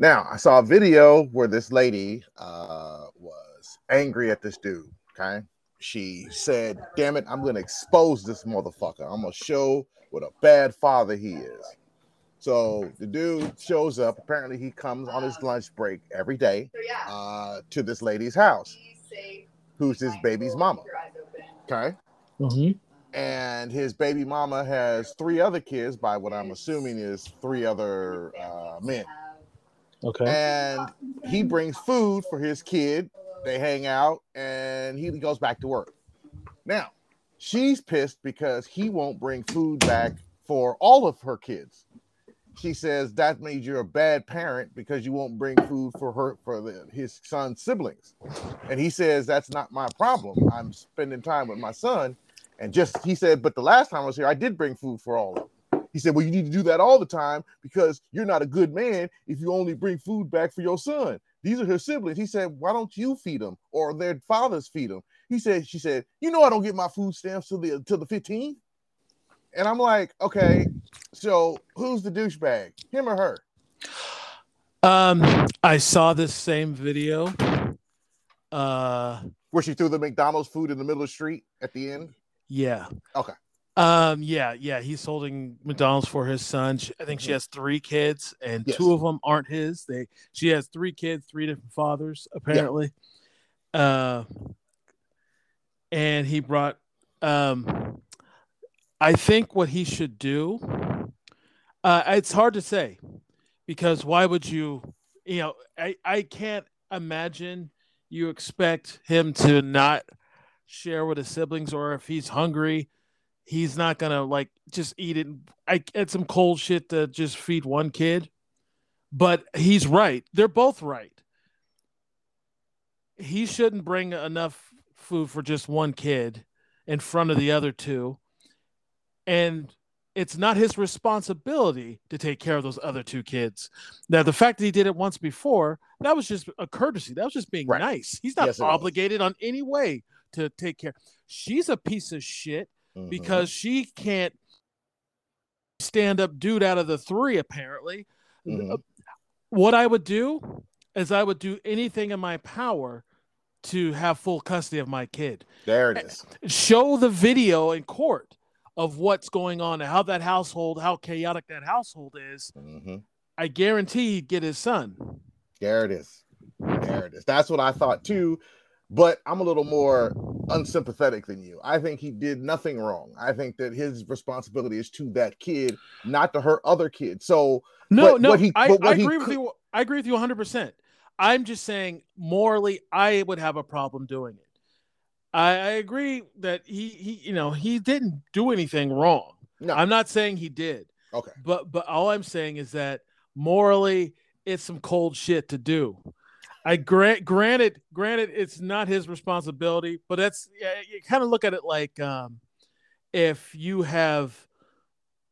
Now, I saw a video where this lady uh, was angry at this dude. Okay. She said, Damn it, I'm going to expose this motherfucker. I'm going to show what a bad father he is. So the dude shows up. Apparently, he comes on his lunch break every day uh, to this lady's house, who's his baby's mama. Okay. Mhm. And his baby mama has three other kids, by what I'm assuming is three other uh, men. Okay. And he brings food for his kid. They hang out and he goes back to work. Now, she's pissed because he won't bring food back for all of her kids. She says that means you're a bad parent because you won't bring food for her for the, his son's siblings. And he says that's not my problem. I'm spending time with my son. And just he said, but the last time I was here, I did bring food for all of them. He said, Well, you need to do that all the time because you're not a good man if you only bring food back for your son. These are her siblings. He said, Why don't you feed them or their fathers feed them? He said, She said, You know, I don't get my food stamps till the till the 15th. And I'm like, Okay, so who's the douchebag? Him or her? Um, I saw this same video. Uh, Where she threw the McDonald's food in the middle of the street at the end? yeah. Okay. Um, yeah, yeah. He's holding McDonald's for his son. She- I think she Mhm. has three kids, and Yes. two of them aren't his. They she has three kids, three different fathers, apparently. Uh, and he brought. Um, I think what he should do. Uh, it's hard to say because why would you? You know, I I can't imagine you expect him to not share with his siblings, or if he's hungry he's not gonna like just eat it. I had some cold shit to just feed one kid, but he's right. They're both right. He shouldn't bring enough food for just one kid in front of the other two, and it's not his responsibility to take care of those other two kids. Now, the fact that he did it once before, that was just a courtesy. That was just being Right. nice. He's not Yes, obligated on any way to take care. She's a piece of shit Mhm. because she can't stand up dude out of the three apparently Mhm. what i would do is i would do anything in my power to have full custody of my kid there it is. show the video in court of what's going on and how that household how chaotic that household is Mhm. i guarantee he'd get his son There it is. There it is. That's what I thought too. But I'm a little more unsympathetic than you. I think he did nothing wrong. I think that his responsibility is to that kid, not to her other kid. So no But no he- I, I agree with could- you i agree with you 100% i'm just saying morally i would have a problem doing it I, I agree that he he you know he didn't do anything wrong. no, I'm not saying he did, okay. but but all I'm saying is that morally it's some cold shit to do. I grant granted granted it's not his responsibility, but that's yeah, you kind of look at it like um if you have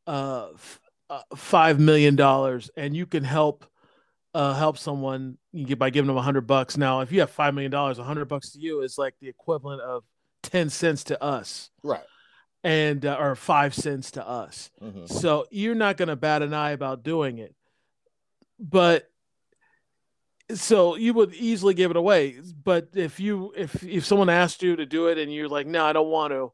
uh, f- uh five million dollars and you can help uh help someone you get by giving them a hundred bucks. Now, if you have five million dollars, a hundred bucks to you is like the equivalent of ten cents to us, Right. and uh, or five cents to us. Mhm. So you're not going to bat an eye about doing it. But so you would easily give it away. But if you if if someone asked you to do it and you're like, no, I don't want to,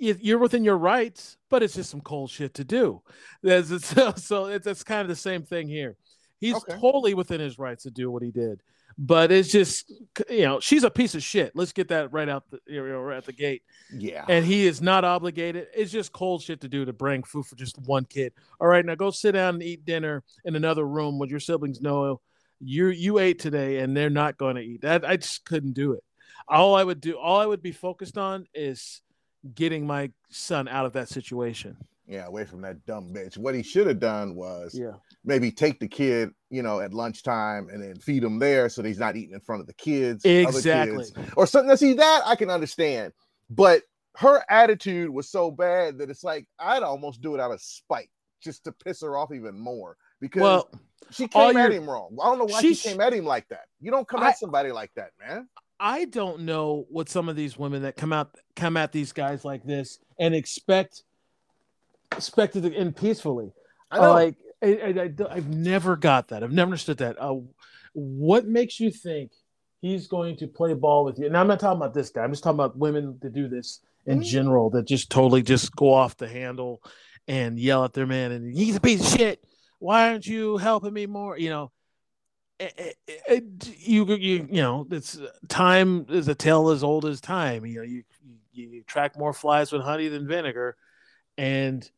you- you're within your rights. But it's just some cold shit to do. So, so it's, it's kind of the same thing here. He's Okay. totally within his rights to do what he did. But it's just you know she's a piece of shit. Let's get that right out the you know, right at the gate Yeah. and he is not obligated. It's just cold shit to do to bring food for just one kid. All right, now go sit down and eat dinner in another room with your siblings know you you ate today and they're not going to eat. That I just couldn't do it. All I would do, all I would be focused on is getting my son out of that situation. yeah, away from that dumb bitch. What he should have done was Yeah. maybe take the kid, you know, at lunchtime and then feed him there so that he's not eating in front of the kids. other Exactly. kids, or something. Now, see that I can understand, but her attitude was so bad that it's like I'd almost do it out of spite just to piss her off even more because Well, she came at him wrong. I don't know why She she came at him like that. You don't come I- at somebody like that, man. I don't know what some of these women that come out come at these guys like this and expect expect it to end peacefully. I know. Like I, have never got that. I've never understood that. Uh, what makes you think he's going to play ball with you? Now, I'm not talking about this guy. I'm just talking about women that do this in mm-hmm. general that just totally just go off the handle and yell at their man and he's a piece of shit. Why aren't you helping me more? You know, it, it, it, you you you know, it's time is a tale as old as time. You know, you you, you track more flies with honey than vinegar, and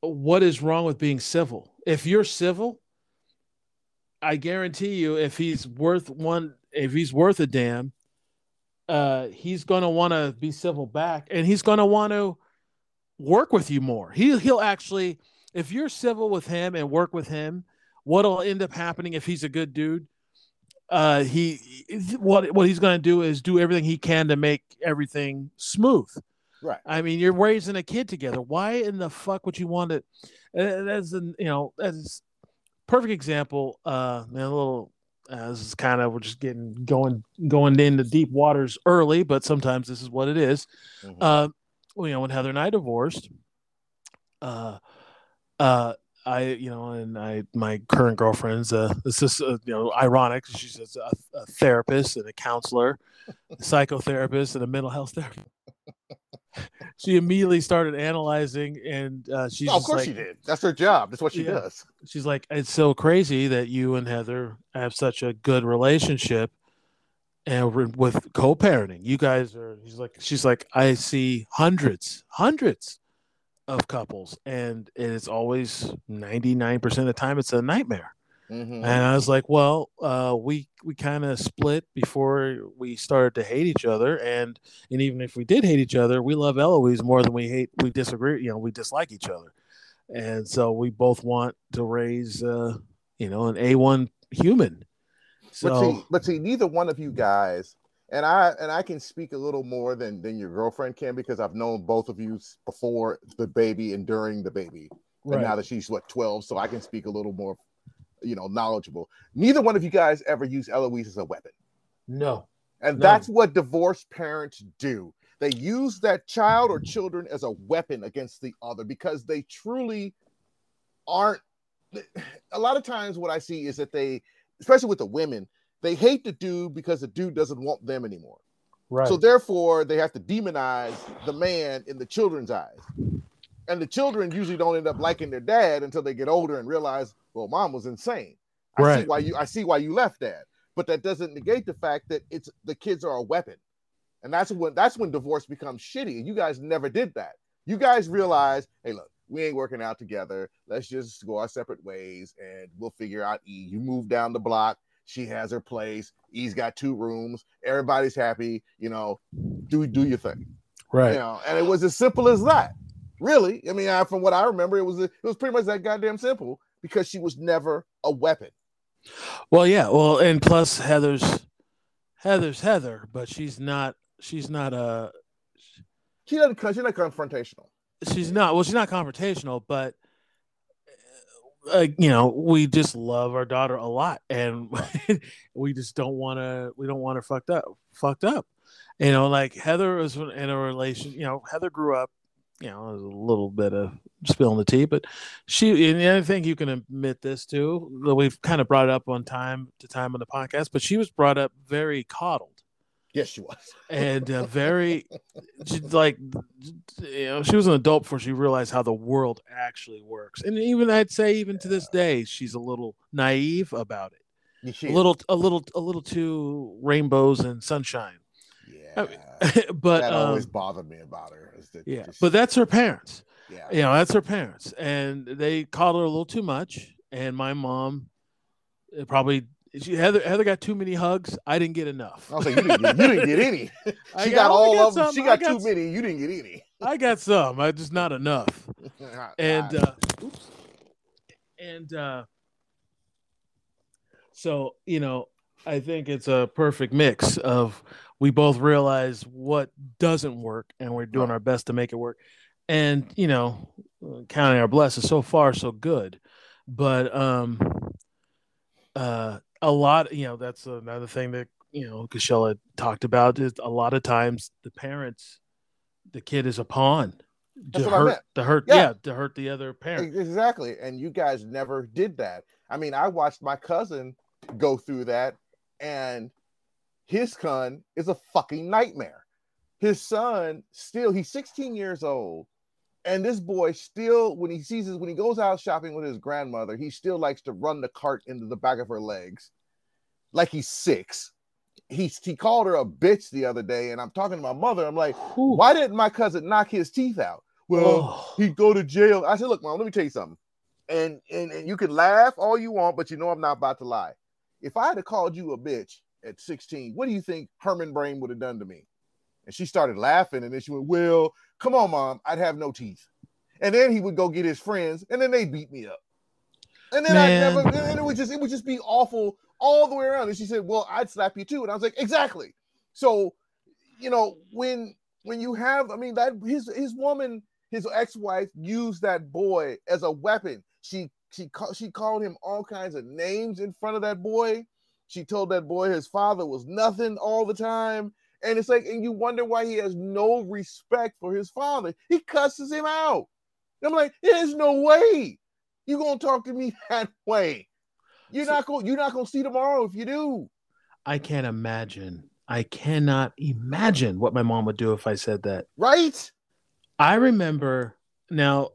what is wrong with being civil? If you're civil, I guarantee you, if he's worth one, if he's worth a damn, uh, he's going to want to be civil back, and he's going to want to work with you more. He he'll actually, if you're civil with him and work with him, what'll end up happening if he's a good dude? Uh, he what what he's going to do is do everything he can to make everything smooth. Right. I mean, you're raising a kid together. Why in the fuck would you want to? Uh, that's an you know that's perfect example. Uh, a little. Uh, this is kind of we're just getting going going into deep waters early, but sometimes this is what it is. Mm-hmm. Uh, you know, when Heather and I divorced, uh, uh, I, you know, and I, my current girlfriend's, uh, this is, uh, you know, ironic. She's a, a therapist and a counselor, a psychotherapist and a mental health therapist she immediately started analyzing, and uh, she's oh, of course like, she did. That's her job. That's what she yeah. does. She's like, it's so crazy that you and Heather have such a good relationship, and with co-parenting, you guys are. She's like, she's like, I see hundreds, hundreds of couples, and it's always ninety nine percent of the time it's a nightmare. Mm-hmm. And I was like, well, uh, we we kind of split before we started to hate each other, and and even if we did hate each other, we love Eloise more than we hate we disagree. You know, we dislike each other, and so we both want to raise, uh, you know, an A one human. So, but see, but see, neither one of you guys, and I and I can speak a little more than than your girlfriend can because I've known both of you before the baby and during the baby. Right. And now that she's what 12, so I can speak a little more you know, knowledgeable. Neither one of you guys ever use Eloise as a weapon. No. And no. that's what divorced parents do. They use that child or children as a weapon against the other because they truly aren't. A lot of times, what I see is that they, especially with the women, they hate the dude because the dude doesn't want them anymore. Right. So therefore, they have to demonize the man in the children's eyes. And the children usually don't end up liking their dad until they get older and realize, well, mom was insane. I right. see why you I see why you left dad. But that doesn't negate the fact that it's the kids are a weapon. And that's when that's when divorce becomes shitty. And you guys never did that. You guys realize, hey, look, we ain't working out together. Let's just go our separate ways and we'll figure out E. You move down the block. She has her place. He's got two rooms. Everybody's happy. You know, do do your thing. Right. You know, and it was as simple as that. Really, I mean, I, from what I remember, it was it was pretty much that goddamn simple because she was never a weapon. Well, yeah, well, and plus Heather's Heather's Heather, but she's not she's not a she doesn't she's not confrontational. She's not well, she's not confrontational, but uh, you know, we just love our daughter a lot, and we just don't want to. We don't want her fucked up. Fucked up, you know. Like Heather was in a relation. You know, Heather grew up you know, there's a little bit of spilling the tea, but she, and I think you can admit this too. We've kind of brought it up on time to time on the podcast, but she was brought up very coddled. Yes, she was, and uh, very, like, you know, she was an adult before she realized how the world actually works. And even I'd say, even to this day, she's a little naive about it. She a little, a little, a little too rainbows and sunshine. Yeah, but that always um, bothered me about her. yeah, just... but that's her parents. Yeah, you know, that's her parents, and they called her a little too much. And my mom uh, probably she Heather Heather got too many hugs. I didn't get enough. I was like, you didn't get, you didn't get any. she got, got all got of them. She got, got too many. You didn't get any. I got some. I just not enough. and uh, oops. And uh, so you know, I think it's a perfect mix of we both realize what doesn't work and we're doing our best to make it work. And, you know, counting our blessings so far, so good. But um uh a lot, you know, that's another thing that, you know, Kashella talked about is a lot of times the parents, the kid is a pawn That's to hurt. To hurt, Yeah. yeah. to hurt the other parent. Exactly. And you guys never did that. I mean, I watched my cousin go through that, and his son is a fucking nightmare. His son still, he's 16 years old, and this boy still, when he sees his, when he goes out shopping with his grandmother, he still likes to run the cart into the back of her legs like he's six. He, he called her a bitch the other day, and I'm talking to my mother. I'm like, Ooh. why didn't my cousin knock his teeth out? Well, Oh. he'd go to jail. I said, look, mom, let me tell you something. And, and and you can laugh all you want, but you know I'm not about to lie. If I had called you a bitch at 16, what do you think Herman Brain would have done to me? And she started laughing, and then she went, Well, come on, mom, I'd have no teeth. And then he would go get his friends, and then they beat me up. And then I never, and it would just it would just be awful all the way around. And she said, Well, I'd slap you too. And I was like, Exactly. So, you know, when when you have, I mean, that his his woman, his ex-wife used that boy as a weapon. She she called she called him all kinds of names in front of that boy. She told that boy his father was nothing all the time. And it's like, and you wonder why he has no respect for his father. He cusses him out. I'm like, there's no way you're gonna talk to me that way. You're So- not gonna you're not gonna see tomorrow if you do. I can't imagine. I cannot imagine what my mom would do if I said that. Right? I remember now.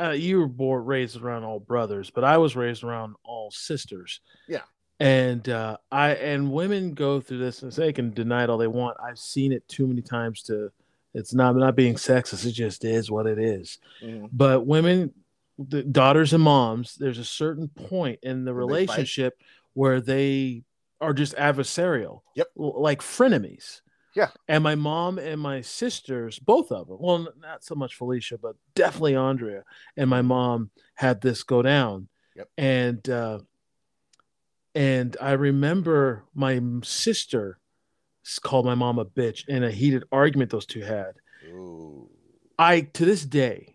Uh, you were born raised around all brothers, but I was raised around all sisters. Yeah. And uh, I and women go through this, and they can deny it all they want. I've seen it too many times to. It's not not being sexist. It just is what it is. Mhm. But women, the daughters and moms, there's a certain point in the they relationship where they are just adversarial. Yep. like frenemies. Yeah. And my mom and my sisters, both of them, well, not so much Felicia, but definitely Andrea and my mom had this go down. Yep. And uh, and I remember my sister called my mom a bitch in a heated argument those two had. Ooh. I to this day.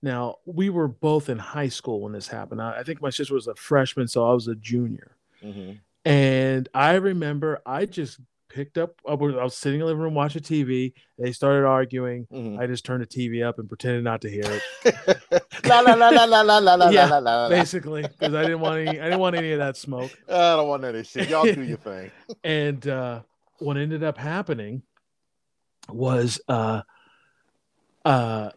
Now we were both in high school when this happened. I, I think my sister was a freshman, so I was a junior. Mhm. And I remember I just picked up. I was sitting in the living room watching TV. They started arguing. Mm-hmm. I just turned the TV up and pretended not to hear it. la la la la la la la la la la. Basically, because I didn't want any. I didn't want any of that smoke. I don't want any shit. Y'all do your thing. and uh, what ended up happening was uh, uh,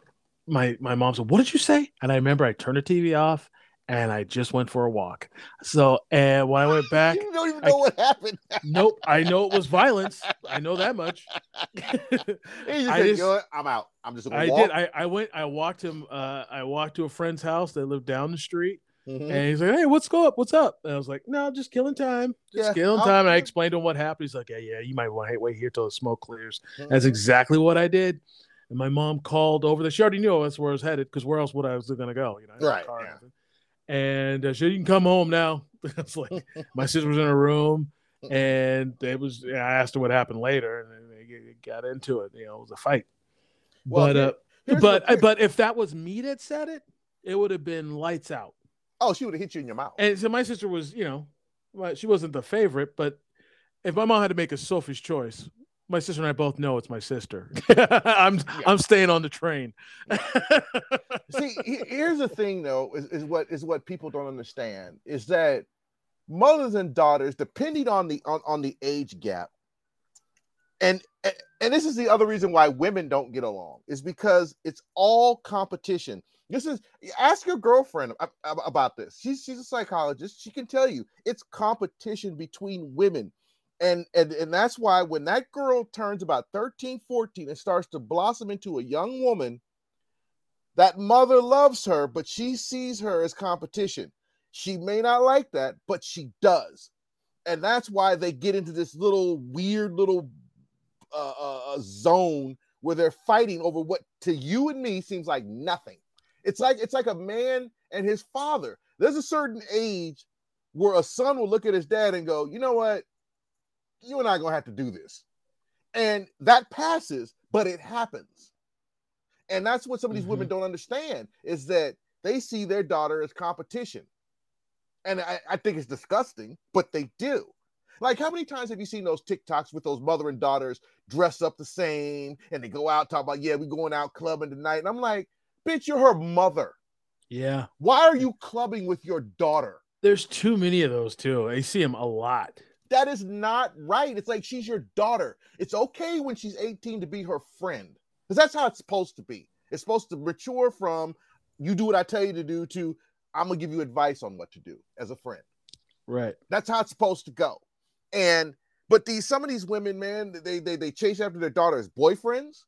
my my mom said, "What did you say?" And I remember I turned the TV off and I just went for a walk. So and when I went back, you don't even I- know what happened. nope, I know it was violence. I know that much. I said, just, know I'm out. I'm just I walk. did. I, I went. I walked him. Uh, I walked to a friend's house. They lived down the street, Mhm. and he's like, "Hey, what's go up? What's up?" And I was like, "No, just killing time. Just Yeah, killing I'll- time." And I explained to him what happened. He's like, "Yeah, yeah, you might want to wait here till the smoke clears." That's Mhm. exactly what I did. And my mom called over there. She already knew that's where I was headed because where else would I was going to go? You know, I Right, car or yeah. nothing. And uh, she said, "You can come home now." it's like my sister was in her room, and it was. I asked her what happened later, and they got into it. You know, it was a fight. Well, but uh, but what- here- but if that was me that said it, it would have been lights out. oh, she would have hit you in your mouth. And so my sister was, you know, well, she wasn't the favorite, but if my mom had to make a selfish choice, my sister and I both know it's my sister. I'm I'm staying on the train. See, here's the thing though, is, is what is what people don't understand is that mothers and daughters, depending on the on, on the age gap, and and this is the other reason why women don't get along, is because it's all competition. This is ask your girlfriend ab- ab- about this. She's she's a psychologist. She can tell you it's competition between women. And, and and that's why when that girl turns about 13, 14 and starts to blossom into a young woman, that mother loves her, but she sees her as competition. She may not like that, but she does. And that's why they get into this little weird little uh, uh, uh, zone where they're fighting over what to you and me seems like nothing. It's like it's like a man and his father. There's a certain age where a son will look at his dad and go, "You know what? You and I are gonna have to do this," and that passes, but it happens. And that's what some of these women mm-hmm. don't understand is that they see their daughter as competition. And I, I think it's disgusting, but they do. Like, how many times have you seen those TikToks with those mother and daughters dressed up the same and they go out talk about, yeah, we going out clubbing tonight? And I'm like, bitch, you're her mother. Yeah. Why are you clubbing with your daughter? There's too many of those too. I see them a lot. That is not right. It's like she's your daughter. It's okay when she's 18 to be her friend because that's how it's supposed to be. It's supposed to mature from you do what I tell you to do to I'm gonna give you advice on what to do as a friend. Right. That's how it's supposed to go. And but these some of these women, man, they they they chase after their daughters' boyfriends,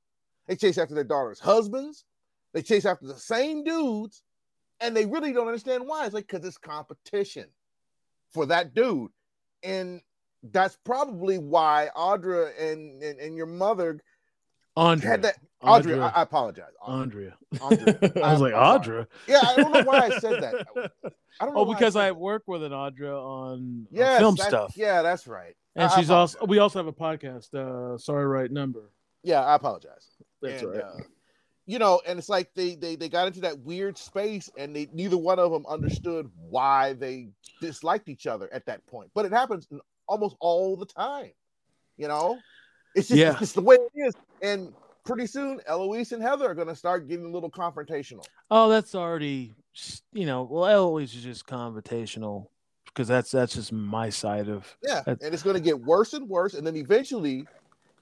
they chase after their daughters' husbands, they chase after the same dudes, and they really don't understand why. It's like because it's competition for that dude, and that's probably why Audra and and, and your mother Andrea. had that. Audra, Andrea. I, I apologize. Andrea. Andrea. I was like, Audra. Yeah, I don't know why I said that. I don't know Oh, because said I work with an Audra on uh, Yes, film that- stuff. Yeah, that's right. And I- I she's also we also have a podcast, uh Sorry Right Number. Yeah, I apologize. That's And, right. uh, you know, and it's like they they they got into that weird space, and they neither one of them understood why they disliked each other at that point. But it happens almost all the time. You know, it's just Yeah. it's just the way it is. And pretty soon, Eloise and Heather are going to start getting a little confrontational. Oh, that's already you know, well Eloise is just confrontational because that's that's just my side of Yeah, and it's going to get worse and worse, and then eventually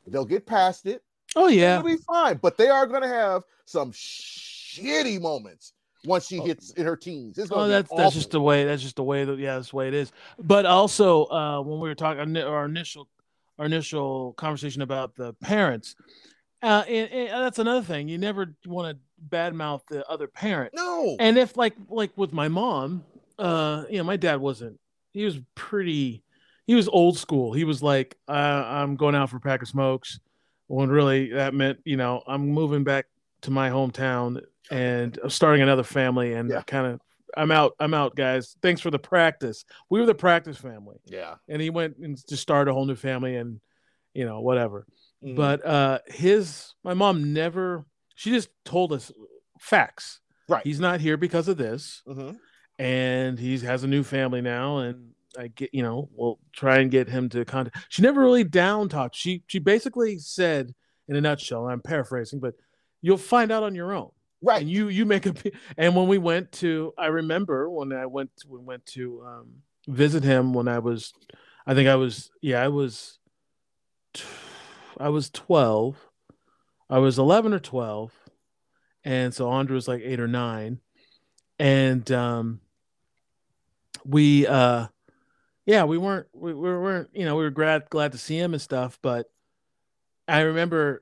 they'll get past it. Oh yeah. It'll be fine, but they are going to have some shitty moments once she hits in her teens. It's Oh, that's that's just the way. That's just the way that yeah, that's the way it is. But also, uh, when we were talking our initial our initial conversation about the parents, uh, and, and that's another thing. You never want to badmouth the other parent. no. And if like like with my mom, uh, you know, my dad wasn't. He was pretty. He was old school. He was like, uh, I'm going out for a pack of smokes. When really that meant, you know, I'm moving back to my hometown and starting another family, and Yeah. kind of, I'm out. I'm out, guys. Thanks for the practice. We were the practice family, yeah. and he went and just started a whole new family, and you know, whatever Mhm. but uh his my mom never she just told us facts Right. he's not here because of this Mhm. and he has a new family now and i get you know we'll try and get him to contact she never really down talked she she basically said in a nutshell and i'm paraphrasing but you'll find out on your own right. and you you make a and when we went to i remember when i went we went to um visit him when i was i think i was yeah i was I was 12 i was 11 or 12 and so Andre was like 8 or 9 and um we uh yeah we weren't we, we weren't you know we were glad glad to see him and stuff but i remember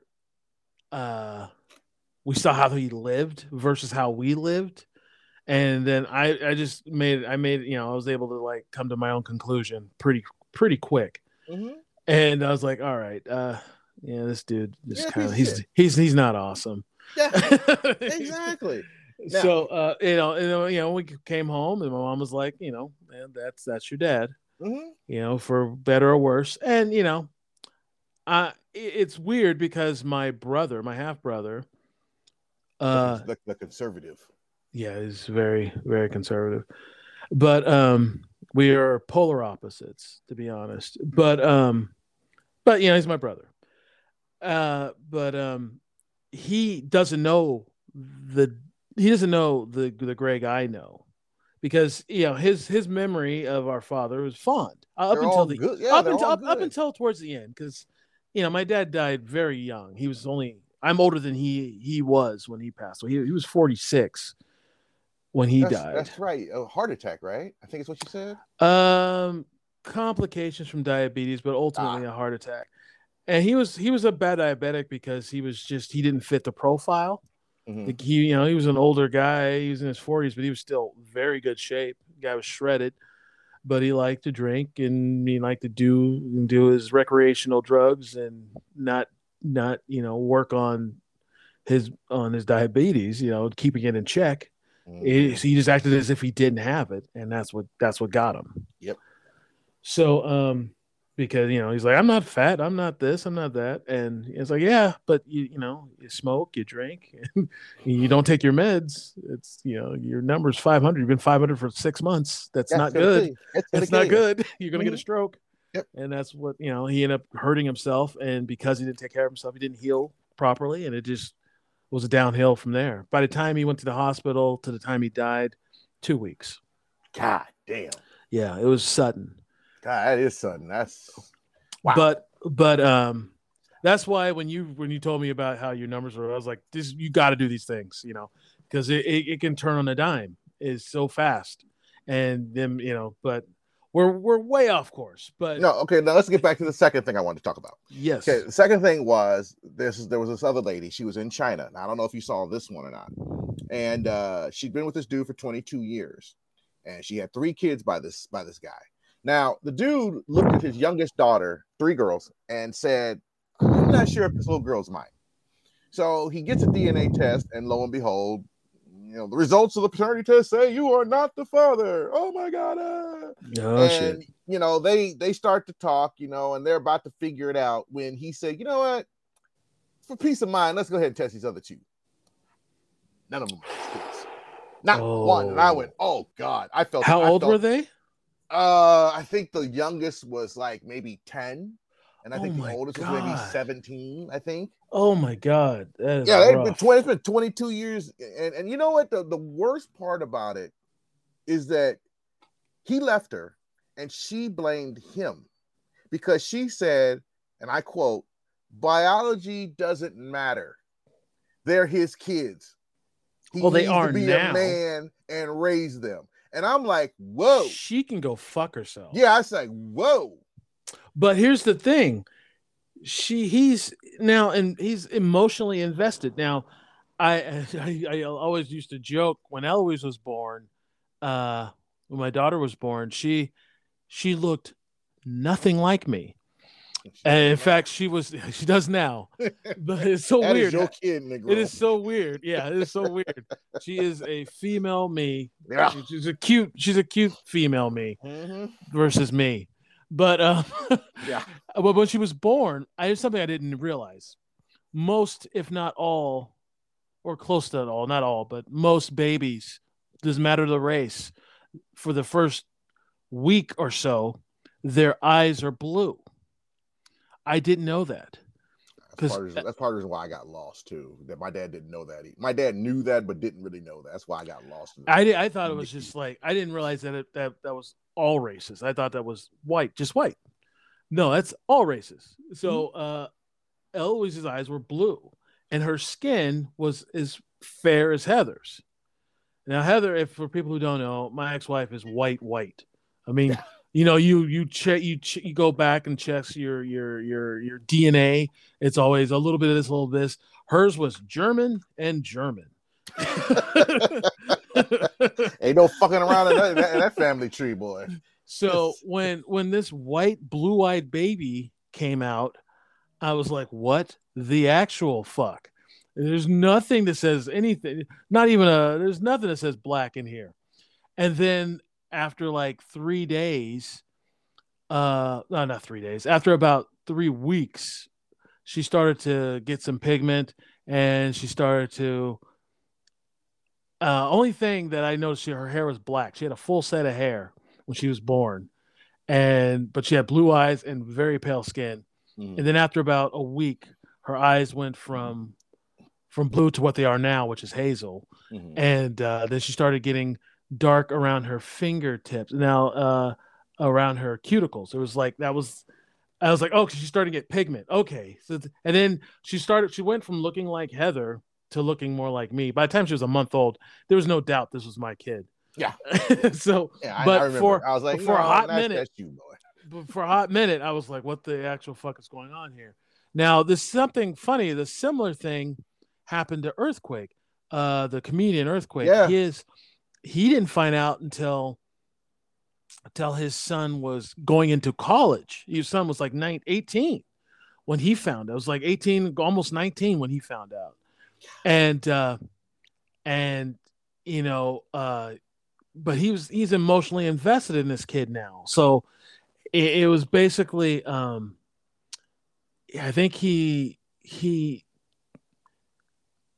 uh we saw how he lived versus how we lived and then i i just made i made you know i was able to like come to my own conclusion pretty pretty quick Mhm. and i was like all right uh yeah this dude is Yeah, kind of piece he's he's he's not awesome Yeah. Exactly. Now- so uh you know you know you know we came home and my mom was like you know man that's that's your dad Mhm. you know, for better or worse. And you know, uh, it's weird because my brother, my half brother, uh, the, the conservative. yeah, he's very very conservative, but um, we are polar opposites, to be honest. But um, but you know, he's my brother. Uh, but um, he doesn't know the he doesn't know the the Greg I know. Because you know his his memory of our father was fond uh, up They're until the. Yeah, up until up, up until towards the end because you know my dad died very young he was only i'm older than he he was when he passed away he, he was 46 when he that's, died That's right. A heart attack, right? I think it's what you said. um complications from diabetes but ultimately a heart attack and he was he was a bad diabetic because he was just he didn't fit the profile Mhm. He you know he was an older guy he was in his 40s but he was still very good shape the guy was shredded but he liked to drink and he liked to do do his recreational drugs and not not you know work on his on his diabetes you know keeping it in check Mhm. It- he just acted as if he didn't have it and that's what that's what got him Yep. so um because you know he's like i'm not fat i'm not this i'm not that and it's like yeah but you you know you smoke you drink you don't take your meds it's you know your number's 500 you've been 500 for six months that's That's not good. That's, that's not good you're gonna get a Mhm. stroke Yep. and that's what you know. He ended up hurting himself, and because he didn't take care of himself, he didn't heal properly, and it just was a downhill from there. By the time he went to the hospital to the time he died, two weeks. God damn. Yeah, it was sudden. God, that is sudden. That's wow. But but um that's why when you when you told me about how your numbers were, I was like, this you got to do these things, you know, because it, it, it can turn on a dime. is so fast, and then you know, but we're we're way off course. But no, okay. Now let's get back to the second thing I wanted to talk about. yes, Okay, the second thing was this. There was this other lady. She was in China. Now, I don't know if you saw this one or not. And uh, she'd been with this dude for 22 years, and she had three kids by this by this guy. Now, the dude looked at his youngest daughter, three girls, and said, "I'm not sure if this little girl's mine." So he gets a DNA test, and lo and behold, you know the results of the paternity test say you are not the father. Oh my god! ah." oh shit. and you know they they start to talk you know and they're about to figure it out when he said you know what for peace of mind let's go ahead and test these other two none of them are kids not one and i Oh. went oh god i felt How I old felt- were they? Uh i think the youngest was like maybe 10 and i Oh think the oldest was maybe 17 i think. Oh my god, yeah they've been 20 it's been 22 years and and you know what? The, the worst part about it is that he left her and she blamed him because she said and i quote biology doesn't matter. They're his kids. He Well, they needs are to be now. a man and raise them and i'm like whoa She can go fuck herself. yeah i was like whoa But here's the thing. She he's now and he's emotionally invested. Now, I, I I always used to joke when Eloise was born, uh when my daughter was born, she she looked nothing like me. And in fact, she was she does now. But it's so weird. your kid Negro. It is so weird. Yeah, it is so weird. She is a female me. yeah. She's a cute she's a cute female me Mhm. versus me. But um yeah But when she was born, I had something I didn't realize. Most, if not all, or close to all, not all, but most babies, doesn't matter the race, for the first week or so, their eyes are blue. I didn't know that. That's part, of, that's part of the reason why I got lost too. That my dad didn't know that. He- My dad knew that, but didn't really know that. That's why I got lost. I did, I thought it was just like I didn't realize that it, that that was all races. I thought that was white, just white. No, that's all races. So uh Eloise's eyes were blue and her skin was as fair as Heather's. Now Heather, if for people who don't know, my ex-wife is white white. I mean, you know, you you check you ch- you go back and checks your your your your DNA. It's always a little bit of this, a little this. Hers was German and German. Ain't no fucking around in that, in that, family tree, boy. So when when this white blue-eyed baby came out, I was like, "What the actual fuck?" There's nothing that says anything. Not even a. There's nothing that says black in here. And then after like three days, uh, no, not three days. After about three weeks, she started to get some pigment, and she started to. Uh, only thing that I noticed, her hair was black. She had a full set of hair when she was born, and but she had blue eyes and very pale skin. Mhm. And then after about a week, her eyes went from from blue to what they are now, which is hazel. Mhm. And uh, then she started getting dark around her fingertips. Now uh, around her cuticles, it was like that was. I was like, oh, she's starting to get pigment. Okay, so and then she started. She went from looking like Heather to looking more like me. By the time she was a month old, there was no doubt this was my kid. Yeah. so Yeah, I, but I for- I was like, for a hot minute- you, for a hot minute, I was like, what the actual fuck is going on here? Now, there's something funny. The similar thing happened to Earthquake, uh, the comedian Earthquake. Yeah. His he didn't find out until until his son was going into college. His son was like nine, 18 when he found out. It was like 18, almost 19 when he found out. And uh and you know, uh but he was he's emotionally invested in this kid now. So it, it was basically um I think he he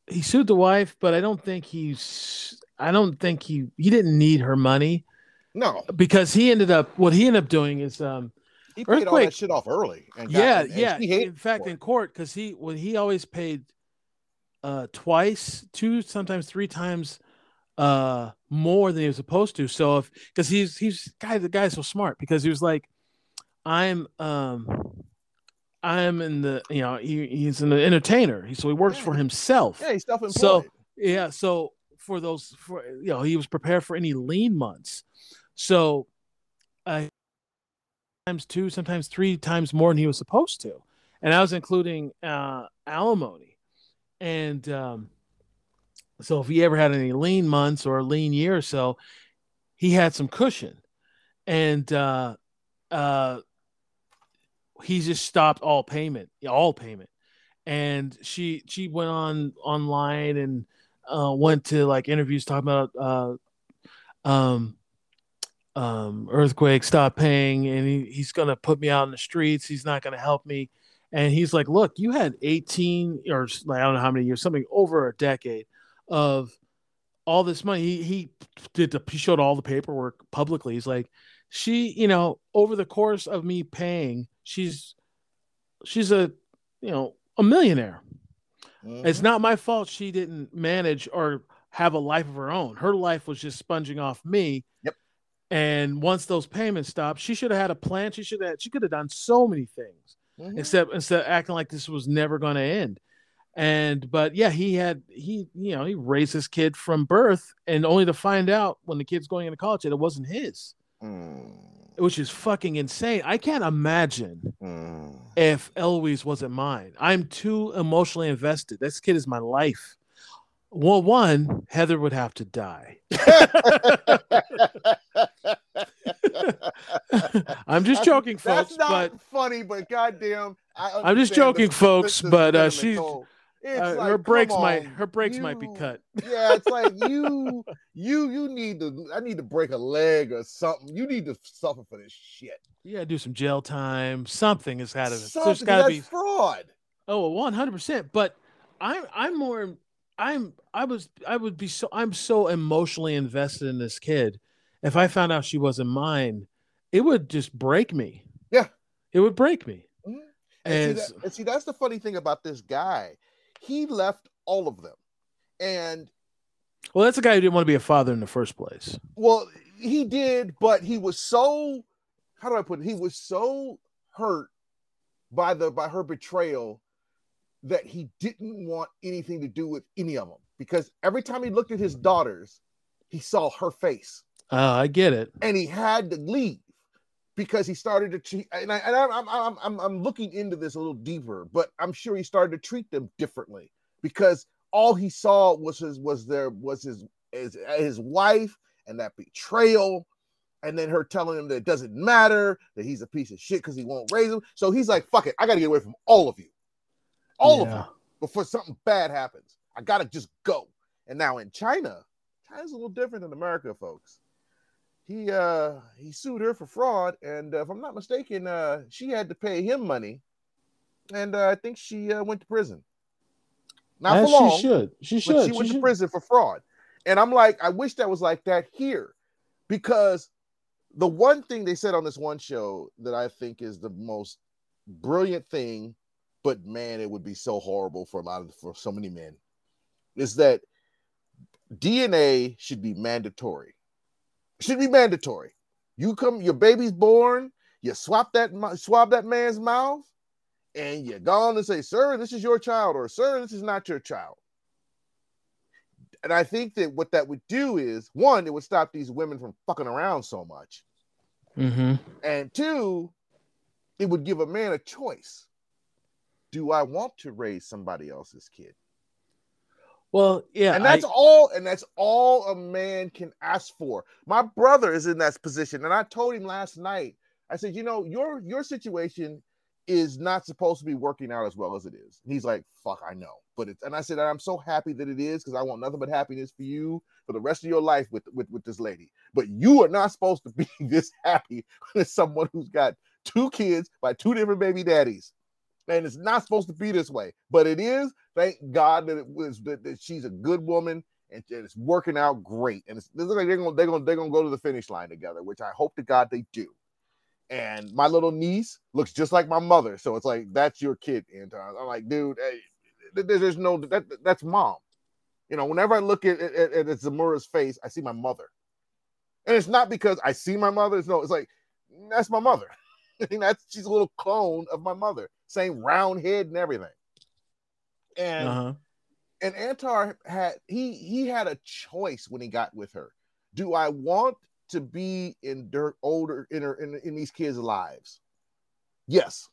he sued the wife, but I don't think he's I don't think he he didn't need her money No. because he ended up what he ended up doing is um He paid all that shit off early. And got- yeah, and- and yeah. In fact, in court, because he when he always paid uh twice, two, sometimes three times uh more than he was supposed to. So if because he's he's guy the guy's so smart because he was like, I'm um I'm in the you know he, he's an entertainer. He so he works for himself. yeah, he's self-employed. So- Yeah, so for those for you know, he was prepared for any lean months. So uh times two, sometimes three times more than he was supposed to. And I was including uh alimony. And um so if he ever had any lean months or a lean year or so, he had some cushion. And uh uh he just stopped all payment, all payment. And she she went on online and uh, went to like interviews talking about uh, um, um, earthquake, stop paying, and he, he's gonna put me out in the streets. He's not gonna help me. And he's like, look, you had 18 or like, I don't know how many years, something over a decade of all this money. He he did the he showed all the paperwork publicly. He's like, she, you know, over the course of me paying, she's she's a you know a millionaire. Mhm. It's not my fault she didn't manage or have a life of her own. Her life was just sponging off me. Yep. And once those payments stopped, she should have had a plan. She should have she could have done so many things Mhm. except instead of acting like this was never going to end. And but yeah, he had he you know he raised his kid from birth, and only to find out when the kid's going into college that it wasn't his, Mm, which is fucking insane. I can't imagine mm. If Eloise wasn't mine. I'm too emotionally invested. This kid is my life. Well, one, Heather would have to die. I'm just That's- joking, That's not but funny, but goddamn, I I'm just joking, the- folks, the- the but, uh, she's- told. It's uh, like, her brakes might her brakes might be cut. Yeah, it's like you, you, you need to. I need to break a leg or something. You need to suffer for this shit. You gotta do some jail time. Something has had to. There's Something gotta that's be. fraud. Oh, one hundred percent. But I'm I'm more. I'm I was I would be so I'm so emotionally invested in this kid. If I found out she wasn't mine, it would just break me. Yeah. it would break me. Mhm. And, And see, that, and see, that's the funny thing about this guy. He left all of them, and well, that's a guy who didn't want to be a father in the first place. Well, he did, but he was so how do I put it? He was so hurt by the by her betrayal that he didn't want anything to do with any of them because every time he looked at his daughters, he saw her face Uh, I get it. and he had to leave because he started to treat and, I, and I'm, I'm I'm I'm looking into this a little deeper, but I'm sure he started to treat them differently because all he saw was his was there was his his, his wife and that betrayal and then her telling him that it doesn't matter that he's a piece of shit because he won't raise him. So he's like fuck it i gotta get away from all of you all of Yeah. you before something bad happens. I gotta just go. And now in china china's a little different than america folks he uh he sued her for fraud and uh, if i'm not mistaken uh she had to pay him money and uh, i think she uh, went to prison not As for long she should. She should. she She went to should. prison for fraud. And I'm like, I wish that was like that here, because the one thing they said on this one show that I think is the most brilliant thing, but man, it would be so horrible for a lot of for so many men, is that DNA should be mandatory. Should be mandatory. You come, your baby's born, you swap that swab that man's mouth, and you go on and say, "Sir, this is your child," or "Sir, this is not your child." And I think that what that would do is one, it would stop these women from fucking around so much, Mhm. and two, it would give a man a choice. Do I want to raise somebody else's kid? Well, yeah. and that's I- all and that's all a man can ask for. My brother is in that position and i told him last night i said you know your your situation is not supposed to be working out as well as it is. And he's like fuck i know but it's and i said i'm so happy that it is because i want nothing but happiness for you for the rest of your life with with, with this lady. But you are not supposed to be this happy with someone who's got two kids by two different baby daddies and it's not supposed to be this way but it is thank god that it was that, that she's a good woman and it's working out great and it's, it looks like they're gonna they're gonna they're gonna go to the finish line together which i hope to god they do And my little niece looks just like my mother. So it's like, that's your kid, Anton. I'm like, dude, hey, there's no, that, that's mom. You know, whenever I look at, at, at Zamura's face, I see my mother. And it's not because I see my mother. It's no, it's like, that's my mother. that's she's a little clone of my mother, same round head and everything. And uh-huh. and Antar had he he had a choice when he got with her. Do I want to be in dirt older in her in, in these kids' lives? Yes.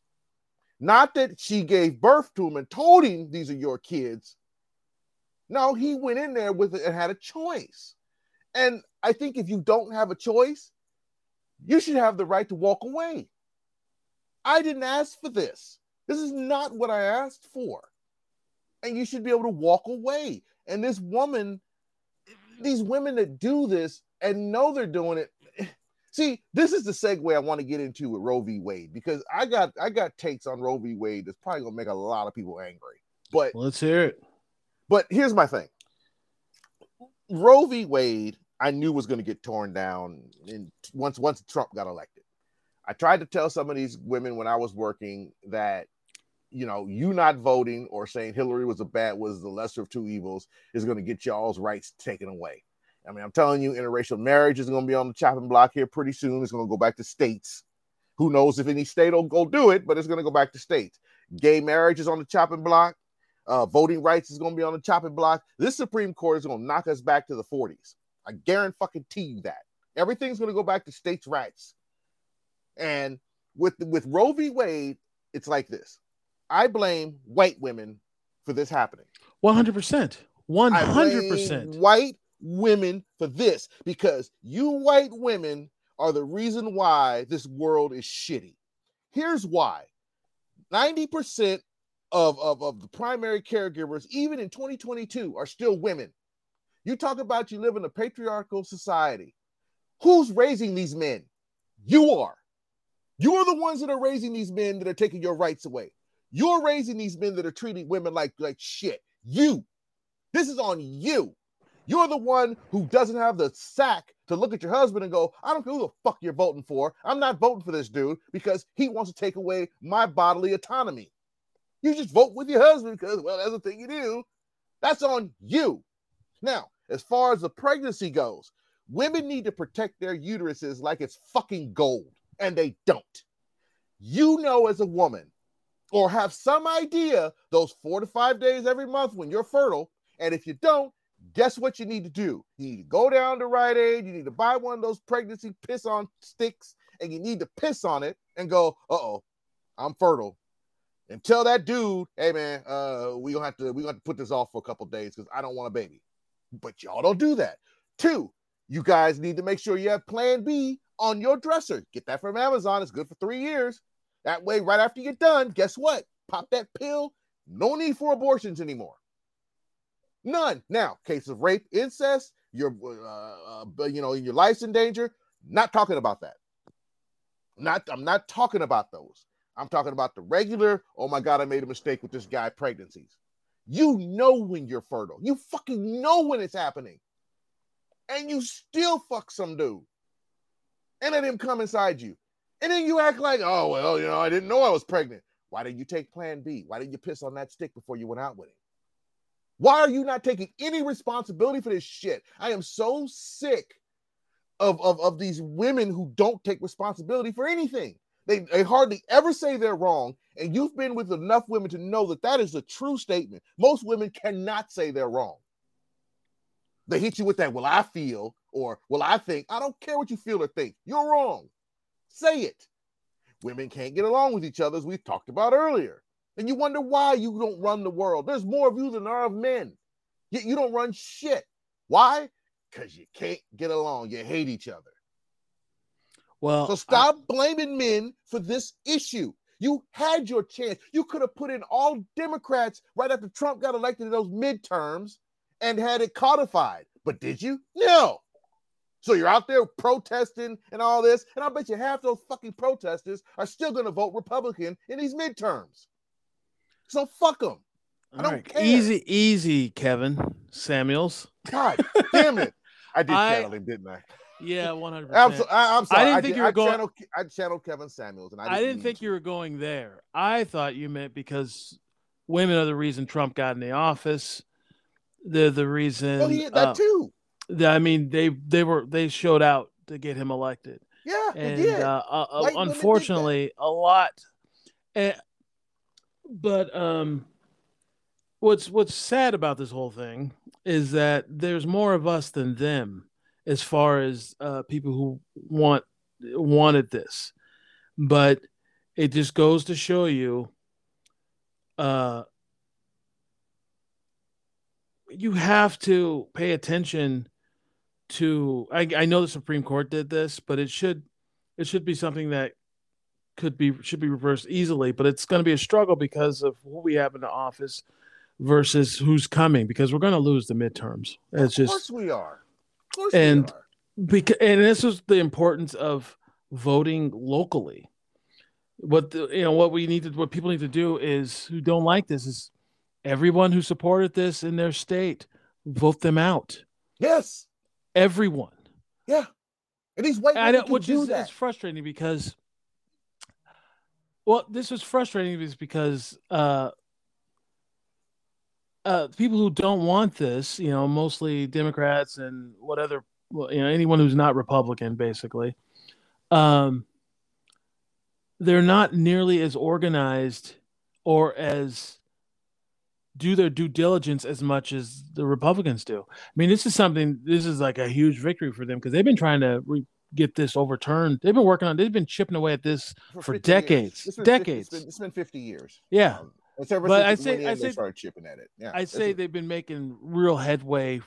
Not that she gave birth to him and told him these are your kids. No, he went in there with it and had a choice. And I think if you don't have a choice, you should have the right to walk away. I didn't ask for this. This is not what I asked for. And you should be able to walk away. And this woman, these women that do this and know they're doing it. See, this is the segue I want to get into with Roe v. Wade because I got I got takes on Roe v. Wade that's probably gonna make a lot of people angry. But let's hear it. But here's my thing. Roe v. Wade, I knew was going to get torn down in once once Trump got elected. I tried to tell some of these women when I was working that you know, you not voting or saying Hillary was a bad was the lesser of two evils is going to get y'all's rights taken away. I mean, I'm telling you, interracial marriage is going to be on the chopping block here pretty soon. It's going to go back to states. Who knows if any state will go do it, but it's going to go back to states. Gay marriage is on the chopping block. Uh, voting rights is going to be on the chopping block. This Supreme Court is going to knock us back to the 40s. I guarantee you that. Everything's going to go back to states' rights. And with with Roe v. Wade, it's like this. I blame white women for this happening. 100%. 100%. White women for this because you white women are the reason why this world is shitty. Here's why 90% of, of, of the primary caregivers, even in 2022, are still women. You talk about you live in a patriarchal society. Who's raising these men? You are. You are the ones that are raising these men that are taking your rights away. You're raising these men that are treating women like, like shit. You. This is on you. You're the one who doesn't have the sack to look at your husband and go, I don't care who the fuck you're voting for. I'm not voting for this dude because he wants to take away my bodily autonomy. You just vote with your husband because, well, that's the thing you do. That's on you. Now, as far as the pregnancy goes, women need to protect their uteruses like it's fucking gold and they don't. You know, as a woman, or have some idea those four to five days every month when you're fertile. And if you don't, guess what you need to do? You need to go down to Rite Aid. You need to buy one of those pregnancy piss on sticks and you need to piss on it and go, uh oh, I'm fertile. And tell that dude, hey man, uh, we gonna have to we gonna have to put this off for a couple days because I don't want a baby. But y'all don't do that. Two, you guys need to make sure you have plan B on your dresser. Get that from Amazon. It's good for three years. That way, right after you're done, guess what? Pop that pill. No need for abortions anymore. None. Now, case of rape, incest, your uh, uh, you know, your life's in danger. Not talking about that. Not. I'm not talking about those. I'm talking about the regular. Oh my god, I made a mistake with this guy. Pregnancies. You know when you're fertile. You fucking know when it's happening, and you still fuck some dude and let him come inside you. And then you act like, oh, well, you know, I didn't know I was pregnant. Why didn't you take plan B? Why didn't you piss on that stick before you went out with him? Why are you not taking any responsibility for this shit? I am so sick of, of, of these women who don't take responsibility for anything. They, they hardly ever say they're wrong. And you've been with enough women to know that that is a true statement. Most women cannot say they're wrong. They hit you with that, well, I feel, or well, I think. I don't care what you feel or think. You're wrong. Say it. Women can't get along with each other, as we talked about earlier. And you wonder why you don't run the world. There's more of you than there are of men. Yet you don't run shit. Why? Because you can't get along. You hate each other. Well, so stop I... blaming men for this issue. You had your chance. You could have put in all Democrats right after Trump got elected in those midterms and had it codified. But did you? No. So you're out there protesting and all this, and I bet you half those fucking protesters are still going to vote Republican in these midterms. So fuck them. I don't right. care. Easy, easy, Kevin Samuels. God damn it! I did I, tell him, didn't I? Yeah, one hundred percent. I, am sorry. I didn't I think did- you were I going- Channeled, I channeled Kevin Samuels, and I I didn't, didn't think to. you were going there. I thought you meant because women are the reason Trump got in the office. They're the reason. Well, he had uh, that too. I mean, they they were they showed out to get him elected, Yeah, and did. uh, uh, uh, unfortunately, a lot. eh, but um, what's what's sad about this whole thing is that there's more of us than them, as far as uh, people who want wanted this, but it just goes to show you, uh, you have to pay attention to I, I know the Supreme Court did this, but it should it should be something that could be should be reversed easily, but it's going to be a struggle because of who we have in the office versus who's coming because we're going to lose the midterms. It's of course just we are. Of course and- we are. because and this is the importance of voting locally. What the, you know what we need to what people need to do is who don't like this is everyone who supported this in their state vote them out. Yes. Everyone. Yeah. And these white I know, can which is that. it's frustrating because well, this was frustrating is because uh uh people who don't want this, you know, mostly Democrats and what other well, you know, anyone who's not Republican basically, um they're not nearly as organized or as do their due diligence as much as the Republicans do. I mean, this is something. This is like a huge victory for them because they've been trying to re- get this overturned. They've been working on. They've been chipping away at this. for 50 years. decades. It's been 50 Decades. it's been, it's been 50 years. Yeah, Um, But I I say- I they say- started chipping at it. Yeah, I say they've been making real headway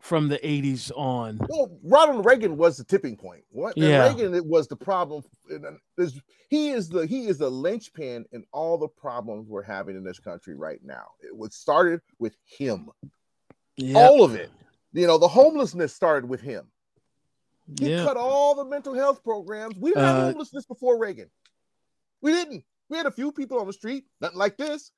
from the '80s on. Well, Ronald Reagan was the tipping point. What? and Yeah. Reagan it was the problem. and, uh, He is the he is the linchpin in all the problems we're having in this country right now. It was started with him. Yep. All of it. You know, the homelessness started with him. He Yeah. cut all the mental health programs. We didn't have Uh, homelessness before Reagan. We didn't. We had a few people on the street, nothing like this.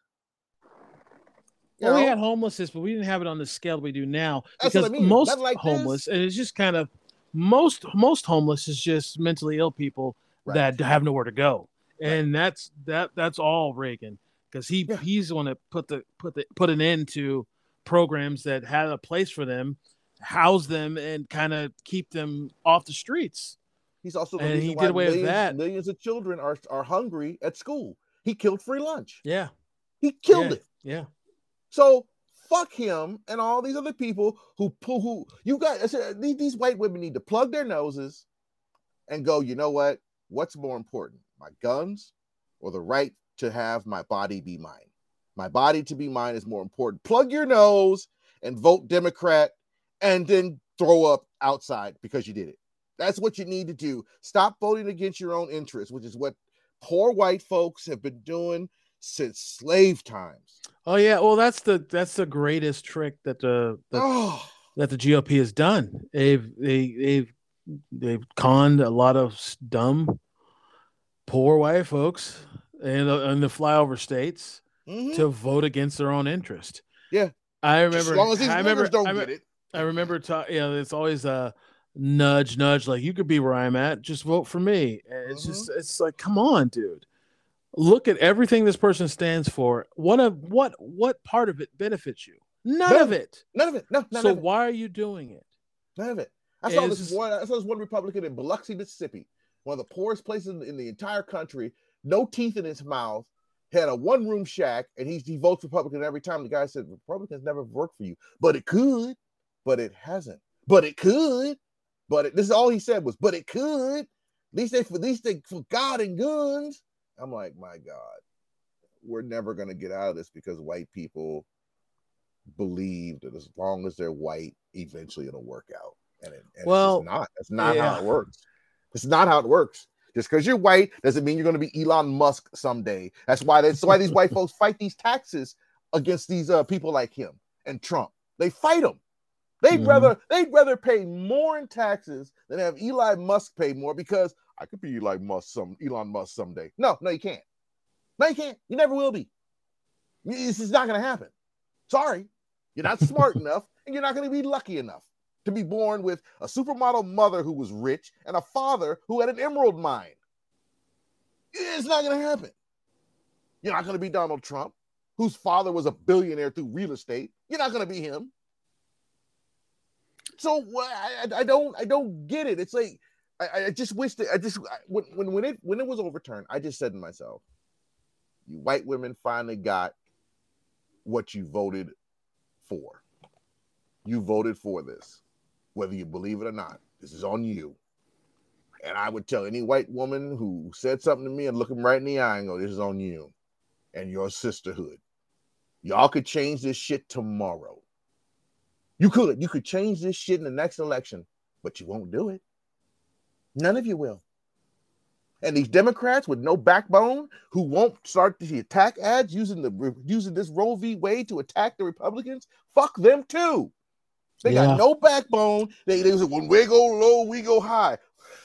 Well, we had homelessness, but we didn't have it on the scale we do now That's what because I mean. most like homeless, this. and it's just kind of most most homeless is just mentally ill people Right. that have nowhere to go, and that's that that's all Reagan because he Yeah. he's the one that put the put the put an end to programs that had a place for them, house them, and kind of keep them off the streets. He's also the And he did away with that. millions of children are, are hungry at school. He killed free lunch. Yeah, He killed yeah, it. Yeah, So fuck him and all these other people who who you got. These, these white women need to plug their noses and go. You know what? What's more important, my guns or the right to have my body be mine? My body to be mine is more important. Plug your nose and vote Democrat, and then throw up outside because you did it. That's what you need to do. Stop voting against your own interests, which is what poor white folks have been doing since slave times. oh yeah. Well, that's the that's the greatest trick that the that Oh, that the GOP has done. They've they they've they've conned a lot of dumb, poor white folks in the, in the flyover states mhm. to vote against their own interest. Yeah. I remember. as long as these I remember. don't I, get it. I remember. Ta- you know, it's always a nudge, nudge. Like you could be where I'm at. Just vote for me. And It's just. Mm-hmm. It's like, come on, dude. Look at everything this person stands for. What a what what part of it benefits you? None None of of it. None of it. No, So of it. why are you doing it? None of it. I saw It's this one. I saw this one Republican in Biloxi, Mississippi, one of the poorest places in, in the entire country. No teeth in his mouth. Had a one-room shack, and he's he votes Republican every time. The guy said Republicans never worked for you, but it could, but it hasn't. But it could, but it, this is all he said was, but it could. At least they for at least they for God and guns. I'm like, my God, we're never gonna get out of this because white people believe that as long as they're white, eventually it'll work out. And, it, and Well, it's just not. That's not yeah. how it works. It's not how it works. Just because you're white doesn't mean you're going to be Elon Musk someday. That's why that's why these white folks fight these taxes against these uh, people like him and Trump. They fight them. They'd Mhm. rather they'd rather pay more in taxes than have Elon Musk pay more because I could be like Musk some Elon Musk someday. No, no, you can't. No, you can't. You never will be. This is not going to happen. Sorry, you're not smart enough, and you're not going to be lucky enough. to be born with a supermodel mother who was rich and a father who had an emerald mine. It's not going to happen. You're not going to be Donald Trump, whose father was a billionaire through real estate. You're not going to be him. So I, I, don't I don't get it. It's like I, I just wish that I just when, when when it when it was overturned, I just said to myself, "You white women finally got what you voted for. You voted for this, whether you believe it or not. This is on you." And I would tell any white woman who said something to me and look him right in the eye and go, "This is on you and your sisterhood. Y'all could change this shit tomorrow. You could. You could change this shit in the next election, but you won't do it. None of you will. And these Democrats with no backbone who won't start the attack ads using the using this Roe v. Wade to attack the Republicans, fuck them too. They yeah. got no backbone. They they say when we go low, we go high.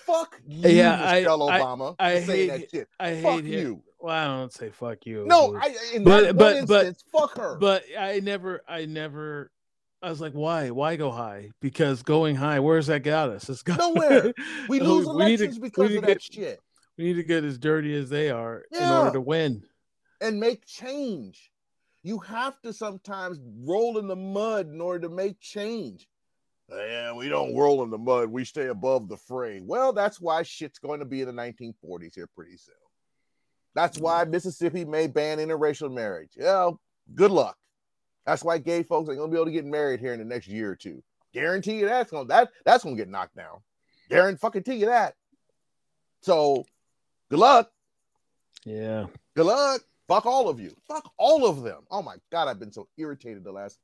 Fuck you, yeah, Michelle I, Obama. I, I hate that shit. I fuck hate you. Well, I don't say fuck you. No, I, in but but instance, but fuck her. But I never, I never I was like, why? Why go high? Because going high, where's that got us? It's got nowhere. We oh, lose we elections to, because of that get, shit. We need to get as dirty as they are yeah. in order to win. And make change. You have to sometimes roll in the mud in order to make change. Yeah, we don't roll in the mud. We stay above the fray. Well, that's why shit's going to be in the 1940s here pretty soon. That's why mm. Mississippi may ban interracial marriage. Yeah, good luck. That's why gay folks ain't gonna be able to get married here in the next year or two. Guarantee you that's gonna that that's gonna get knocked down. Guarantee fucking tell you that. So good luck. Yeah. Good luck. Fuck all of you. Fuck all of them. Oh my god, I've been so irritated the last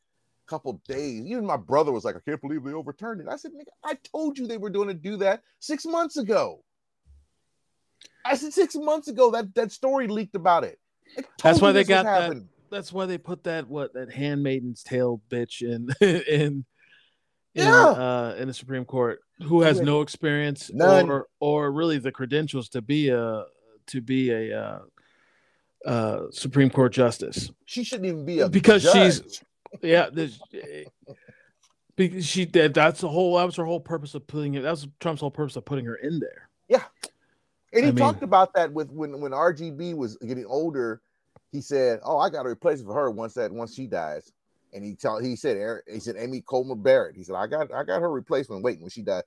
couple days. Even my brother was like, I can't believe they overturned it. I said, nigga, I told you they were going to do that six months ago. I said six months ago that that story leaked about it. That's why they got that that's why they put that what that handmaiden's tale bitch in in yeah. in, uh, in the Supreme Court who has no experience None. or or really the credentials to be a to be a uh, uh, Supreme Court justice. She shouldn't even be a because judge. she's yeah. because she did that's the whole that was her whole purpose of putting it. That was Trump's whole purpose of putting her in there. Yeah, and he I talked mean, about that with when when RGB was getting older he said, "Oh, I got a replacement for her once that once she dies." And he told he said, he said Amy Coney Barrett. He said, "I got I got her replacement waiting when she died."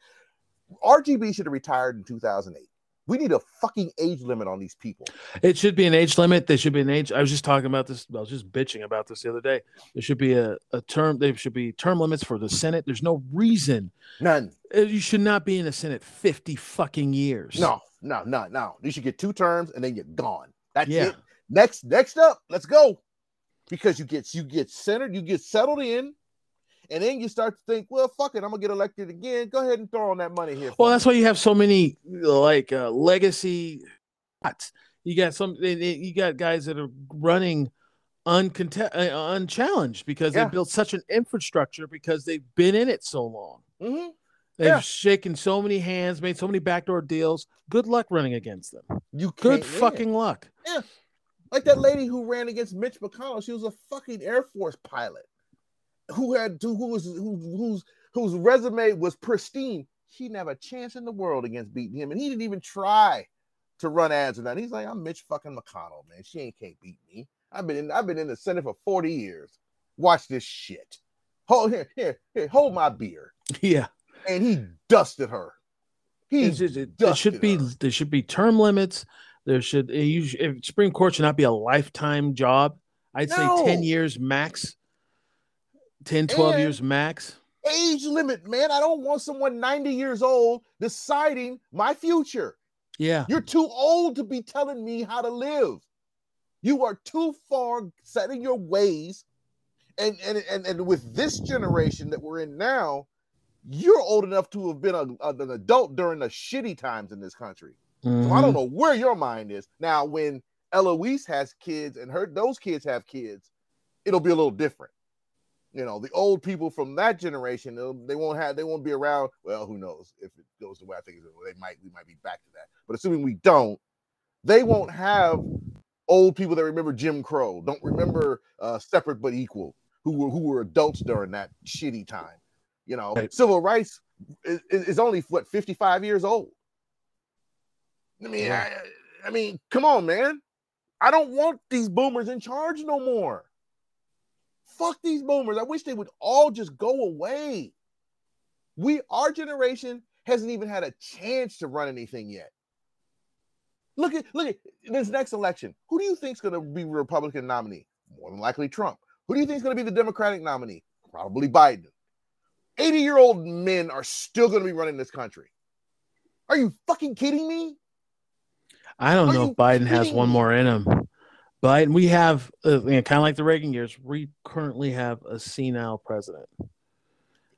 RGB should have retired in 2008. We need a fucking age limit on these people. It should be an age limit. There should be an age. I was just talking about this. I was just bitching about this the other day. There should be a, a term. There should be term limits for the Senate. There's no reason. None. Uh, you should not be in the Senate 50 fucking years. No, no, no, no. You should get two terms and then you're gone. That's yeah. it. Next, next up, let's go. Because you get you get centered, you get settled in, and then you start to think, well, fuck it, I'm gonna get elected again. Go ahead and throw on that money here. Well, that's why you have so many like uh, legacy. You got some. You got guys that are running uncontest, uh, unchallenged because yeah. they built such an infrastructure because they've been in it so long. Mm-hmm. They've yeah. shaken so many hands, made so many backdoor deals. Good luck running against them. You good fucking luck. Yeah, like that lady who ran against Mitch McConnell, she was a fucking Air Force pilot who had who was who, whose whose resume was pristine. She didn't have a chance in the world against beating him, and he didn't even try to run ads or that. He's like, I'm Mitch fucking McConnell, man. She ain't can't beat me. I've been in I've been in the Senate for 40 years. Watch this shit. Hold here, here, here, hold my beer. Yeah. And he dusted her. He just, it, it should be her. there should be term limits. There should if Supreme Court should not be a lifetime job. I'd no. say 10 years max. 10, 12 and years max. Age limit, man. I don't want someone 90 years old deciding my future. Yeah. You're too old to be telling me how to live. You are too far setting your ways. And, and, and, and with this generation that we're in now, you're old enough to have been a, a, an adult during the shitty times in this country. Mm-hmm. So I don't mm-hmm. know where your mind is. Now, when Eloise has kids and her those kids have kids, it'll be a little different. You know, the old people from that generation, they won't have, they won't be around. Well, who knows if it goes the way I think they might, we might be back to that. But assuming we don't, they won't have old people that remember Jim Crow, don't remember uh, separate but equal, who were who were adults during that shitty time. You know, Right. civil rights is, is only what 55 years old. I mean, Yeah. I, I mean, come on, man. I don't want these boomers in charge no more. Fuck these boomers. I wish they would all just go away. We, our generation, hasn't even had a chance to run anything yet. Look at look at this next election. Who do you think's going to be Republican nominee? More than likely Trump. Who do you think's going to be the Democratic nominee? Probably Biden. 80 year old men are still going to be running this country. Are you fucking kidding me? I don't Are know if Biden has one more in him. Biden, we have uh, you know, kind of like the Reagan years. We currently have a senile president.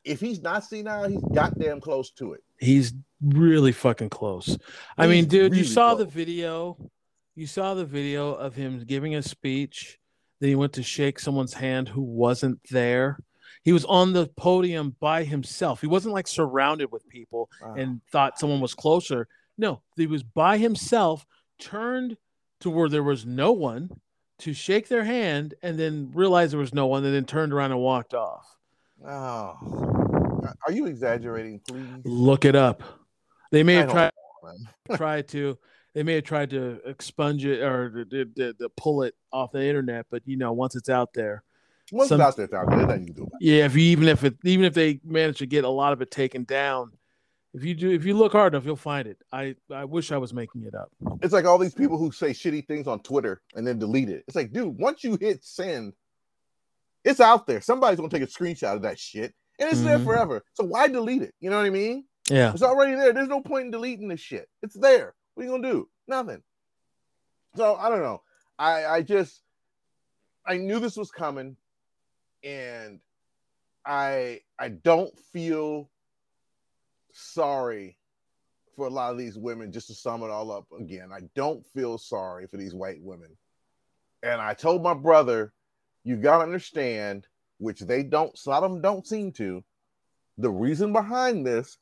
If he's not senile, he's goddamn close to it. He's really fucking close. I mean, dude, you really saw the video. You saw the video of him giving a speech. Then he went to shake someone's hand who wasn't there. He was on the podium by himself. He wasn't like surrounded with people Wow. and thought someone was closer. No, he was by himself, turned to where there was no one to shake their hand, and then realized there was no one, and then turned around and walked off. Oh, are you exaggerating, please? Look it up. They may I have tried. tried to they may have tried to expunge it or to, to, to- pull it off the internet but you know once it's out there Once Some- it's out there, it's out there. There's nothing you can do yeah if you even if it even if they manage to get a lot of it taken down if you do if you look hard enough you'll find it i i wish i was making it up. It's like all these people who say shitty things on Twitter and then delete it. It's like, dude, once you hit send, it's out there. Somebody's gonna take a screenshot of that shit, and it's there Mhm. forever. So why delete it? You know what I mean? yeah It's already there. There's no point in deleting this shit. It's there. What are you gonna do? Nothing. So I don't know. I I just I knew this was coming, and I I don't feel sorry for a lot of these women. Just to sum it all up again, I don't feel sorry for these white women. And I told my brother, you gotta understand, which they don't. A lot of them don't seem to. The reason behind this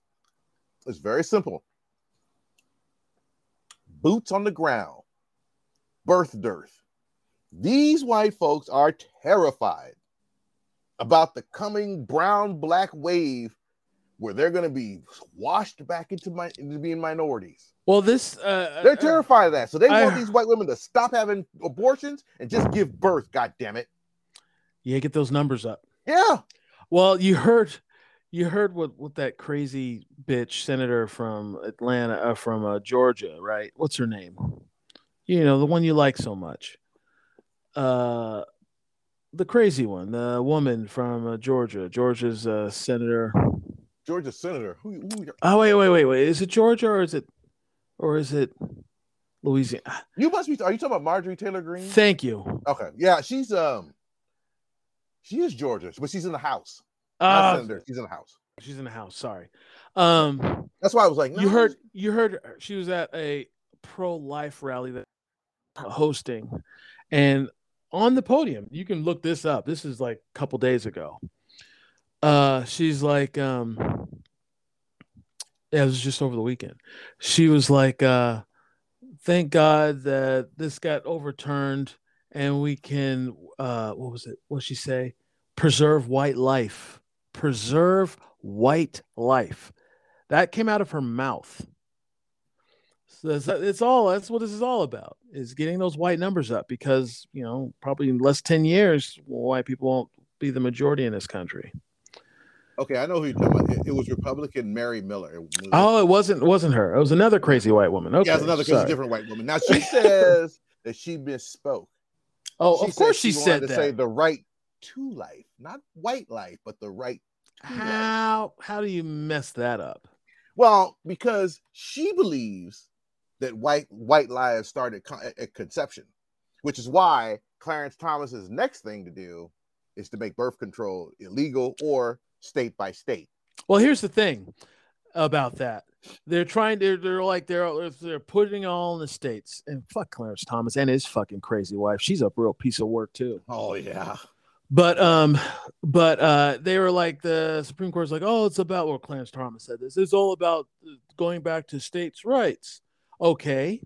is very simple. Boots on the ground, birth dearth. These white folks are terrified about the coming brown black wave where they're going to be washed back into, my, into being minorities. well this uh They're uh, terrified of that. So they I- want these white women to stop having abortions and just give birth, God damn it. yeah get those numbers up Yeah. well you heard you heard what what that crazy bitch senator from atlanta uh, from uh, georgia right what's her name you know the one you like so much uh the crazy one the woman from uh, georgia georgia's uh, senator Georgia senator. Who, who, oh wait wait wait wait is it georgia or is it or is it louisiana you must be. Are you talking about Marjorie Taylor Greene? thank you Okay. Yeah, she's um she is Georgia, but she's in the house. Uh, senator. She's in the house. she's in the house sorry um That's why I was like, you no, heard you heard she was at a pro-life rally that hosting and on the podium you can look this up this is like a couple days ago uh she's like um it was just over the weekend. She was like uh thank god that this got overturned and we can uh what was it? What she say? Preserve white life. Preserve white life. That came out of her mouth. So it's all that's what this is all about is getting those white numbers up because you know probably in less 10 years white people won't be the majority in this country Okay, I know who you're talking about. It, it was Republican Mary Miller. It was- oh it wasn't wasn't her it was another crazy white woman okay yeah, it's another a different white woman. Now she says that she misspoke. oh She of course she wanted said to that say the right to life, not white life, but the right life. how how do you mess that up Well, because she believes that white white lives started co- at- at conception, which is why Clarence Thomas's next thing to do is to make birth control illegal or state by state. Well, here's the thing about that. They're trying to, they're like, they're, they're putting it all in the states. And fuck Clarence Thomas and his fucking crazy wife. She's a real piece of work, too. Oh yeah, But, um, but, uh, they were like, the Supreme Court's like, oh, it's about, well, Clarence Thomas said this. It's all about going back to states' rights. Okay.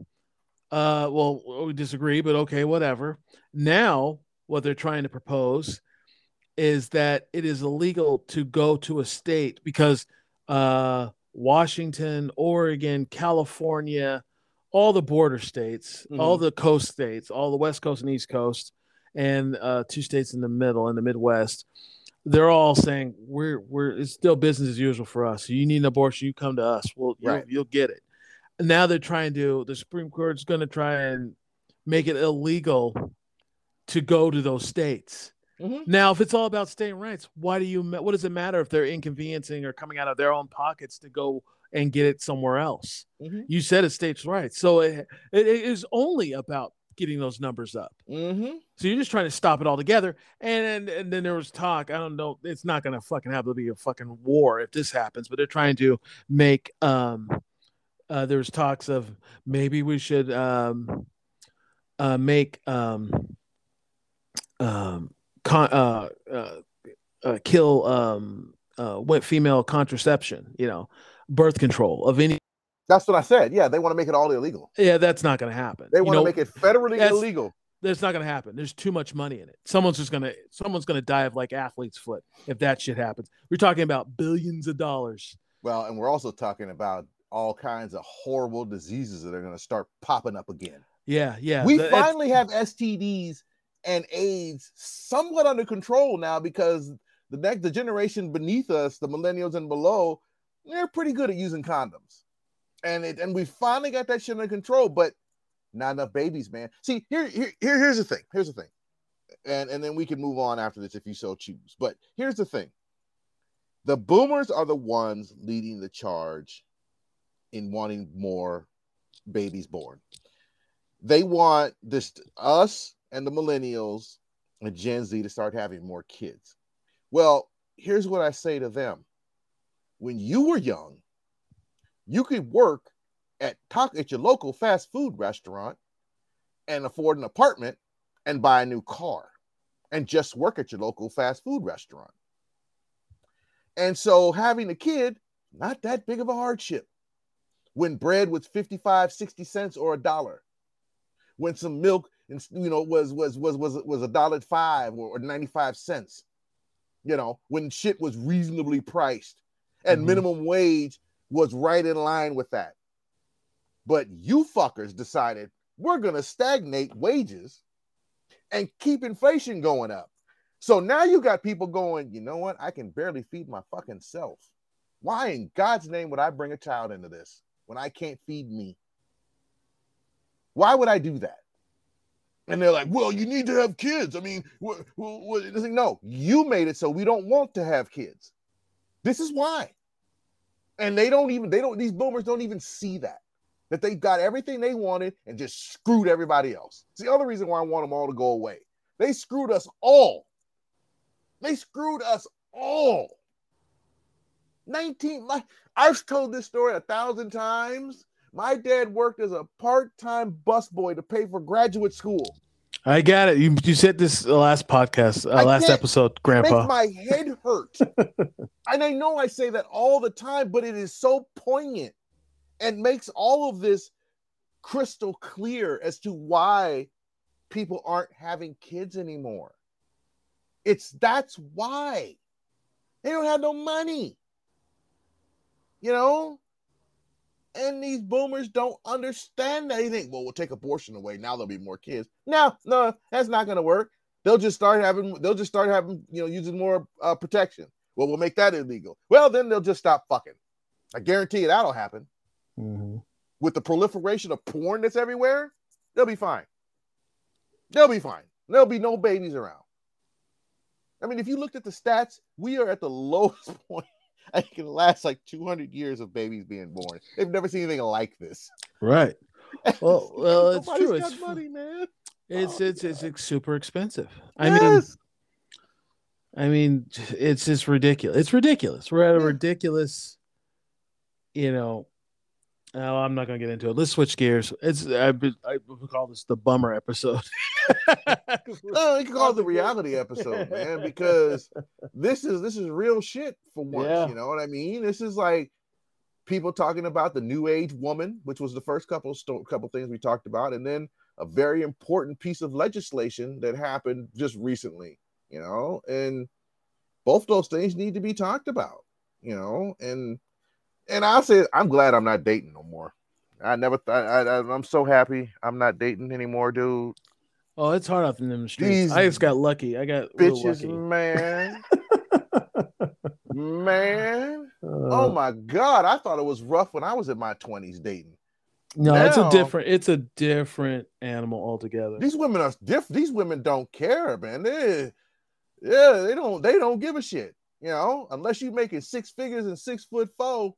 Uh, well, we disagree, but okay, whatever. Now, what they're trying to propose is that it is illegal to go to a state because uh, Washington, Oregon, California, all the border states, mm-hmm. all the coast states, all the West Coast and East Coast, and uh, two states in the middle in the Midwest, they're all saying we're we're it's still business as usual for us. You need an abortion, you come to us. Well, right. you'll, you'll get it. And now they're trying to. The Supreme Court's going to try and make it illegal to go to those states. Mm-hmm. Now, if it's all about state rights, why do you? What does it matter if they're inconveniencing or coming out of their own pockets to go and get it somewhere else? Mm-hmm. You said it's states' rights, so it, it is only about getting those numbers up. Mm-hmm. So you're just trying to stop it all together. And, and and then there was talk. I don't know. It's not going to fucking have to be a fucking war if this happens. But they're trying to make. um uh, There's talks of maybe we should um uh make um um con- uh, uh, uh, kill um, uh, what female contraception, you know, birth control of any. That's what I said. Yeah, they want to make it all illegal. Yeah, that's not going to happen. They want to make it federally illegal. That's not going to happen. There's too much money in it. Someone's just going to someone's going to die of like athlete's foot if that shit happens. We're talking about billions of dollars. Well, and we're also talking about all kinds of horrible diseases that are going to start popping up again. Yeah, yeah. We the, finally have STDs and AIDS somewhat under control now because the next the generation beneath us, the millennials and below, they're pretty good at using condoms. And it and we finally got that shit under control, but not enough babies, man. See, here, here, here here's the thing. Here's the thing. And and then we can move on after this if you so choose. But here's the thing. The boomers are the ones leading the charge in wanting more babies born. They want this us and the millennials and Gen Z to start having more kids. Well, here's what I say to them. When you were young, you could work at talk at your local fast food restaurant and afford an apartment and buy a new car and just work at your local fast food restaurant. And so having a kid, not that big of a hardship. When bread was 55, 60 cents or a dollar. When some milk and you know was was was was was a dollar five or, or 95 cents you know when shit was reasonably priced and mm-hmm. minimum wage was right in line with that. But you fuckers decided we're going to stagnate wages and keep inflation going up. So now you got people going you know what? I can barely feed my fucking self. Why in god's name would i bring a child into this when i can't feed me? Why would i do that and they're like, well, you need to have kids. I mean? Like, no, you made it so we don't want to have kids. This is why. And they don't even, they don't, these boomers don't even see that, that they got everything they wanted and just screwed everybody else. It's the other reason why I want them all to go away. They screwed us all. They screwed us all. 19, my, I've told this story a thousand times. My dad worked as a part-time busboy to pay for graduate school. I got it. You, you said this last podcast, uh, last episode, Grandpa. my head hurt, and I know I say that all the time, but it is so poignant and makes all of this crystal clear as to why people aren't having kids anymore. It's that's why they don't have no money. You know, and these boomers don't understand that. They think, well, we'll take abortion away. Now there'll be more kids. No, no, that's not going to work. They'll just start having, they'll just start having, you know, using more uh, protection. Well, we'll make that illegal. Well, then they'll just stop fucking. I guarantee you that'll happen. Mm-hmm. With the proliferation of porn that's everywhere, they'll be fine. They'll be fine. There'll be no babies around. I mean, if you looked at the stats, we are at the lowest point I can last like 200 years of babies being born. They've never seen anything like this. Right. Well, well, it's true. It's money, man. It's, oh, it's, it's it's super expensive. I yes. mean, I mean, it's just ridiculous. It's ridiculous. We're at a ridiculous, you know, Oh, I'm not going to get into it. Let's switch gears. It's I, I call this the bummer episode. oh, you can call it the reality episode, man, because this is this is real shit for once. Yeah. You know what I mean? This is like people talking about the new age woman, which was the first couple sto- couple things we talked about, and then a very important piece of legislation that happened just recently. You know, and both those things need to be talked about, you know. And and I say I'm glad I'm not dating no more. I never thought I, am so happy I'm not dating anymore, dude. Oh, it's hard out in them streets. These I just got lucky. I got bitches, man. man. Uh, oh my god, I thought it was rough when I was in my 20s dating. No, now, it's a different it's a different animal altogether. These women are different. These women don't care, man. They yeah, they don't they don't give a shit, you know, unless you making six figures and six foot four.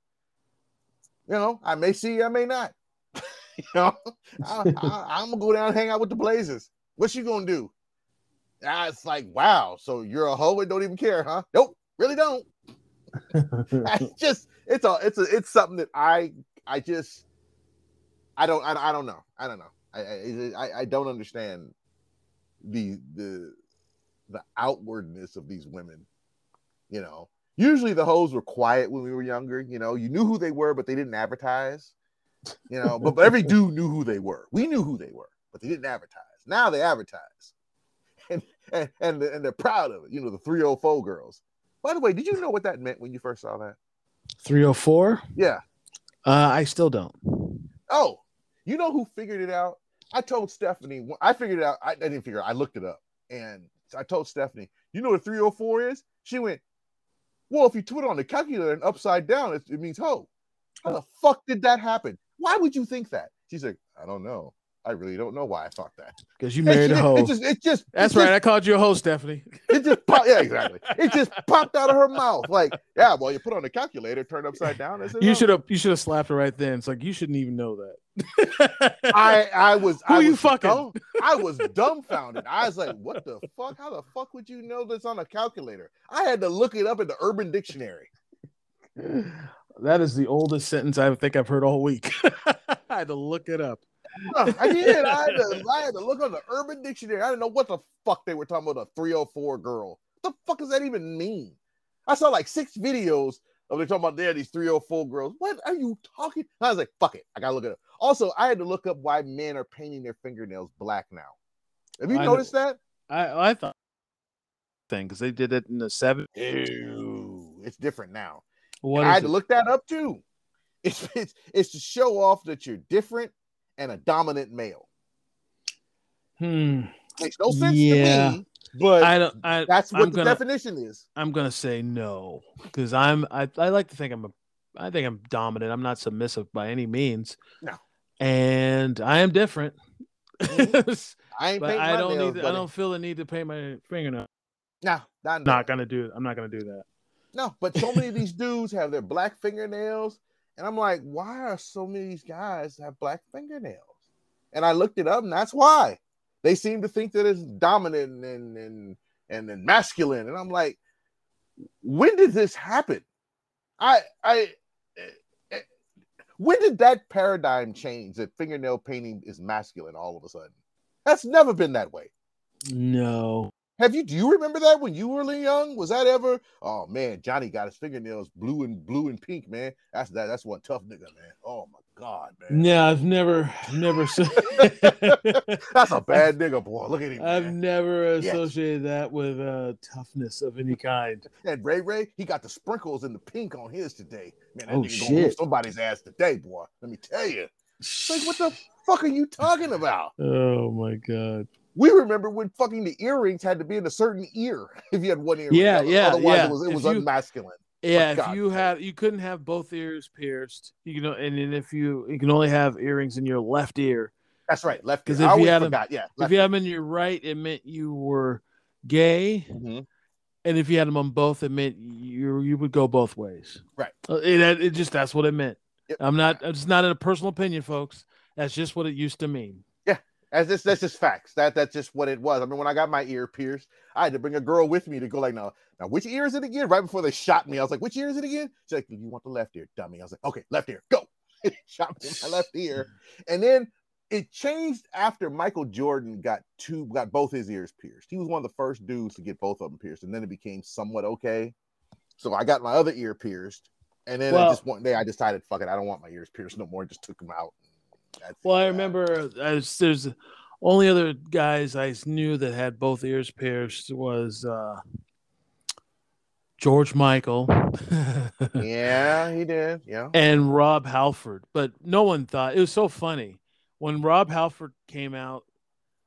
You know, I may see, I may not. you know, I, am gonna go down and hang out with the Blazers. What you gonna do? Ah, it's like, wow. So you're a hoe and don't even care, huh? Nope, really don't. I just it's a it's a it's something that I I just I don't I, I don't know I don't know I, I I don't understand the the the outwardness of these women. You know, usually the hoes were quiet when we were younger. You know, you knew who they were, but they didn't advertise. You know, but, but every dude knew who they were. We knew who they were, but they didn't advertise. Now they advertise, and and and, and they're proud of it. You know, the 304 girls. By the way, did you know what that meant when you first saw that? 304? Yeah. Uh, I still don't. Oh, you know who figured it out? I told Stephanie. I figured it out. I, I didn't figure it. Out. I looked it up, and I told Stephanie, "You know what 304 is?" She went, "Well, if you put it on the calculator and upside down, it, it means hoe." How the oh. fuck did that happen? Why would you think that? She's like, "I don't know." I really don't know why I thought that. Because you married a hoe. It just, it just That's it right. Just, I called you a hoe, Stephanie. It just popped. Yeah, exactly. It just popped out of her mouth. Like, yeah, well, you put on the calculator, turn upside down. you oh. should have you should have slapped her right then. It's like you shouldn't even know that. I I was Who I you was fucking? Dumb, I was dumbfounded. I was like, what the fuck? How the fuck would you know this on a calculator? I had to look it up in the urban dictionary. That is the oldest sentence I think I've heard all week. I had to look it up. I did. I had, to, I had to look on the Urban Dictionary. I didn't know what the fuck they were talking about. A 304 girl. What the fuck does that even mean? I saw like six videos of they talking about there these 304 girls. What are you talking? I was like, fuck it. I gotta look it up. Also, I had to look up why men are painting their fingernails black now. Have you I noticed know. that? I I thought thing because they did it in the 70s. Ew, it's different now. What I had it? to look that up too. It's, it's it's to show off that you're different and a dominant male. Hmm. Makes no sense yeah. to me. But I don't. I, that's what I'm the gonna, definition is. I'm gonna say no because I'm. I, I like to think I'm a. I think I'm dominant. I'm not submissive by any means. No. And I am different. Mm-hmm. I ain't. but I don't nails, need. I don't feel the need to paint my fingernail. No, not, not gonna do. I'm not gonna do that. No, but so many of these dudes have their black fingernails and I'm like, why are so many of these guys have black fingernails? And I looked it up, and that's why. They seem to think that it's dominant and and and, and masculine. And I'm like, when did this happen? I I eh, eh, when did that paradigm change that fingernail painting is masculine all of a sudden? That's never been that way. No. Have you? Do you remember that when you were young? Was that ever? Oh man, Johnny got his fingernails blue and blue and pink, man. That's that. That's one tough nigga, man. Oh my god, man. Yeah, I've never, never. that's a bad nigga, boy. Look at him. I've man. never associated yes. that with uh, toughness of any kind. And Ray Ray, he got the sprinkles and the pink on his today. Man, that oh, nigga shit. gonna whoop somebody's ass today, boy. Let me tell you. Like, what the fuck are you talking about? Oh my god. We remember when fucking the earrings had to be in a certain ear if you had one ear. Yeah, yeah, Otherwise, yeah. it was it was you, unmasculine. Yeah, if you had, you couldn't have both ears pierced. You know, and then if you you can only have earrings in your left ear. That's right, left. Because if you had forgot, them, yeah, if you had them in your right, it meant you were gay. Mm-hmm. And if you had them on both, it meant you you would go both ways. Right. Uh, it, it just that's what it meant. Yep. I'm not. It's not a personal opinion, folks. That's just what it used to mean. That's just that's just facts. That that's just what it was. I mean, when I got my ear pierced, I had to bring a girl with me to go like, no, now which ear is it again? Right before they shot me, I was like, which ear is it again? She's like, you want the left ear, dummy. I was like, okay, left ear, go. shot me in my left ear, and then it changed after Michael Jordan got two, got both his ears pierced. He was one of the first dudes to get both of them pierced, and then it became somewhat okay. So I got my other ear pierced, and then well, just one day I decided, fuck it, I don't want my ears pierced no more. Just took them out. Well, I remember as there's only other guys I knew that had both ears pierced was uh George Michael, Yeah, he did. Yeah. and Rob Halford, but no one thought it was so funny when Rob Halford came out.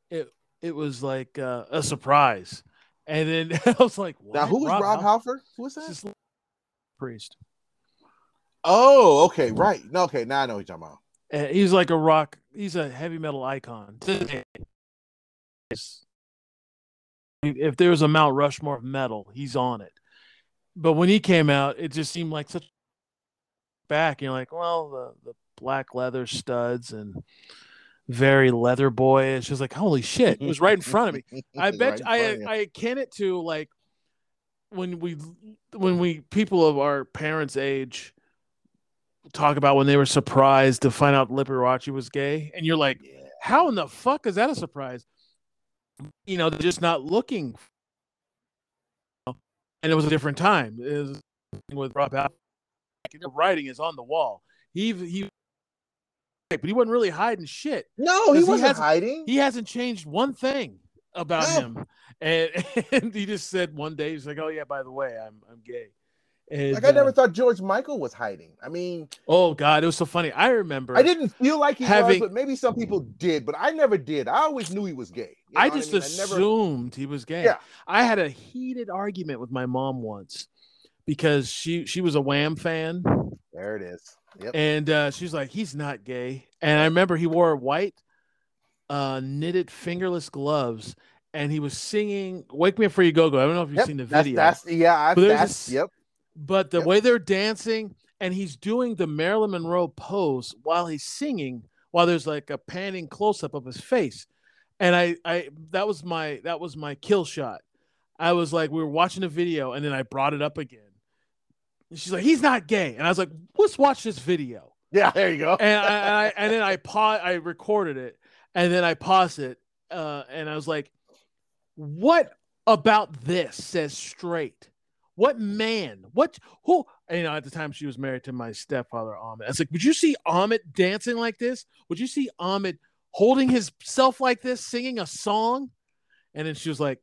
It it was like uh, a surprise, and then I was like, Now, who was Rob, Halford? Halford? Who was that? priest. Oh, okay, right. No, okay, now I know what you're talking about. Uh, he's like a rock. He's a heavy metal icon. If there was a Mount Rushmore of metal, he's on it. But when he came out, it just seemed like such back. You're like, well, the, the black leather studs and very leather boyish. It's just like, holy shit! It was right in front of me. I bet Right I front of you. I akin it to like when we when we people of our parents' age talk about when they were surprised to find out Liberace was gay, and you're like, how in the fuck is that a surprise? You know, they're just not looking. And it was a different time. It was with Rob. The writing is on the wall. He he, but he wasn't really hiding shit No, he wasn't hasn't- hiding. he hasn't changed one thing about No. him. And, and he just said one day he's like, "Oh yeah, by the way, I'm I'm gay." And, like I never uh, thought George Michael was hiding. I mean, oh god, it was so funny. I remember. I didn't feel like he Having- was, but maybe some people did. But I never did. I always knew he was gay. You I know what just mean? I never- assumed he was gay. Yeah. I had a heated argument with my mom once because she she was a Wham fan There it is. Yep. and uh, she's like, "He's not gay." And I remember he wore white uh, knitted fingerless gloves and he was singing "Wake Me Up Before You Go Go." I don't know if you've Yep, seen the video. That's, yeah, I, But there's that's this- yep. But the Yep. way they're dancing and he's doing the Marilyn Monroe pose while he's singing, while there's like a panning close up of his face, and I, I that was my that was my kill shot. I was like, we were watching a video, and then I brought it up again. And she's like, he's not gay, and I was like, let's watch this video, Yeah, there you go. and I, and, I, and then I pa- I recorded it, and then I paused it, uh, and I was like, what about this says straight? What man? What who? You know, at the time she was married to my stepfather Ahmed. I was like, would you see Ahmed dancing like this? Would you see Ahmed holding himself like this, singing a song? And then she was like,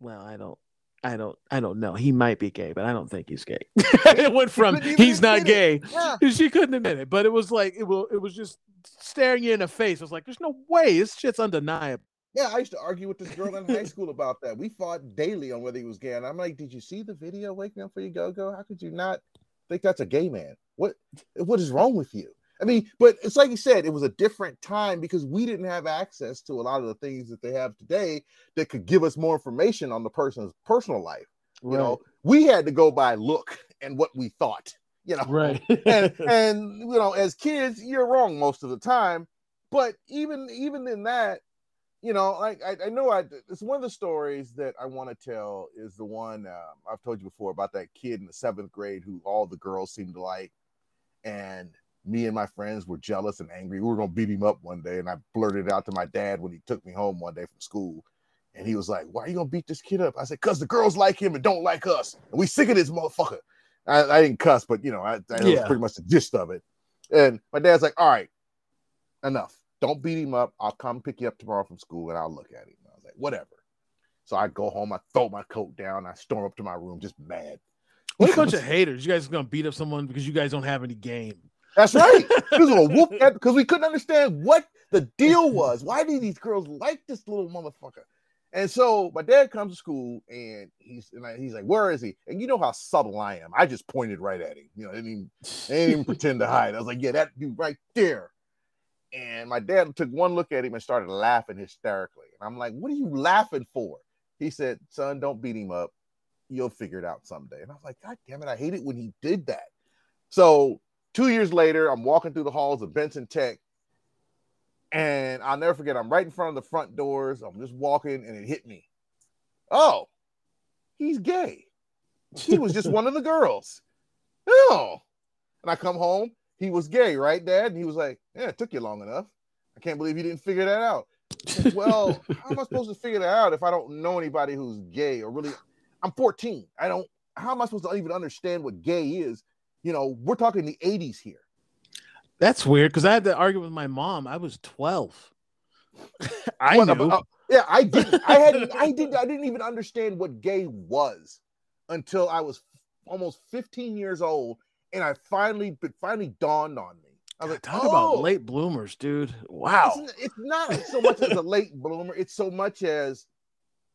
well, I don't. I don't I don't know. He might be gay, but I don't think he's gay. it went from he's not gay. Yeah. She couldn't admit it, but it was like it was it was just staring you in the face. I was like, there's no way. This shit's undeniable. Yeah, I used to argue with this girl in high school about that. We fought daily on whether he was gay, and I'm like, "Did you see the video? waking up for you go go. How could you not think that's a gay man? What what is wrong with you?" I mean, but it's like you said, it was a different time because we didn't have access to a lot of the things that they have today that could give us more information on the person's personal life. You know, we had to go by look and what we thought. You know, right. and and you know, as kids, you're wrong most of the time. But even even in that, you know, like I, I know I it's one of the stories that I want to tell is the one um, I've told you before about that kid in the seventh grade who all the girls seemed to like, and me and my friends were jealous and angry. We were gonna beat him up one day, and I blurted it out to my dad when he took me home one day from school. And he was like, Why are you gonna beat this kid up? I said, Because the girls like him and don't like us. And we sick of this motherfucker. I, I didn't cuss, but you know, I, that was pretty much the gist of it. And my dad's like, All right, enough. Don't beat him up. I'll come pick you up tomorrow from school and I'll look at him. I was like, Whatever. So I go home, I throw my coat down, I storm up to my room just mad. What a bunch of haters. You guys are gonna beat up someone because you guys don't have any game. That's right. He was gonna whoop because we couldn't understand what the deal was. Why do these girls like this little motherfucker? And so my dad comes to school and he's and I, he's like, "Where is he?" And you know how subtle I am. I just pointed right at him. You know, I didn't even, I didn't even pretend to hide. I was like, "Yeah, that dude right there." And my dad took one look at him and started laughing hysterically. And I'm like, "What are you laughing for?" He said, "Son, don't beat him up. You'll figure it out someday." And I was like, "God damn it! I hate it when he did that." So two years later, I'm walking through the halls of Benson Tech, and I'll never forget. I'm right in front of the front doors. I'm just walking, and it hit me. Oh, he's gay. He was just one of the girls. Oh, and I come home. He was gay, right, Dad? And he was like, "Yeah, it took you long enough. I can't believe you didn't figure that out." well, how am I supposed to figure that out if I don't know anybody who's gay or really? I'm 14. I don't. How am I supposed to even understand what gay is? You know, we're talking the 80s here. That's weird because I had to argue with my mom. I was 12. I What knew. about- yeah, I didn't. I hadn't. I didn't. I didn't even understand what gay was until I was almost 15 years old, and I finally, it finally dawned on me. I was like, Talk oh, about late bloomers, dude. Wow. It's, it's not so much as a late bloomer. It's so much as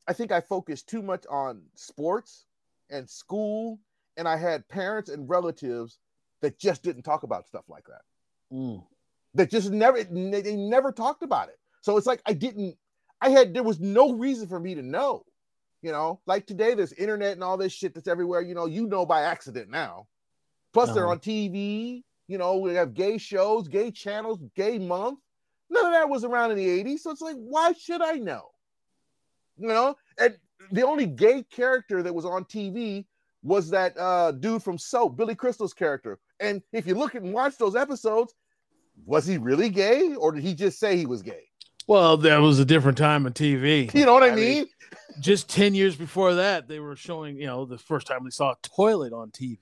I think I focused too much on sports and school, and I had parents and relatives that just didn't talk about stuff like that. Mm. That just never they never talked about it. So it's like I didn't. I had there was no reason for me to know. You know, like today there's internet and all this shit that's everywhere. You know, you know by accident now. Plus they're on TV. You know, we have gay shows, gay channels, gay month. None of that was around in the 80s. So it's like, why should I know? You know, and the only gay character that was on TV was that uh, dude from Soap, Billy Crystal's character. And if you look at and watch those episodes, was he really gay or did he just say he was gay? Well, that was a different time on TV. You know what I, I mean, mean? Just 10 years before that, they were showing, you know, the first time we saw a toilet on TV.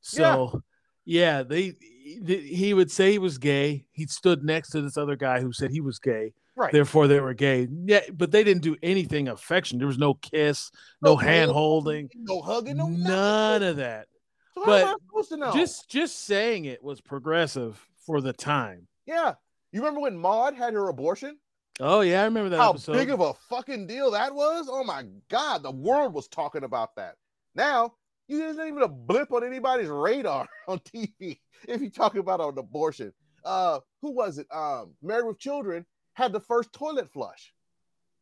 So, yeah, they he would say he was gay. He stood next to this other guy who said he was gay. Right. Therefore, they were gay. Yeah, but they didn't do anything affection. There was no kiss, no, hand holding, no hugging, no none nothing. of that. So but am I supposed to know? Just just saying it was progressive for the time. yeah. You remember when Maude had her abortion? Oh yeah, I remember that How episode. big of a fucking deal that was? Oh my god, the world was talking about that. Now you there's not even a blip on anybody's radar on TV if you talk about an abortion. Uh, who was it? Um, Married with Children had the first toilet flush.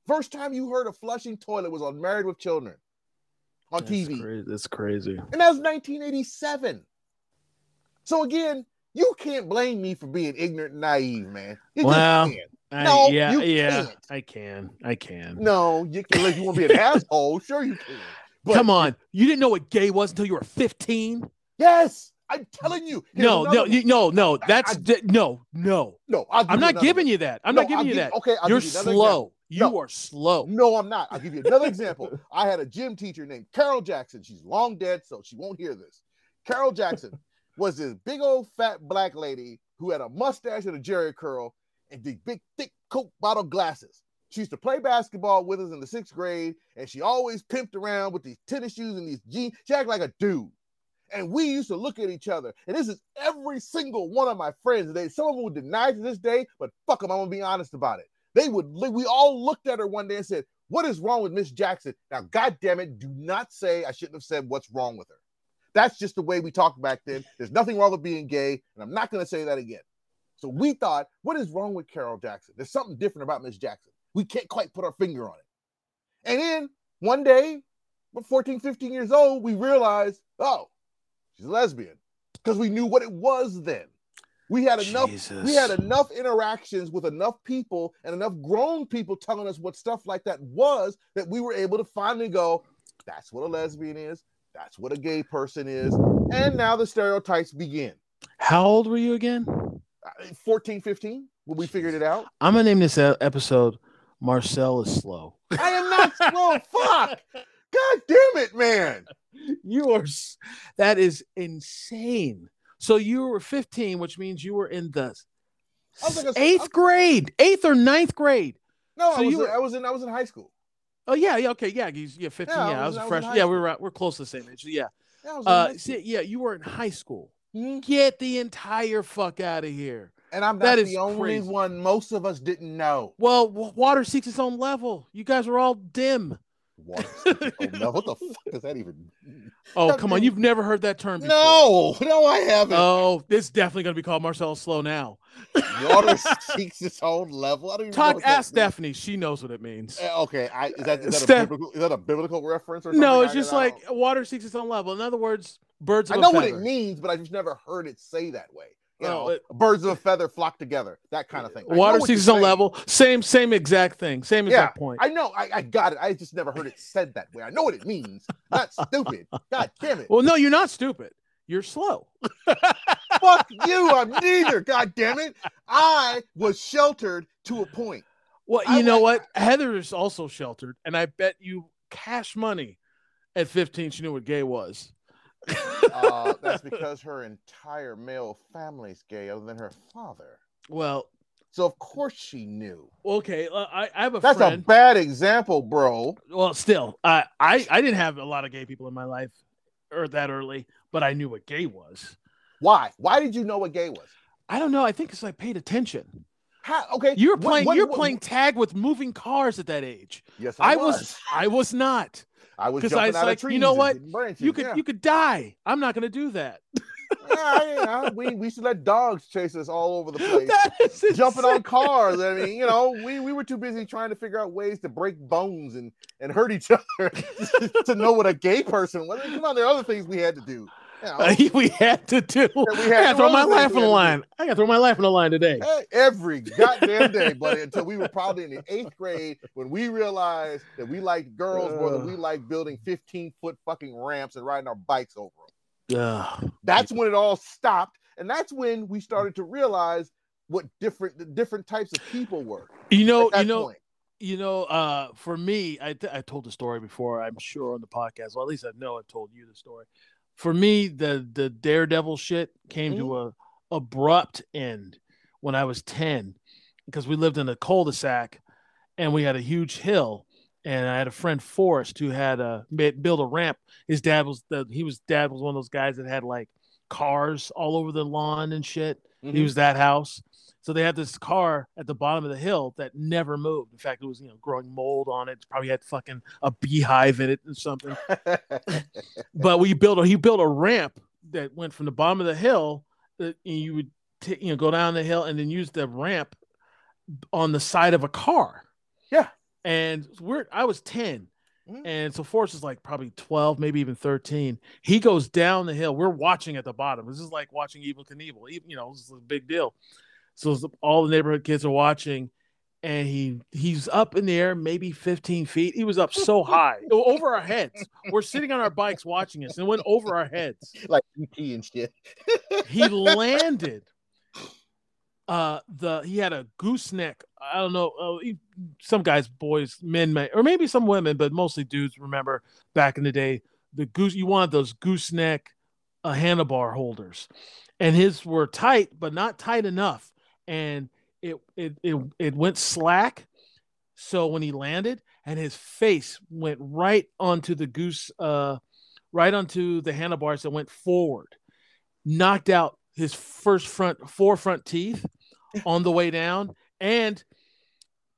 First time you heard a flushing toilet was on Married with Children on That's TV, crazy. That's crazy. and that was 1987. So again, you can't blame me for being ignorant and naive, man. You Well. I- No, yeah, you yeah, can't. I can, I can. No, you can. If you want to be an asshole, sure you can. But Come on, you didn't know what gay was until you were fifteen. Yes, I'm telling you. No, no, you, no, no. That's I- di- no, no. no. Give I'm not giving one. you that. I'm No, not giving I'll you give- that. Okay, I'll You're you slow. You No. are slow. No, I'm not. I'll give you another example. I had a gym teacher named Carol Jackson. She's long dead, so she won't hear this. Carol Jackson was this big old fat black lady who had a mustache and a Jheri curl and the big thick Coke bottle glasses. She used to play basketball with us in the sixth grade, and she always pimped around with these tennis shoes and these jeans. She acted like a dude. And we used to look at each other. And this is every single one of my friends. They some of them would deny to this day, but fuck them, I'm gonna be honest about it. They would we all looked at her one day and said, What is wrong with Miss Jackson? Now, god damn it, do not say I shouldn't have said what's wrong with her. That's just the way we talked back then. There's nothing wrong with being gay, and I'm not gonna say that again. So we thought, what is wrong with Carol Jackson? There's something different about Miss Jackson. We can't quite put our finger on it. And then one day, we're 14, 15 years old, we realized, oh, she's a lesbian. Because we knew what it was then. We had enough, we had enough interactions with enough people and enough grown people telling us what stuff like that was that we were able to finally go, that's what a lesbian is, that's what a gay person is. And now the stereotypes begin. How old were you again? Uh, 14, 15, when we figured it out. I'm gonna name this episode "Marcel is slow." I am not slow. Fuck. God damn it, man. You are. That is insane. So you were 15, which means you were in the like a- eighth grade, eighth or ninth grade. No, So I was, you were- I was in I was in high school. Oh yeah, yeah, okay, yeah, yeah, 15. Yeah, I Yeah, I was- I a was in freshman. Yeah, we were we're close to the same age. Yeah. Yeah, I was in Uh, see, yeah, you were in high school. Mhm. Get the entire fuck out of here. And I'm that is the only crazy. one most of us didn't know. Well, w- water seeks its own level. You guys were all dim. Water seeks its own level. What the fuck does that even Oh, No, come on, you've never heard that term before. No, no, I haven't. Oh, it's definitely gonna be called Marcel Slow now. Water seeks its own level. I don't even know Talk, ask. Stephanie. She knows what it means. Eh, Okay, I, is that, is, that a Steph- biblical, is that a biblical reference or something? No, it's I- just like water seeks its own level. In other words, birds of I know what it means, but I've just never heard it say that way. You know, it- birds of a feather flock together, that kind of thing. Water what seeks its own level. Same, same exact thing. Same Yeah, exact point. I know, I, I got it. I just never heard it said that way. I know what it means. Not stupid. God damn it. well, no, you're not stupid. You're slow. Fuck you. I'm neither. God damn it. I was sheltered to a point. Well, I you know went- what? Heather is also sheltered, and I bet you cash money at 15 she knew what gay was. Uh, that's because her entire male family's gay, other than her father. well, So of course she knew. Okay, uh, I, I have a That's friend. a bad example, bro. well, still, uh, I I didn't have a lot of gay people in my life, or that early, but I knew what gay was. Why? Why did you know what gay was? I don't know. I think because I paid attention. How? Okay, You were what- playing. what- you were what- playing tag with moving cars at that age. Yes, I, I was. was. I was not. I was jumping I was out like, of you know what? You could. yeah. You could die. I'm not going to do that. yeah, yeah, we we should let dogs chase us all over the place. Jumping on cars. I mean, you know, we, we were too busy trying to figure out ways to break bones and, and hurt each other to know what a gay person was. Come on, there are other things we had to do. You know, Uh, we had to do. we I got to throw my life on the had line. I got to throw my life on the line today. Every goddamn day, buddy, until we were probably in the eighth grade when we realized that we liked girls more than we liked building 15 foot fucking ramps and riding our bikes over them. Ugh. That's when it all stopped. And that's when we started to realize what different the different types of people were. you know. You know. point. You know. Uh, for me, I th- I told the story before. I'm sure on the podcast. Well, at least I know I've told you the story. For me, the the Daredevil shit came to a abrupt end when I was ten, because we lived in a cul-de-sac, and we had a huge hill. And I had a friend Forrest who had a made, built a ramp. His dad was the he was dad was one of those guys that had like cars all over the lawn and shit. He Mhm. was that house. So they had this car at the bottom of the hill that never moved. In fact, it was you know growing mold on it. Probably had fucking a beehive in it or something. But we built a he built a ramp that went from the bottom of the hill that you would t- you know go down the hill and then use the ramp on the side of a car. Yeah. And we're I was 10. Mhm. And so Forrest is like probably 12, maybe even 13. He goes down the hill. We're watching at the bottom. This is like watching Evel Knievel. Even, you know, this is a big deal. So all the neighborhood kids are watching, and he he's up in the air, maybe 15 feet. He was up so high over our heads. We're sitting on our bikes watching this, and it went over our heads. like ET and shit. He landed. Uh, the he had a gooseneck. I don't know. Uh, he- some guys, boys, men, may, or maybe some women, but mostly dudes. Remember back in the day, the goose. You wanted those gooseneck uh, handlebar holders, and his were tight, but not tight enough, and it it it it went slack. So when he landed, and his face went right onto the goose, uh, right onto the handlebars that went forward, knocked out his first front four front teeth on the way down, and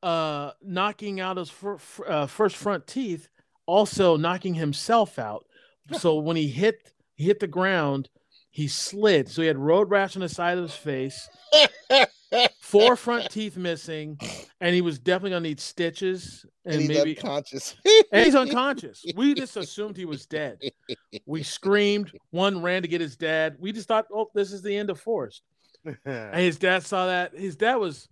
uh, knocking out his fir- uh, first front teeth, also knocking himself out. So when he hit he hit the ground, he slid. So he had road rash on the side of his face, four front teeth missing, and he was definitely gonna need stitches and, and he's maybe unconscious. and he's unconscious. We just assumed he was dead. We screamed. One ran to get his dad. We just thought, oh, this is the end of Forrest. And his dad saw that. His dad was,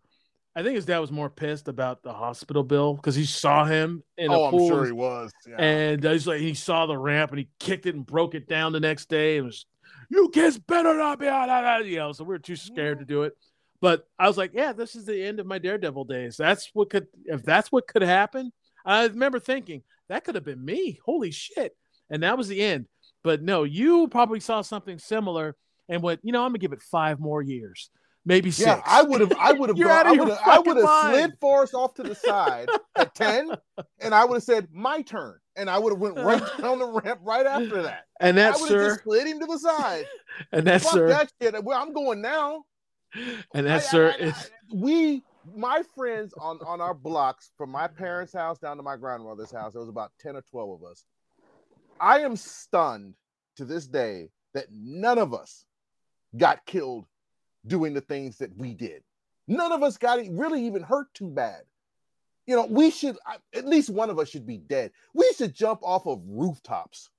I think his dad was more pissed about the hospital bill because he saw him in oh, a I'm pool. sure he was. Yeah. And he's like, he saw the ramp and he kicked it and broke it down the next day. And was, you kids better not be on that. You know, so we were too scared to do it. But I was like, yeah, this is the end of my Daredevil days. That's what could, if that's what could happen. I remember thinking that could have been me. Holy shit. And that was the end. But no, you probably saw something similar and went, you know, I'm gonna give it five more years, maybe six. yeah, I would have, I would have, You're gone, out of I would have, I slid Forrest off to the side at ten, and I would have said my turn, and I would have went right down the ramp right after that. and I that, would have sir, just slid him to the side. and that, Fuck sir, that shit. Well, I'm going now. and I- that, sir, I- I- is we my friends on on our blocks from my parents' house down to my grandmother's house there was about 10 or 12 of us i am stunned to this day that none of us got killed doing the things that we did. None of us got it really even hurt too bad. You know we should at least one of us should be dead. We should jump off of rooftops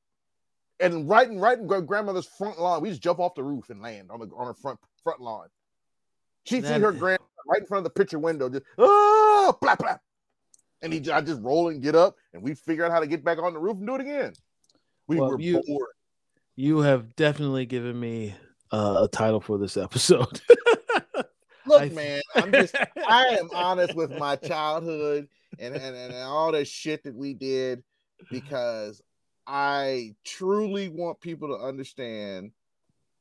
and right in right in grandmother's front lawn. We just jump off the roof and land on the on her front front lawn. She'd see her grand right in front of the picture window, just ah, oh, blap blap, and he I just roll and get up, and we figure out how to get back on the roof and do it again. We Well, were you- bored. you have definitely given me uh, a title for this episode. Look, I- man, I'm just I am honest with my childhood and, and and all the shit that we did because I truly want people to understand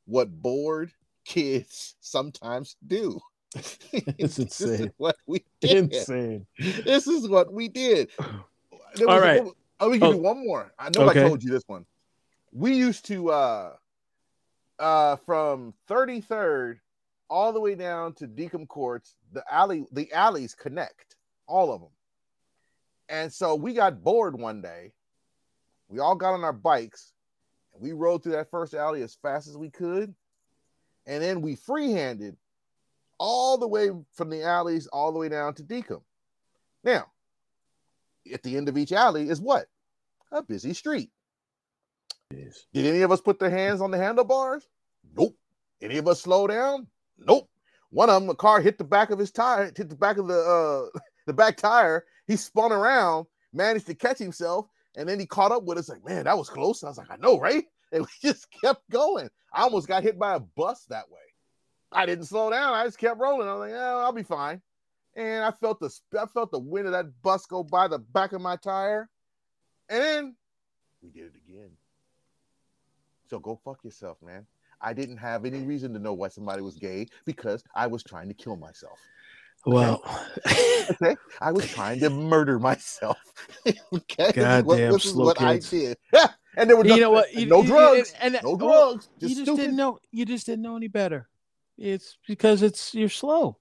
what bored kids sometimes do. It's insane. what we did. Insane. This is what we did. All right. Oh, we can Oh. do one more. I know Okay. I told you this one. We used to uh uh from 33rd all the way down to Deacon Courts, the alley, the alleys connect, all of them. And so we got bored one day. We all got on our bikes and we rode through that first alley as fast as we could. And then we freehanded all the way from the alleys all the way down to Deacon. Now, at the end of each alley is what? A busy street. Jeez. Did any of us put their hands on the handlebars? Nope. Any of us slow down? Nope. One of them, the car hit the back of his tire, hit the back of the uh the back tire. He spun around, managed to catch himself, and then he caught up with us. Like, man, that was close. I was like, I know, right? And we just kept going. I almost got hit by a bus that way. I didn't slow down. I just kept rolling. I was like, yeah, I'll be fine. And I felt the I felt the wind of that bus go by the back of my tire, and then we did it again. So go fuck yourself, man. I didn't have any reason to know why somebody was gay because I was trying to kill myself. Well, Okay, I was trying to murder myself. okay, Goddamn what, this is what I did. And there you no, know what? You, no you- drugs, and, and- no oh, drugs. you Just just stupid. didn't know. You just didn't know any better. It's because it's you're slow.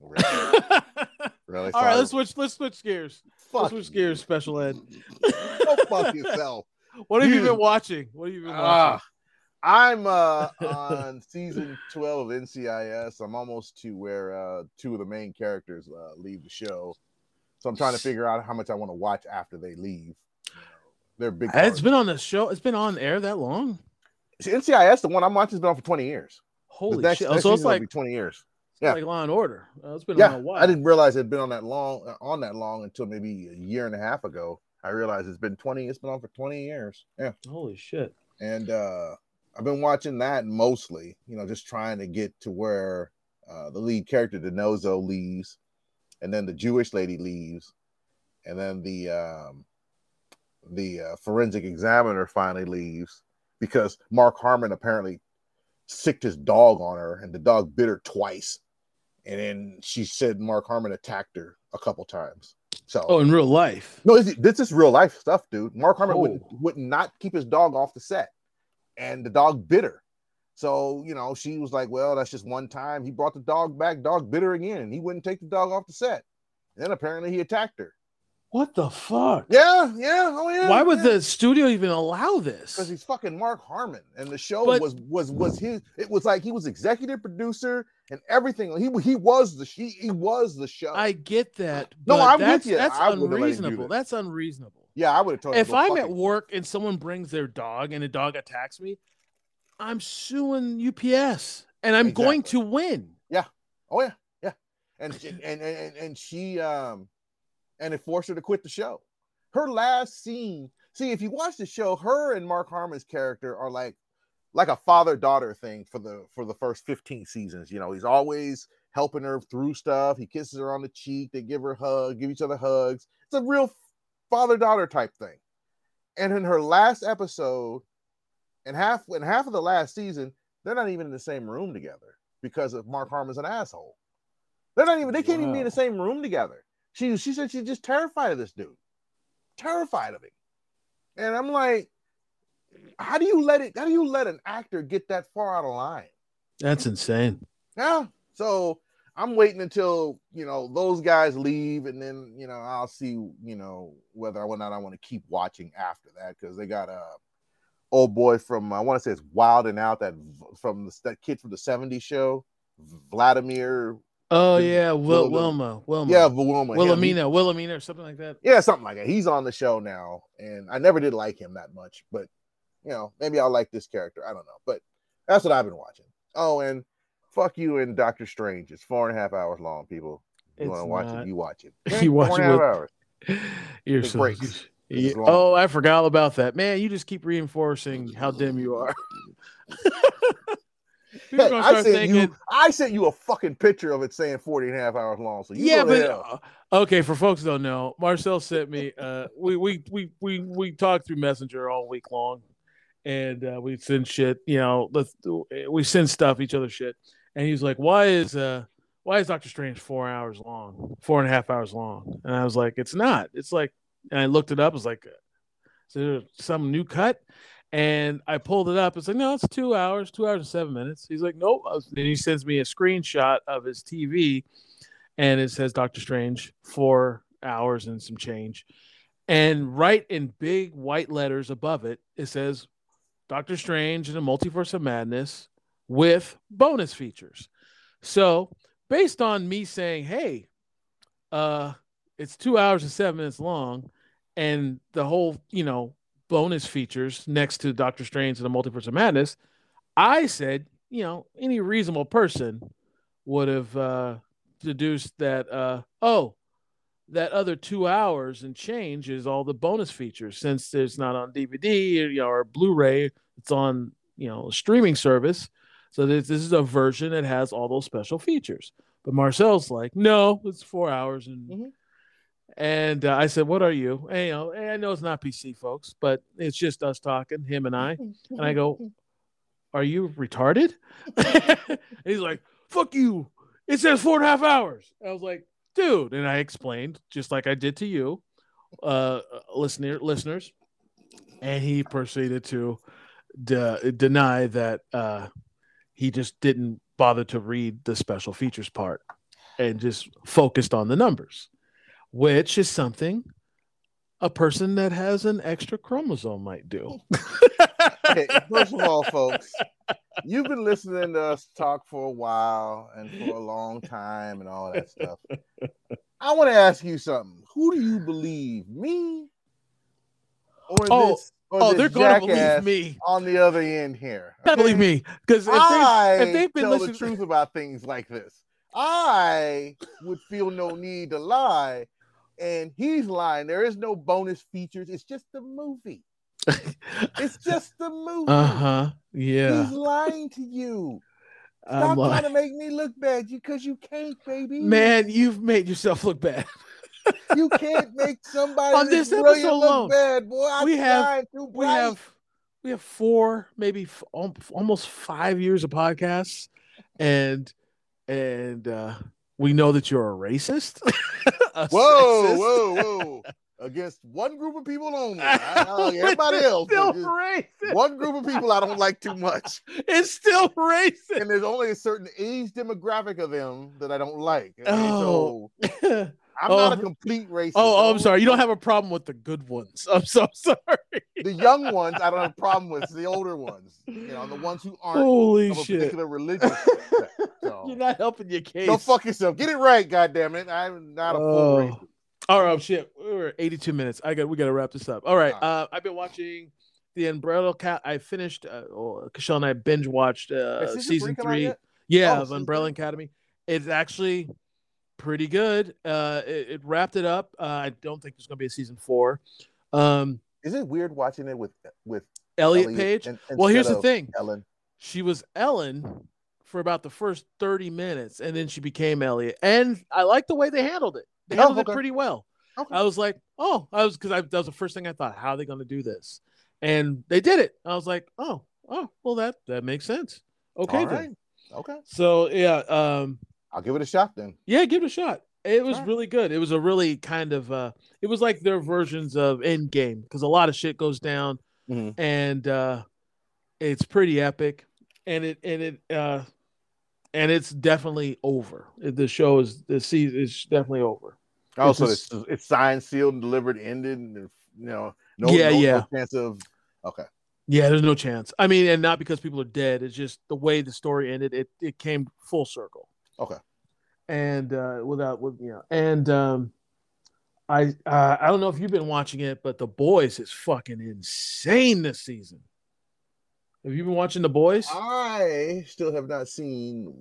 Really, All really right, let's switch. Let's switch gears. fuck Let's switch gears. Special ed. Go fuck yourself. What have you You- been watching? What have you been watching? Ah, I'm uh, on season 12 of NCIS. I'm almost to where uh, two of the main characters uh, leave the show. So I'm trying to figure out how much I want to watch after they leave. They're big. It's been on the show. It's been on air that long. See, NCIS, the one I'm watching, has been on for 20 years. Holy next- shit! next so it's like be 20 years. yeah. like Law and Order. Uh, it's been on a Yeah, while. I didn't realize it had been on that long, uh, on that long until maybe a year and a half ago. I realize it's been 20. It's been on for 20 years. Yeah. Holy shit! and uh I've been watching that mostly, you know, just trying to get to where uh the lead character DiNozzo leaves, and then the Jewish lady leaves, and then the um the uh, forensic examiner finally leaves because Mark Harmon apparently sicked his dog on her, and the dog bit her twice, and then she said Mark Harmon attacked her a couple times. So Oh, in real life. no, this, this is real life stuff, dude. Mark Harmon would, Oh. would not keep his dog off the set, and the dog bit her. So, you know, she was like, Well, that's just one time. He brought the dog back, dog bit her again, and he wouldn't take the dog off the set. And then apparently he attacked her. What the fuck? Yeah, yeah, oh yeah. Why would yeah. the studio even allow this? because he's fucking Mark Harmon, and the show But- was was was his. It was like he was executive producer and everything. He he was the he, he was the show. I get that. No, but I'm with that's, you. That's I wouldn't have let him do unreasonable. that. That's unreasonable. yeah, I would have told. If I'm at work and someone brings their dog and a dog attacks me, I'm suing UPS and I'm going to win. Yeah. Oh yeah, yeah, and and and and she um, and it forced her to quit the show. Her last scene. See, if you watch the show, her and Mark Harmon's character are like like a father daughter thing for the for the first 15 seasons. You know, he's always helping her through stuff. He kisses her on the cheek. They give her a hug, give each other hugs. It's a real father daughter type thing. And in her last episode, and half in half of the last season, they're not even in the same room together because of Mark Harmon's an asshole. They're not even they can't even be in the same room together. She she said she's just terrified of this dude. Terrified of him. And I'm like, how do you let it how do you let an actor get that far out of line? That's insane. Yeah. So I'm waiting until you know those guys leave, and then you know I'll see you know whether or not I want to keep watching after that because they got a old boy from I want to say it's Wild and Out that from the, that kid from the '70s show, Vladimir. Oh yeah, Wil- Wil- Wilma, Wilma, Yeah, Wilma. him. He- Wilhelmina, Wilhelmina, or something like that. Yeah, something like that. He's on the show now, and I never did like him that much, but you know, maybe I'll like this character. I don't know, but that's what I've been watching. Oh, and fuck you and Doctor Strange. It's four and a half hours long, people. You want to watch not. it? You watch it. You watch four it and a half hours. You're so. breaks. you- oh, I forgot all about that, man. You just keep reinforcing how dim you are. Hey, I sent thinking, you. I sent you a fucking picture of it saying 40 and a half hours long. So you yeah, but uh, okay. For folks who don't know, Marcel sent me. Uh, we we we we we talked through Messenger all week long, and uh, we send shit. You know, let's we send stuff each other shit. And he's like, "Why is uh why is Doctor Strange four hours long, four and a half hours long? And I was like, it's not. It's like, and I looked it up. It was like, is there some new cut? And I pulled it up. It's like, no, it's two hours, two hours and seven minutes. He's like, nope. Then he sends me a screenshot of his TV, and it says Doctor Strange four hours and some change. And right in big white letters above it, it says Doctor Strange and the Multiverse of Madness with bonus features. So, based on me saying, "Hey, uh, it's two hours and seven minutes long," and the whole, you know, bonus features next to Doctor Strange and the Multiverse of Madness, I said, you know, any reasonable person would have uh, deduced that, uh, oh, that other two hours and change is all the bonus features since it's not on DVD or, you know, or Blu-ray. It's on you know a streaming service. So this, this is a version that has all those special features. But Marcel's like, no, it's four hours and. Mm-hmm. And uh, I said, "What are you?" And, you know, I know it's not PC, folks, but it's just us talking, him and I. And I go, "Are you retarded?" he's like, "Fuck you! It says four and a half hours." I was like, dude. And I explained, just like I did to you, uh, listener listeners, and he proceeded to de- deny that uh, he just didn't bother to read the special features part and just focused on the numbers, which is something a person that has an extra chromosome might do. okay, first of all, folks, you've been listening to us talk for a while and for a long time and all that stuff. I want to ask you something. Who do you believe, me or oh, this? Or oh, they're going to believe me on the other end here. Okay? Believe me, because if, they, if they've been tell listening... the truth about things like this, I would feel no need to lie, and he's lying. There is no bonus features. It's just the movie it's just the movie. Uh huh. Yeah. He's lying to you. Stop trying to make me look bad because you can't, baby. Man, you've made yourself look bad. you can't make somebody on this episode alone. Bad, boy. I we have we have we have four, maybe f- almost five years of podcasts, and and uh, we know that you're a racist. a whoa, sexist. whoa, whoa! against one group of people only. I, I everybody else. Still racist. One group of people I don't like too much. It's still racist. And there's only a certain age demographic of them that I don't like. Oh. So I'm oh. not a complete racist. Oh, oh, I'm sorry. You don't have a problem with the good ones. I'm so sorry. The young ones, I don't have a problem with. The older ones, you know, the ones who aren't Holy of a shit. particular religion. So. You're not helping your case. Don't fuck yourself. Get it right, goddamn it. I'm not a full oh. racist. All right, shit. We're 82 minutes. I got we got to wrap this up. All right. Uh, I've been watching the Umbrella Cat. I finished. Uh, oh, and I binge watched uh, season three. Yeah, oh, of Umbrella. Academy. It's actually pretty good. Uh, it, it wrapped it up. Uh, I don't think there's going to be a season four. Um, Is it weird watching it with with Elliot, Elliot Page? And, well, here's the thing. Ellen. She was Ellen for about the first 30 minutes, and then she became Elliot. And I like the way they handled it. They handled oh, okay. it pretty well. Okay. I was like, oh, I was because that was the first thing I thought. How are they going to do this? And they did it. I was like, oh, oh, well that that makes sense. Okay, then. Okay. So yeah, um, I'll give it a shot then. Yeah, give it a shot. It was right. really good. It was a really kind of uh, it was like their versions of Endgame because a lot of shit goes down, mm-hmm. and uh, it's pretty epic, and it and it uh, and it's definitely over. The show is the season is definitely over. Also, it's, it's, it's signed, sealed, and delivered, ended. And, you know, no, yeah, no, yeah. No chance of okay. Yeah, there's no chance. I mean, and not because people are dead. It's just the way the story ended. It it came full circle. Okay. And uh, without with you know, and um, I uh, I don't know if you've been watching it, but The Boys is fucking insane this season. Have you been watching The Boys? I still have not seen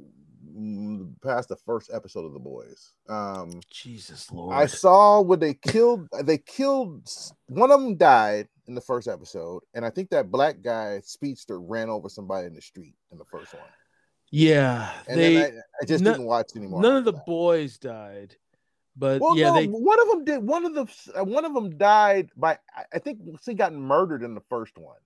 past the first episode of The Boys. Um, Jesus Lord! I saw when they killed. They killed one of them died in the first episode, and I think that black guy speedster ran over somebody in the street in the first one. Yeah, and they. I, I, just didn't watch anymore. None of the that. boys died, but well, yeah, no, they. One of them did. One of the one of them died by. I think he got murdered in the first one.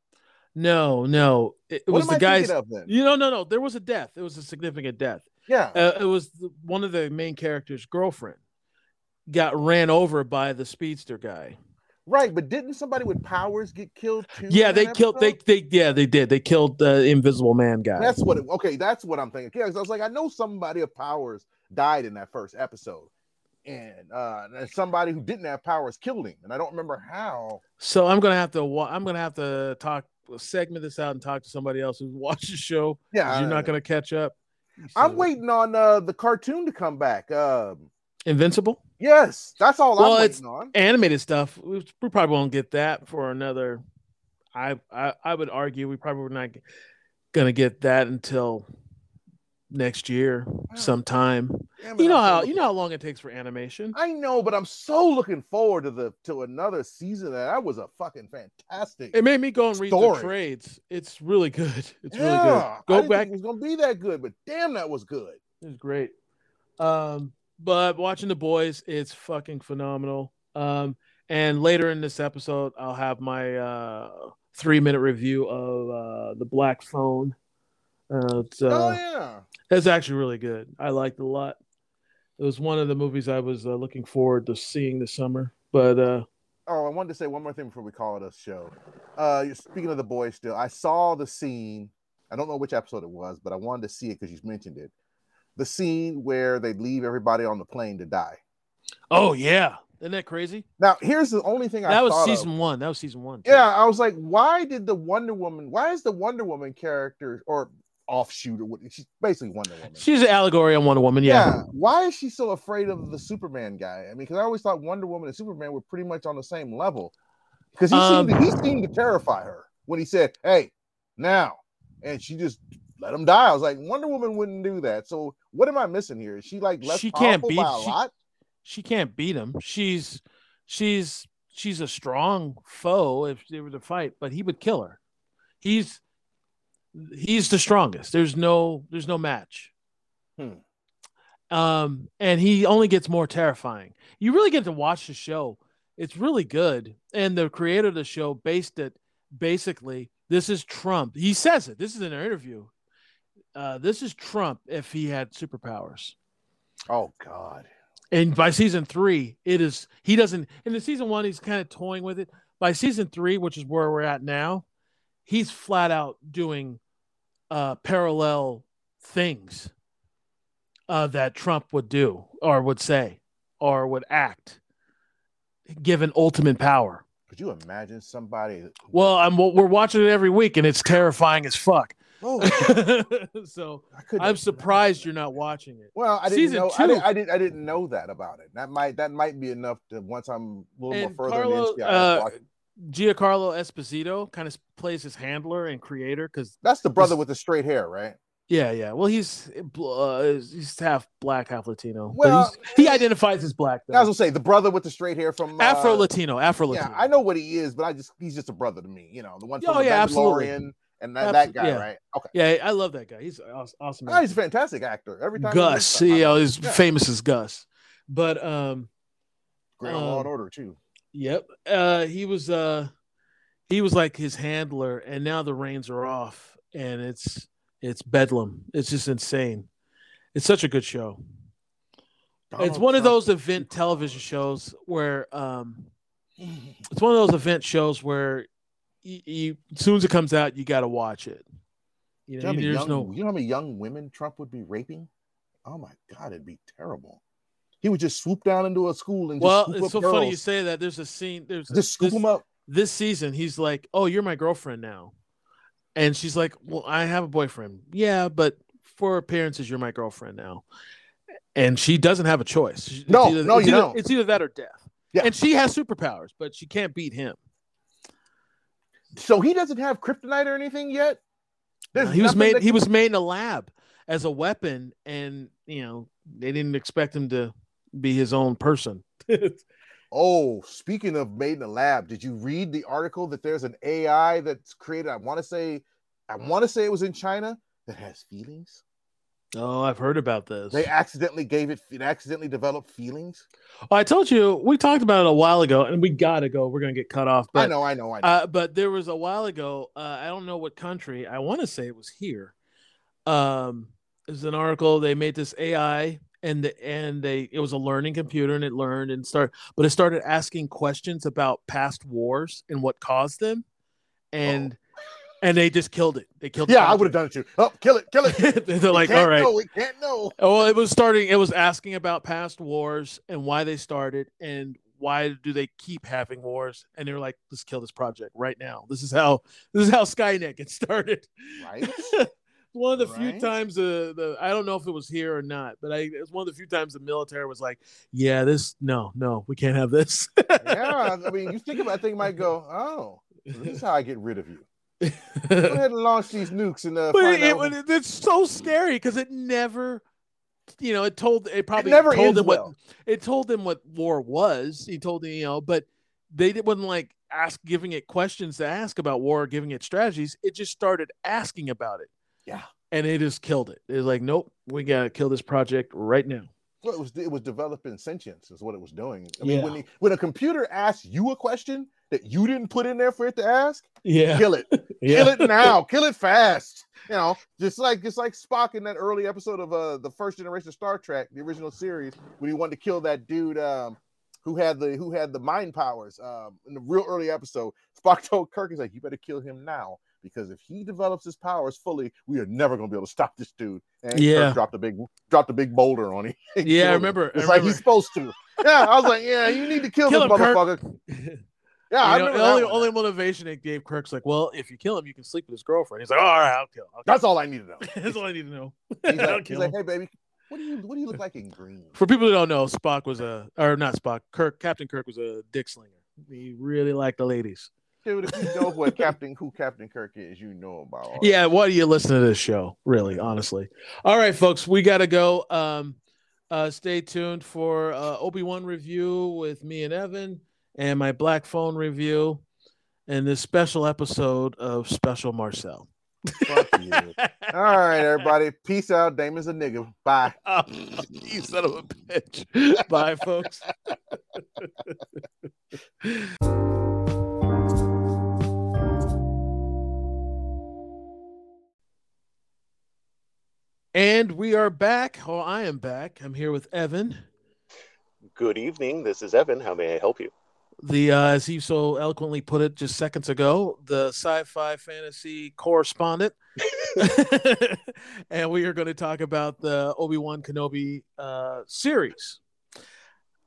No, no, it, it was the I guys. of then? You know, no, no. There was a death. It was a significant death. Yeah. Uh, it was the, one of the main characters' girlfriend got ran over by the speedster guy. Right, but didn't somebody with powers get killed too? Yeah, they killed. They, they, yeah, they did. They killed the Invisible Man guy. That's what. It, okay, that's what I'm thinking. Yeah, I was like, I know somebody of powers died in that first episode, and uh, and somebody who didn't have powers killed him, and I don't remember how. So I'm gonna have to. I'm gonna have to talk, segment this out, and talk to somebody else who's watched the show. Yeah, you're not gonna catch up. I'm waiting on uh, the cartoon to come back. Um, Invincible yes, that's all Well, I'm it's- waiting on. animated stuff. We, we probably won't get that for another. I, I I would argue we probably were not gonna get that until next year sometime. Damn You know I'm how looking- you know how long it takes for animation. I know, but I'm so looking forward to the to another season. That that was a fucking fantastic. It made me go and read Story. the trades. It's really good. It's yeah, really good. Go back. It was gonna be that good, but damn, that was good. It was great. Um, but watching the boys, it's fucking phenomenal. Um, and later in this episode, I'll have my uh three minute review of uh the Black Phone. Uh, it's, uh, oh yeah. It's actually really good. I liked it a lot. It was one of the movies I was uh, looking forward to seeing this summer. But uh, Oh, I wanted to say one more thing before we call it a show. Uh, you're speaking of the boys, still, I saw the scene. I don't know which episode it was, but I wanted to see it because you mentioned it. The scene where they leave everybody on the plane to die. oh yeah, isn't that crazy? Now, here's the only thing I that was thought of. season one. That was season one. too. Yeah, I was like, why did the Wonder Woman? Why is the Wonder Woman character or offshoot or what? She's basically Wonder Woman. she's an allegory on Wonder Woman. Yeah. Why is she so afraid of the Superman guy? I mean, because I always thought Wonder Woman and Superman were pretty much on the same level. Because he, Um, seemed to, he seemed to terrify her when he said, "Hey, now," and she just let him die. I was like, Wonder Woman wouldn't do that. So what am I missing here? Is she like less She can't beat- by a she- lot? she can't beat him. She's she's she's a strong foe if they were to fight, but he would kill her. He's he's the strongest. There's no there's no match. Hmm. Um, and he only gets more terrifying. You really get to watch the show. It's really good. And the creator of the show based it basically. This is Trump. He says it. This is in an interview. Uh, this is Trump if he had superpowers. Oh God. And by season three, it is he doesn't in the season one, he's kind of toying with it. By season three, which is where we're at now, he's flat out doing uh parallel things uh that Trump would do or would say or would act given ultimate power. Could you imagine somebody? Well, I'm we're watching it every week and it's terrifying as fuck. Oh, so I I'm surprised you're not watching it. Well, I didn't Season know. I two. didn't, I didn't. I didn't know that about it. That might. That might be enough to once I'm a little And more further Carlo, in NCIS. uh, Giancarlo Esposito kind of plays his handler and creator because That's the brother with the straight hair, right? yeah, yeah. Well, he's uh, he's half black, half Latino. Well, but he's, he identifies as black. I was gonna say the brother with the straight hair from uh, Afro Latino, Afro Latino. Yeah, I know what he is, but I just he's just a brother to me. You know, the one from Oh, the yeah, absolutely. And that, that guy, yeah. right? Okay, Yeah, I love that guy. He's aw- awesome. Oh, he's a fantastic actor. Every time Gus, I you know, he's Yeah. famous as Gus. But um, great on Law um, and Order too. Yep. Uh he was uh he was like his handler and now the reins are off and it's it's bedlam. It's just insane. It's such a good show. it's Donald one of those event television shows where um it's one of those event shows where you, you as soon as it comes out you got to watch it. You You know, know, how many there's young, no you know how many young women Trump would be raping? Oh my god, it'd be terrible. He would just swoop down into a school and just Well, scoop it's up so girls. funny you say that. There's a scene there's just scoop this, them up. this season he's like, "Oh, you're my girlfriend now," and she's like, "Well, I have a boyfriend." Yeah, but for appearances, you're my girlfriend now, and she doesn't have a choice. It's No, either, no, you either, don't. It's either that or death. Yeah. and she has superpowers, but she can't beat him. So he doesn't have kryptonite or anything yet. There's he was made. that He was made in a lab as a weapon, and you know they didn't expect him to be his own person. Oh, speaking of made in a lab, did you read the article that there's an AI that's created? I want to say, I want to say it was in China that has feelings. Oh, I've heard about this. They accidentally gave it. It accidentally developed feelings. Oh, I told you we talked about it a while ago, and we gotta go. We're gonna get cut off. But, I know, I know, I know. Uh, but there was a while ago. Uh, I don't know what country. I want to say it was here. Um, there's an article. They made this AI, and the, and they it was a learning computer, and it learned and start, but it started asking questions about past wars and what caused them, and. And they just killed it. They killed. yeah, I would have done it too. Oh, kill it, kill it. They're We like, all right. know, we can't know. Well, it was starting. It was asking about past wars and why they started and why do they keep having wars. And they're like, let's kill this project right now. This is how this is how Skynet gets started. Right? one of the few times the the I don't know if it was here or not, but I it's one of the few times the military was like, yeah, this no no we can't have this. yeah, I mean, you think about. I think might go. Oh, this is how I get rid of you. Go ahead and launch these nukes and uh, but it, it- it's so scary because it never you know it told it probably never told them what it told them what war was he told them you know but they didn't wasn't like ask giving it questions to ask about war giving it strategies it just started asking about it Yeah. and it just killed it it's like nope we gotta kill this project right now Well, it was it was developing sentience is what it was doing. I mean, Yeah. when the, when a computer asks you a question that you didn't put in there for it to ask, yeah kill it, yeah kill it now, kill it fast. You know, just like just like Spock in that early episode of uh the first generation Star Trek, the original series, when he wanted to kill that dude um who had the who had the mind powers um in the real early episode. Spock told Kirk, he's like, you better kill him now. Because if he develops his powers fully, we are never gonna be able to stop this dude. And Yeah. Kirk dropped a big dropped a big boulder on him. Yeah, I him. remember- I It's like he's supposed to. Yeah, I was like, yeah, you need to kill, Kill this him, motherfucker. Yeah, I know, the only, only motivation it gave Kirk's like, well, if you kill him, you can sleep with his girlfriend. He's like, all right, I'll kill. I'll kill. That's all I need to know. That's all I need to know. He's like, he's like, hey baby, what do you what do you look like in green? For people who don't know, Spock was a, or not Spock, Kirk, Captain Kirk was a dick slinger. He really liked the ladies. Dude, if you know what Captain who Captain Kirk is, you know about all Yeah, why do you listen to this show? Really, honestly. All right, folks, we got to go. Um, uh, stay tuned for uh, Obi Wan review with me and Evan, and my Black Phone review, and this special episode of Special Marcel. Fuck you. All right, everybody. Peace out. Damon's a nigga. Bye. Oh, you son of a bitch. Bye, folks. and we are back. Oh, I am back. I'm here with Evan, Good evening. This is Evan. How may I help you? The uh, as he so eloquently put it just seconds ago, the sci-fi fantasy correspondent. and we are going to talk about the Obi-Wan Kenobi uh, series.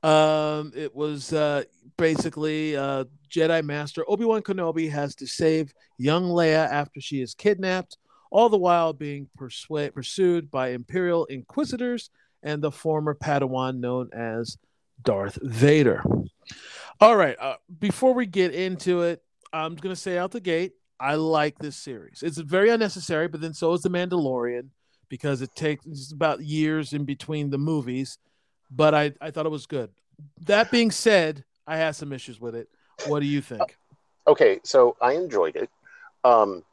Um, it was uh, basically uh, Jedi Master Obi-Wan Kenobi has to save young Leia after she is kidnapped, all the while being pursued by Imperial Inquisitors and the former Padawan known as Darth Vader. All right, uh, before we get into it, I'm going to say out the gate, I like this series. It's very unnecessary, but then so is The Mandalorian because it takes about years in between the movies. But I, I thought it was good. That being said, I had some issues with it. What do you think? Okay, so I enjoyed it. Um,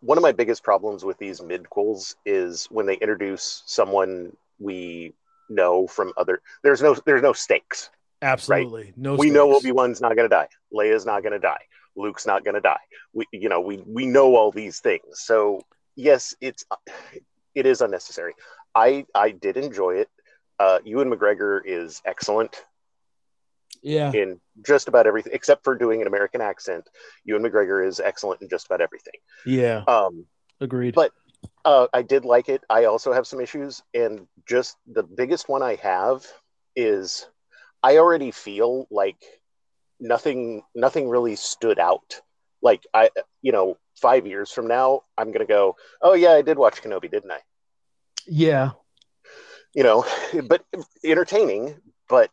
one of my biggest problems with these midquels is when they introduce someone we know from other. There's no there's no stakes. Absolutely. No we know stakes. Obi Wan's not going to die. Leia's not going to die. Luke's not going to die. We you know we we know all these things. So yes, it's it is unnecessary. I I did enjoy it. Uh, Ewan McGregor is excellent. Yeah. in just about everything except for doing an American accent. Ewan McGregor is excellent in just about everything. Yeah. Um, Agreed. but- uh, I did like it. I also have some issues, and just the biggest one I have is I already feel like nothing nothing really stood out. Like I, you know, five years from now, I'm gonna go, oh yeah, I did watch Kenobi, didn't I? yeah. You know, but entertaining, but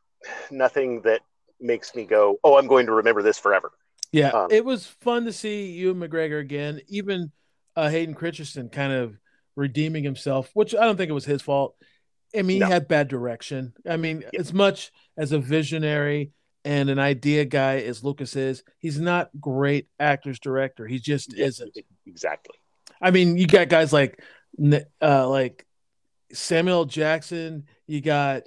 nothing that makes me go, oh, I'm going to remember this forever. Yeah, Um, it was fun to see Ewan McGregor again. Even uh, Hayden Christensen kind of redeeming himself, which I don't think it was his fault. I mean, No. he had bad direction. I mean, Yeah. as much as a visionary and an idea guy as Lucas is, he's not great actor's director. He just Yeah, isn't. Exactly. I mean, you got guys like uh, like Samuel Jackson, you got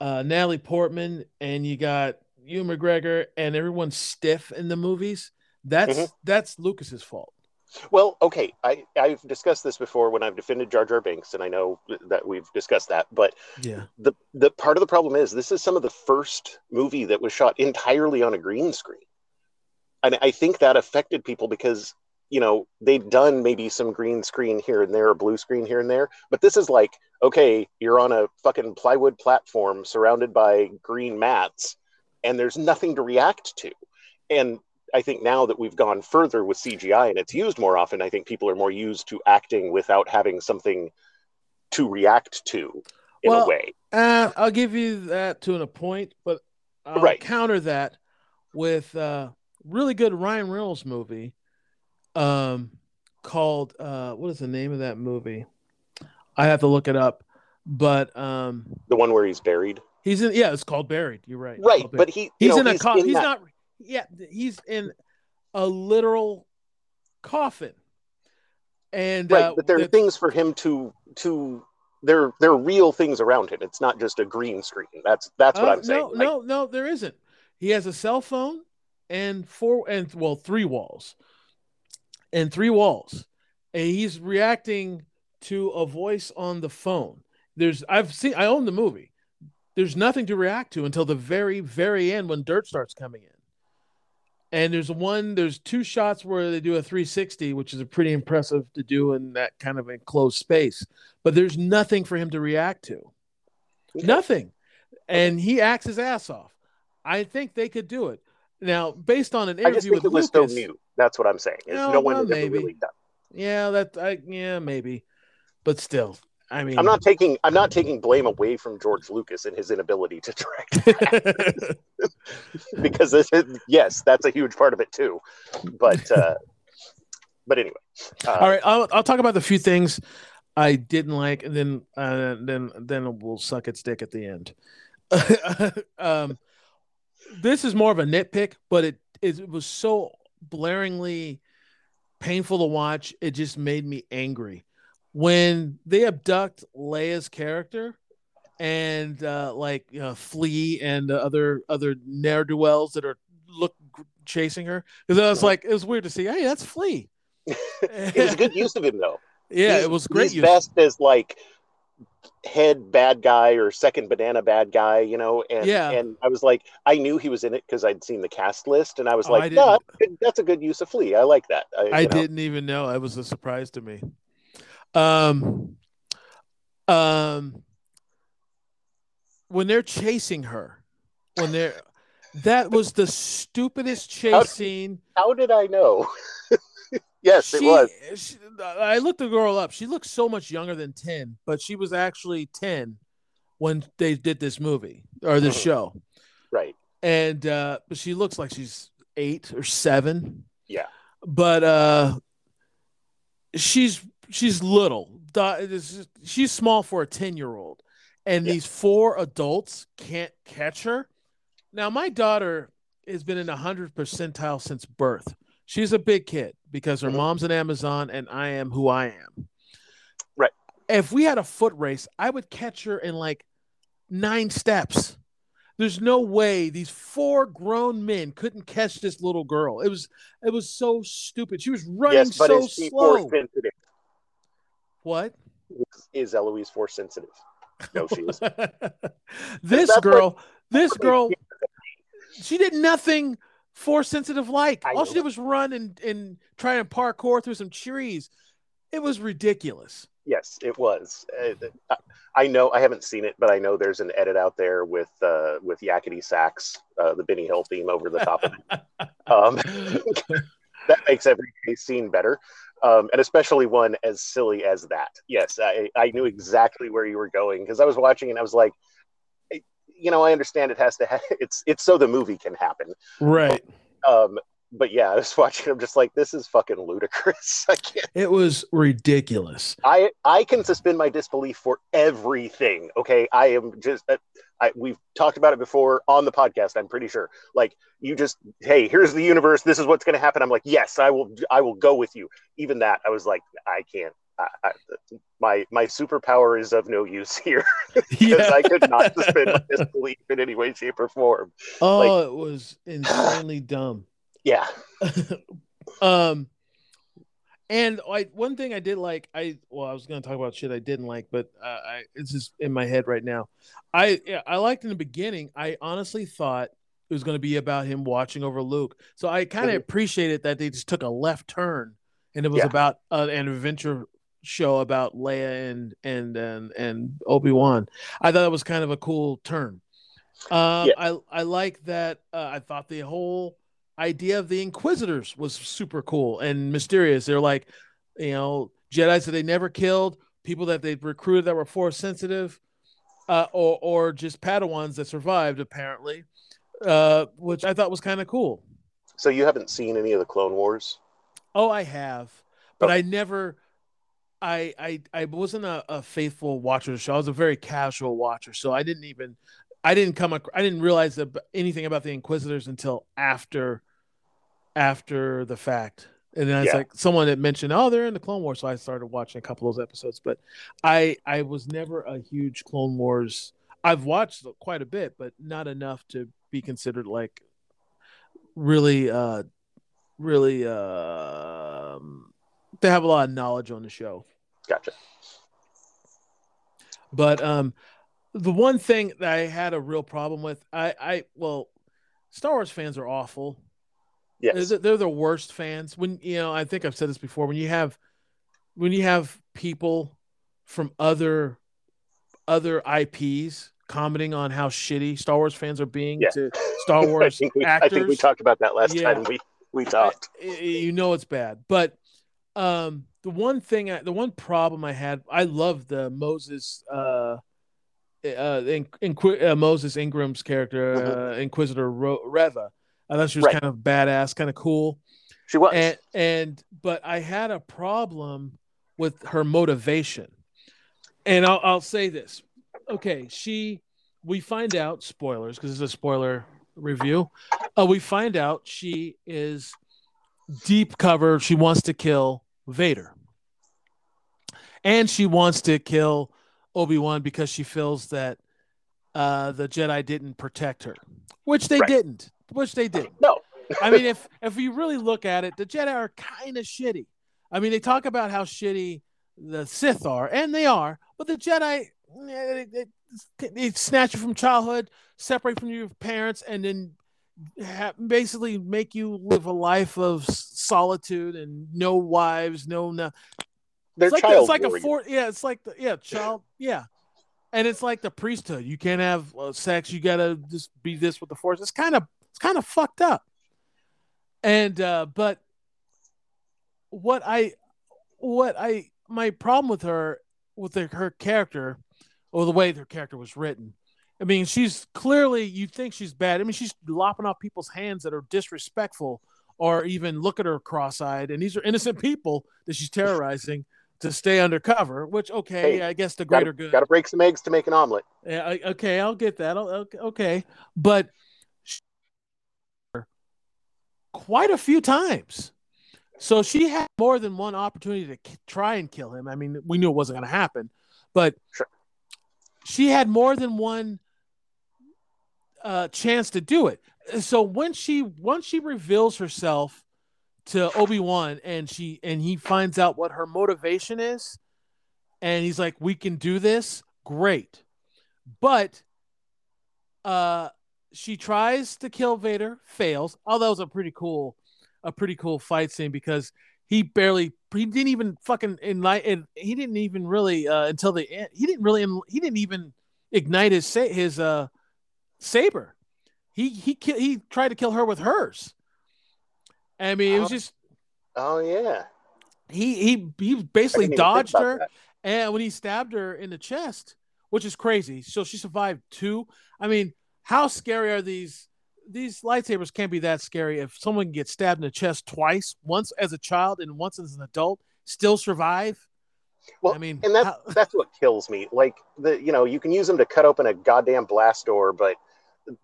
uh, Natalie Portman, and you got Ewan McGregor, and everyone's stiff in the movies. That's Mhm. that's Lucas's fault. Well, okay, I, I've discussed this before when I've defended Jar Jar Binks, and I know that we've discussed that. But Yeah. the the part of the problem is this is some of the first movie that was shot entirely on a green screen, and I think that affected people because you know they've done maybe some green screen here and there, or blue screen here and there, but this is like okay, you're on a fucking plywood platform surrounded by green mats, and there's nothing to react to, and I think now that we've gone further with CGI and it's used more often, I think people are more used to acting without having something to react to in Well, a way. Uh, I'll give you that to a point, but I'll Right. counter that with a really good Ryan Reynolds movie um, called uh, what is the name of that movie? I have to look it up, but um, The one where he's buried. he's in. Yeah, it's called Buried. You're right. Right, but he he's know, in a he's co- in he's that- not. Yeah, he's in a literal coffin, and right, uh, but there are the- things for him to to there there are real things around him. It's not just a green screen. That's that's what Uh, I'm saying. No, Like, no, no, there isn't. He has a cell phone and four and well, three walls. And three walls. And he's reacting to a voice on the phone. There's I've seen I own the movie. There's nothing to react to until the very, very end when dirt starts coming in. And there's one, there's two shots where they do a 360, which is a pretty impressive to do in that kind of enclosed space. But there's nothing for him to react to. Okay. Nothing. And he acts his ass off. I think they could do it. Now, based on an I just interview think with it was Lucas, so new. That's what I'm saying. Is No, no, one well, has ever maybe. really done. yeah, that I yeah, maybe. But still, I mean I'm not taking I'm not taking blame away from George Lucas and his inability to direct because this is, yes, that's a huge part of it too. But uh, but anyway, uh, All right, I'll, I'll talk about the few things I didn't like, and then uh, then then we'll suck its dick at the end. um, this is more of a nitpick, but it it was so blaringly painful to watch. It just made me angry when they abduct Leia's character and uh, like know, Flea and the other other ne'er do wells that are look chasing her because I was like it was weird to see. Hey, that's Flea. it was a good use of him though. Yeah, He's- it was great. He's use. best as like head bad guy or second banana bad guy, you know. And Yeah. and I was like, I knew he was in it because I'd seen the cast list, and I was Oh, I like, no, that's a good use of Flea. I like that. I, I didn't even know. It was a surprise to me. Um, um, when they're chasing her, when they're that was the stupidest How- chase scene. How did I know? yes, it She- was. she- I looked the girl up. She looked so much younger than ten, but she was actually ten when they did this movie or this Mhm. show. Right. and uh but she looks like she's eight or seven Yeah. but uh she's she's little Di- this is- she's small for a 10 year old and Yeah. these four adults can't catch her now my daughter has been in a hundred percentile since birth she's a big kid because her Mhm. mom's an amazon and i am who i am Right. if we had a foot race i would catch her in like nine steps there's no way these four grown men couldn't catch this little girl. It was it was so stupid. She was running Yes, but so is she slow. force sensitive? What? Is, is Eloise force sensitive? No, she is. this girl, this girl, she did nothing force sensitive like. I All she did was run and, and try and parkour through some trees. It was ridiculous. Yes, it was. Uh, I- I know. I haven't seen it, but I know there's an edit out there with uh, with Yakety Sax, uh, the Benny Hill theme over the top of it. Um, that makes every scene better, um, and especially one as silly as that. Yes, I, I knew exactly where you were going because I was watching and I was like, you know, I understand it has to. Ha- it's it's so the movie can happen. right. Um, but yeah, I was watching. I'm just like, this is fucking ludicrous. I can't. It was ridiculous. I I can suspend my disbelief for everything. Okay, I am just. uh, I, we've talked about it before on the podcast. I'm pretty sure. Like you just, hey, here's the universe. This is what's going to happen. I'm like, yes, I will. I will go with you. Even that, I was like, I can't. I, I, my my superpower is of no use here because I could not suspend my disbelief in any way, shape, or form. Oh, like, it was insanely dumb. Yeah. um, and I one thing I did like, I well, I was going to talk about shit I didn't like, but uh, I it's just in my head right now. I yeah, I liked in the beginning. I honestly thought it was going to be about him watching over Luke. So I kind of mm-hmm. appreciated that they just took a left turn and it was yeah. about uh, an adventure show about Leia and and and, and Obi Wan. I thought it was kind of a cool turn. Uh, yeah. I I like that. Uh, I thought the whole idea of the Inquisitors was super cool and mysterious. They're like, you know, Jedi that they never killed, people that they recruited that were force sensitive, uh, or or just Padawans that survived apparently, uh, which I thought was kind of cool. So you haven't seen any of the Clone Wars? Oh, I have, but I never. I I I wasn't a, a faithful watcher of the show. I was a very casual watcher, so I didn't even I didn't come. I didn't realize anything about the Inquisitors until after after the fact. And then it's yeah. like someone had mentioned, oh, they're in the Clone Wars, so I started watching a couple of those episodes. But I I was never a huge Clone Wars. I've watched quite a bit, but not enough to be considered like really uh really uh they have a lot of knowledge on the show. Gotcha. But um the one thing that I had a real problem with, I I well, Star Wars fans are awful. Yes. They're, they're the worst fans. When you know, I think I've said this before, when you have when you have people from other other IPs commenting on how shitty Star Wars fans are being yeah. to Star Wars I think we, actors. I think we talked about that last yeah. time we we talked. I, you know it's bad, but um, the one thing, I, the one problem I had, I love the Moses, uh, uh, in, in, uh Moses Ingram's character, mm-hmm. uh, Inquisitor Ro- Reva. I thought she was right. kind of badass, kind of cool. She was, and, and but I had a problem with her motivation, and I'll, I'll say this. Okay, she we find out spoilers because it's a spoiler review. Uh, we find out she is deep cover. She wants to kill Vader, and she wants to kill Obi Wan because she feels that uh, the Jedi didn't protect her, which they right. didn't. Which they didn't. No. I mean, if if you really look at it, the Jedi are kind of shitty. I mean, they talk about how shitty the Sith are, and they are, but the Jedi they, they, they snatch you from childhood, separate from your parents, and then ha- basically make you live a life of solitude and no wives, no no. They're it's like, child it's like a four, yeah, it's like the, yeah, child, yeah, and it's like the priesthood. You can't have uh, sex. You gotta just be this with the force. It's kind of it's kind of fucked up. And uh, but what I what I my problem with her with the, her character or the way her character was written. I mean, she's clearly you think she's bad. I mean, she's lopping off people's hands that are disrespectful or even look at her cross-eyed and these are innocent people that she's terrorizing to stay undercover which okay hey, i guess the greater gotta, good gotta break some eggs to make an omelet yeah okay i'll get that I'll, okay but quite a few times. So she had more than one opportunity to k- try and kill him. I mean, we knew it wasn't going to happen, but sure. she had more than one uh, chance to do it. So when she once she reveals herself to Obi Wan and she and he finds out what her motivation is, and he's like, "We can do this." Great, but uh, she tries to kill Vader, fails. Although it was a pretty cool, a pretty cool fight scene because he barely, he didn't even fucking enlighten. He didn't even really uh, until the end. He didn't really, he didn't even ignite his his uh saber. He he he tried to kill her with hers. I mean, it was oh. just. Oh yeah. He he he basically dodged her, that. and when he stabbed her in the chest, which is crazy. So she survived two. I mean, how scary are these? These lightsabers can't be that scary if someone gets stabbed in the chest twice, once as a child and once as an adult, still survive. Well, I mean, and that's how... that's what kills me. Like the you know, you can use them to cut open a goddamn blast door, but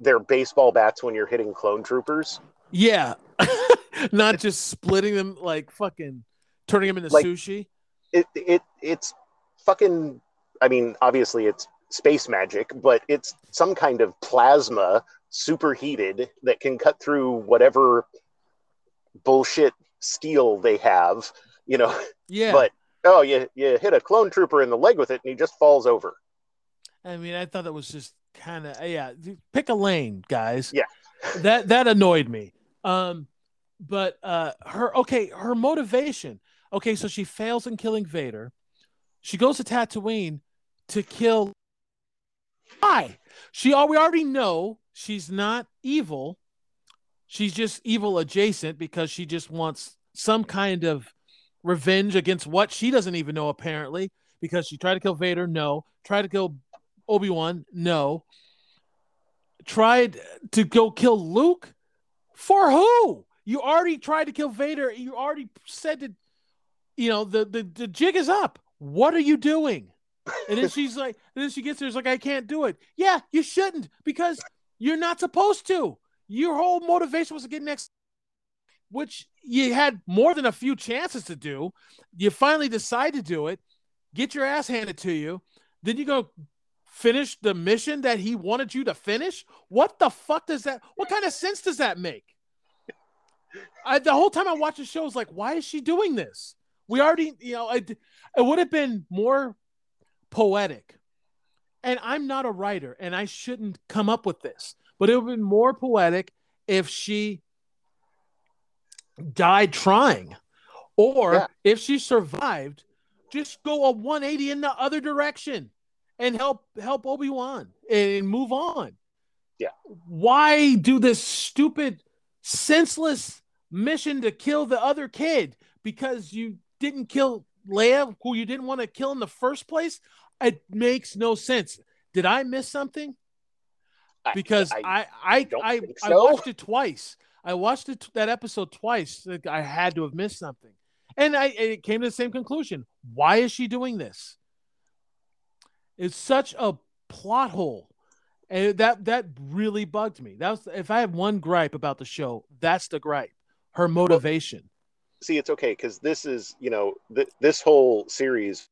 they're baseball bats when you're hitting clone troopers. Yeah, not just splitting them like fucking turning them into like, sushi. it it it's fucking. I mean, obviously it's space magic, but it's some kind of plasma superheated that can cut through whatever bullshit steel they have. You know. Yeah. But oh, you you hit a clone trooper in the leg with it, and he just falls over. I mean, I thought that was just kind of yeah. Pick a lane, guys. Yeah. that that annoyed me. Um, but uh, her okay, her motivation. Okay, so she fails in killing Vader. She goes to Tatooine to kill. Why? She all we already know she's not evil. She's just evil adjacent because she just wants some kind of revenge against what she doesn't even know apparently because she tried to kill Vader, no. Tried to kill Obi-Wan, no. Tried to go kill Luke for who? You already tried to kill Vader. You already said that you know the, the the jig is up. What are you doing? And then she's like, and then she gets there, it's like, I can't do it. Yeah, you shouldn't, because you're not supposed to. Your whole motivation was to get next which you had more than a few chances to do. You finally decide to do it, get your ass handed to you. Then you go finish the mission that he wanted you to finish. What the fuck does that? What kind of sense does that make? I, the whole time I watched the show, I was like, why is she doing this? We already, you know, it, it would have been more poetic. And I'm not a writer, and I shouldn't come up with this, but it would have been more poetic if she died trying. Or Yeah. if she survived, just go a 180 in the other direction and help help Obi-Wan and move on. Yeah. Why do this stupid senseless mission to kill the other kid because you didn't kill Leia who you didn't want to kill in the first place? It makes no sense. Did I miss something? I- because I- I I don't I, think I watched it twice. I watched it that episode twice. I had to have missed something, and I it came to the same conclusion. Why is she doing this? It's such a plot hole, and that that really bugged me. That was if I have one gripe about the show, that's the gripe. Her motivation. see it's okay because this is you know th- this whole series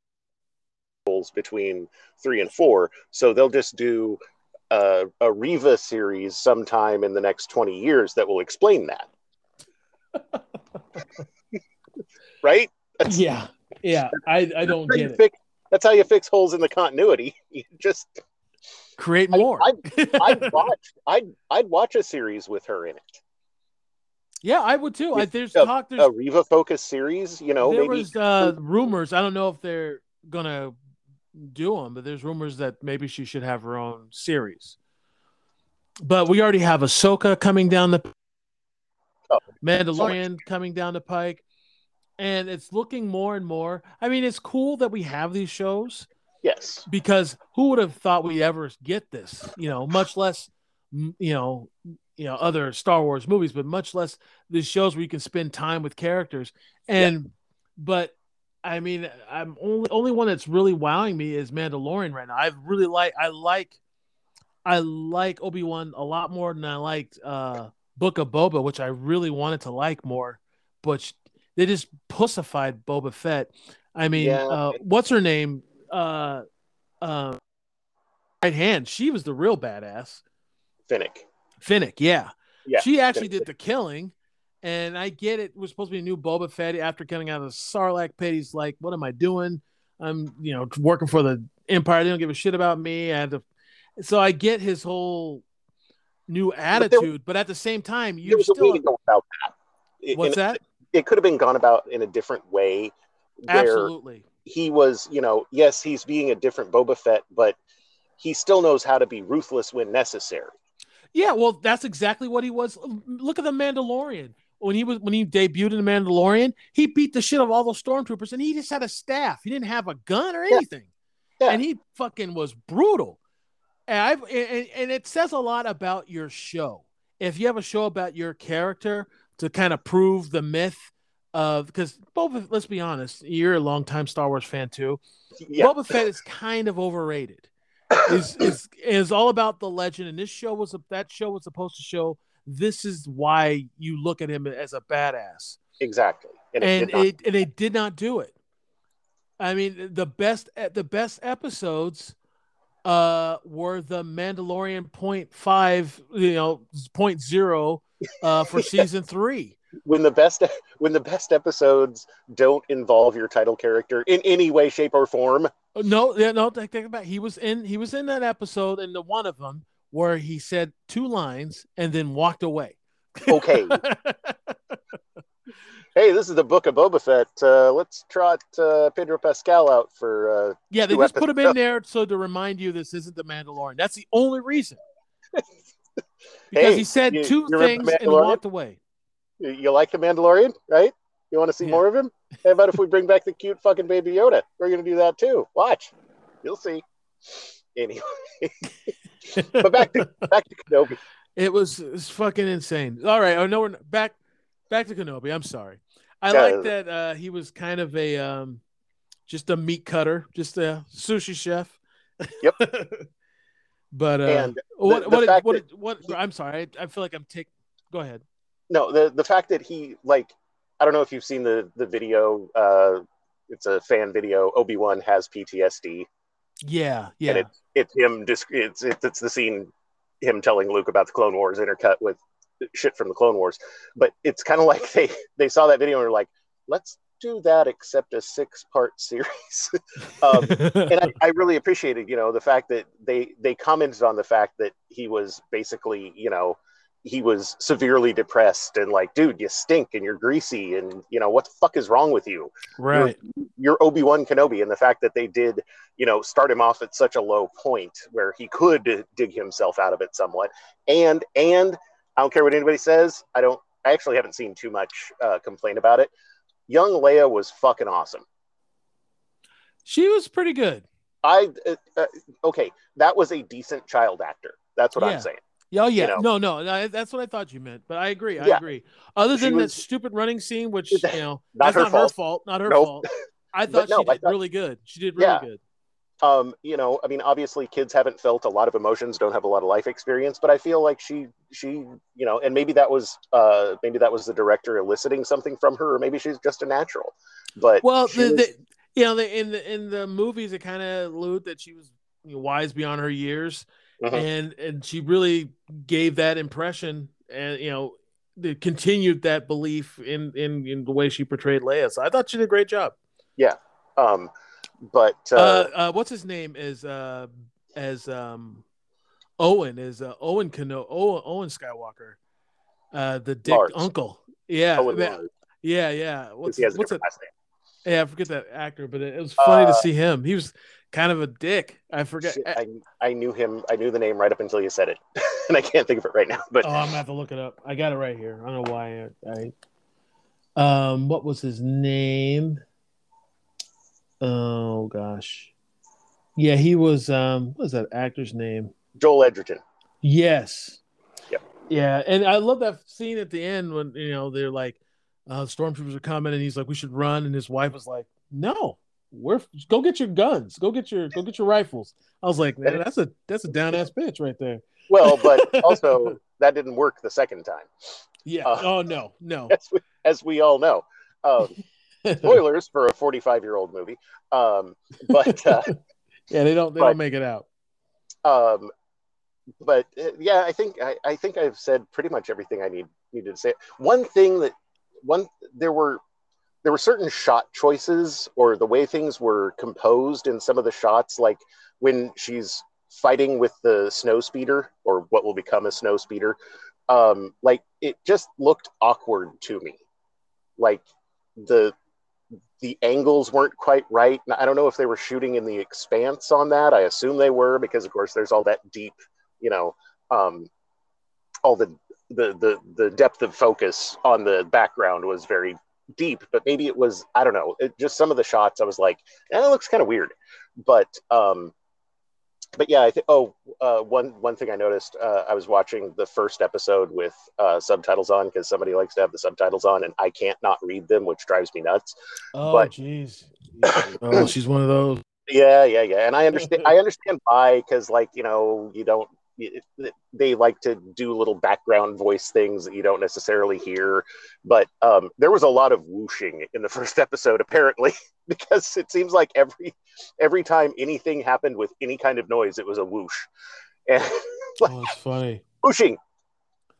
falls between three and four so they'll just do a, a Reva series sometime in the next 20 years that will explain that right That's- yeah, yeah. I I don't get it. fix- that's how you fix holes in the continuity you just Create I- more. i'd watch i'd i'd watch a series with her in it yeah, I would too. I, there's a, talk. There's a Reva focused series you know there maybe was uh, rumors. I don't know if they're gonna do them, but there's rumors that maybe she should have her own series. But we already have Ahsoka coming down the Oh, Mandalorian coming down the pike, and it's looking more and more. I mean, it's cool that we have these shows yes because who would have thought we'd ever get this? You know, much less, you know, you know, other Star Wars movies, but much less these shows where you can spend time with characters. And, but I mean, I'm only only one that's really wowing me is Mandalorian right now. I really like, I like, I like Obi Wan a lot more than I liked uh, Book of Boba, which I really wanted to like more, but they just pussified Boba Fett. I mean, Yeah. uh, what's her name? Uh, uh, right hand. She was the real badass. Fennec Fennec, yeah. yeah she actually Fennec. did the killing. And I get it. It was supposed to be a new Boba Fett after coming out of the Sarlacc pit. He's like, what am I doing? I'm, you know, working for the Empire. They don't give a shit about me. I had to... So I get his whole new attitude, but at the same time, you was a way still. to go about that What's and that? It could have been gone about in a different way where Absolutely. he was you know yes he's being a different boba fett but he still knows how to be ruthless when necessary Yeah, well, that's exactly what he was. Look at the Mandalorian. When he was when he debuted in the Mandalorian, he beat the shit of all those stormtroopers, and he just had a staff. He didn't have a gun or Yeah. anything, Yeah. and he fucking was brutal. And I've and, and it says a lot about your show. If you have a show about your character to kind of prove the myth of because Boba, let's be honest, you're a longtime Star Wars fan too. yeah Boba Fett is kind of overrated. is is is all about the legend, and this show was a, that show was supposed to show this is why you look at him as a badass, exactly and, it and not- it and they did not do it. I mean, the best the best episodes uh were the Mandalorian point five, you know, point zero uh for season three. when the best when the best episodes don't involve your title character in any way, shape, or form. Uh, No, yeah, no, think, think about it. he was in he was in that episode in the one of them where he said two lines and then walked away. Okay, hey, this is the book of Boba Fett. Uh, let's trot uh, Pedro Pascal out for. Uh, yeah, they just put him in there so to remind you this isn't the Mandalorian. That's the only reason. Because Hey, he said you- two things and walked away. you like the Mandalorian, right? You want to see Yeah. more of him? How about if we bring back the cute fucking baby Yoda? We're gonna do that too. Watch, you'll see. Anyway, but back to back to Kenobi. It was it's fucking insane. All right, I know we're back back to Kenobi. I'm sorry. I Yeah. like that uh, he was kind of a um, just a meat cutter, just a sushi chef. Yep. but uh, And what the what, fact what, what, he- I'm sorry. I, I feel like I'm take. Go ahead. no the the fact that he like i don't know if you've seen the the video uh it's a fan video obi-wan has ptsd Yeah, yeah. and it's it's him just it's it's, it's the scene him telling luke about the clone wars intercut with shit from the clone wars but it's kind of like they they saw that video and were like let's do that except a six part series um and I, I really appreciated, you know, the fact that they they commented on the fact that he was basically, you know, he was severely depressed and like, dude, you stink and you're greasy and you know what the fuck is wrong with you? right. You're Obi Wan Kenobi, and the fact that they did, you know, start him off at such a low point where he could dig himself out of it somewhat, and and I don't care what anybody says, I don't. I actually haven't seen too much uh, complaint about it. Young Leia was fucking awesome. She was pretty good. I uh, uh, okay, that was a decent child actor. That's what Yeah. I'm saying. Yeah, oh, yeah. know. No, no, no, that's what I thought you meant. But I agree. I Yeah. agree. Other than was- that stupid running scene, which you know, Not that's her not fault. her fault. Not her Nope. fault. I thought no, she did thought- really good. She did really Yeah. good. Um, you know, I mean, obviously, kids haven't felt a lot of emotions, don't have a lot of life experience, but I feel like she, she, you know, and maybe that was, uh, maybe that was the director eliciting something from her, or maybe she's just a natural. But Well, the, was- the, you know, the, in the in the movies, it kind of allude that she was you know, wise beyond her years, Mhm. and and she really gave that impression, and you know, the, continued that belief in in in the way she portrayed Leia. So I thought she did a great job. Yeah. Um, but uh, Uh, uh, what's his name is uh as um Owen is uh, Owen Kano Owen, Owen Skywalker, uh the dick Lars. uncle. Yeah, yeah, yeah. What's he has a what's last name. Yeah, I forget that actor, but it, was funny to Uh, see him. He was kind of a dick. I forget. I, I knew him. I knew the name right up until you said it, and I can't think of it right now. But oh, I'm gonna have to look it up. I got it right here. I don't know why. I, I um, what was his name? Oh gosh, yeah, he was. Um, what was that actor's name? Joel Edgerton. Yes. Yep. Yeah, and I love that scene at the end when you know they're like, uh, stormtroopers are coming, and he's like, "We should run," and his wife was like, "No, we're go get your guns, go get your go get your rifles." I was like, "Man, that's a that's a down ass bitch right there." Well, but also that didn't work the second time, Yeah. Uh, oh no, no. as we, as we all know. Um, spoilers for a 45 year old movie. Um, but uh, yeah, they don't they But- don't make it out. um, but uh, yeah, I think I, I think I've said pretty much everything I need needed to say. One thing that one there were there were certain shot choices or the way things were composed in some of the shots, like when she's fighting with the snow speeder or what will become a snow speeder. Um, like it just looked awkward to me. Like the the angles weren't quite right. And I don't know if they were shooting in the expanse on that. I assume they were because, of course, there's all that deep, you know, um, all the, the the the depth of focus on the background was very deep. But maybe it was I don't know. It, just some of the shots I was like, eh, looks kind of weird. But um, but yeah, I think. Oh, uh, one one thing I noticed. Uh, I was watching the first episode with uh, subtitles on because somebody likes to have the subtitles on, and I can't not read them, which drives me nuts. Oh but- jeez. oh, she's one of those. Yeah, yeah, yeah. And I understand. I understand why, because like you know, you don't they like to do little background voice things that you don't necessarily hear. But um, there was a lot of whooshing in the first episode, apparently, because it seems like every every time anything happened with any kind of noise, it was a whoosh. And oh, it's funny. Whooshing,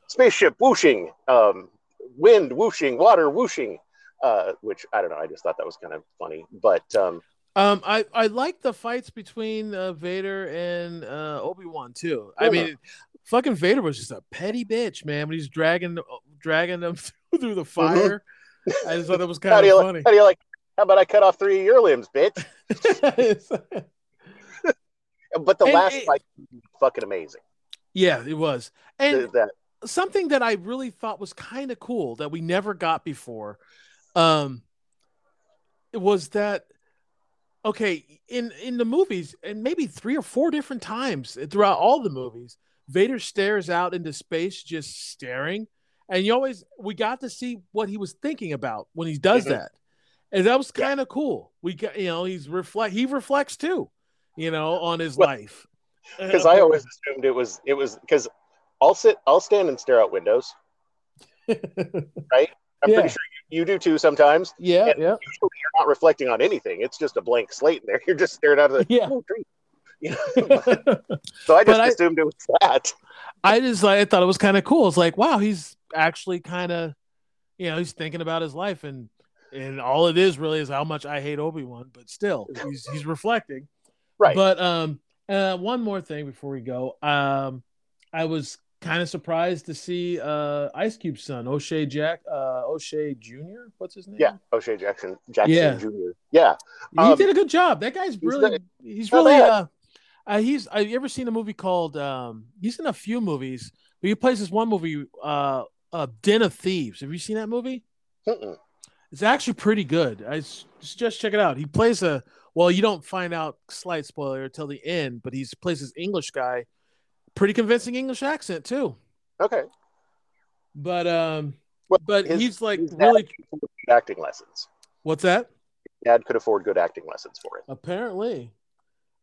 spaceship whooshing, um, wind whooshing, water whooshing. Uh, which I don't know. I just thought that was kind of funny, but um, um, I I like the fights between uh, Vader and uh, Obi Wan too. Yeah. I mean, fucking Vader was just a petty bitch, man. When he's dragging dragging them through the mm-hmm. fire, mm-hmm. I just thought that was kind of funny. Like, how do you like? How about I cut off three of your limbs, bitch? but the and last it, fight, fucking amazing. Yeah, it was, and that something that I really thought was kind of cool that we never got before um it was that okay in in the movies and maybe three or four different times throughout all the movies vader stares out into space just staring and you always we got to see what he was thinking about when he does mm-hmm. that and that was kind of yeah. cool we got you know he's reflect he reflects too you know on his well, life because i always assumed it was it was because i'll sit i'll stand and stare out windows right I'm yeah. pretty sure you, you, do too sometimes. Yeah, yeah. Usually you're not reflecting on anything. It's just a blank slate in there. You're just staring out of the yeah. oh, tree. so I just assumed it was that. I just I thought it was kind of cool. It's like, wow, he's actually kind of, you know, he's thinking about his life and and all it is really is how much I hate Obi Wan, but still, he's he's reflecting. Right. But um, uh, one more thing before we go. Um, I was kind of surprised to see uh, Ice Cube's son, O'Shea Jack, uh, O'Shea Jr. What's his name? Yeah, O'Shea Jackson, Jackson yeah. Jr. Yeah, um, he did a good job. That guy's really, he's, he's really, uh, uh, he's. Have you ever seen a movie called? Um, he's in a few movies, but he plays this one movie, uh, uh Den of Thieves. Have you seen that movie? Mm-mm. It's actually pretty good. I just check it out. He plays a well, you don't find out slight spoiler until the end, but he plays this English guy pretty convincing English accent too. Okay. But um, well, but his, he's like really acting lessons. What's that? Dad could afford good acting lessons for it. Apparently.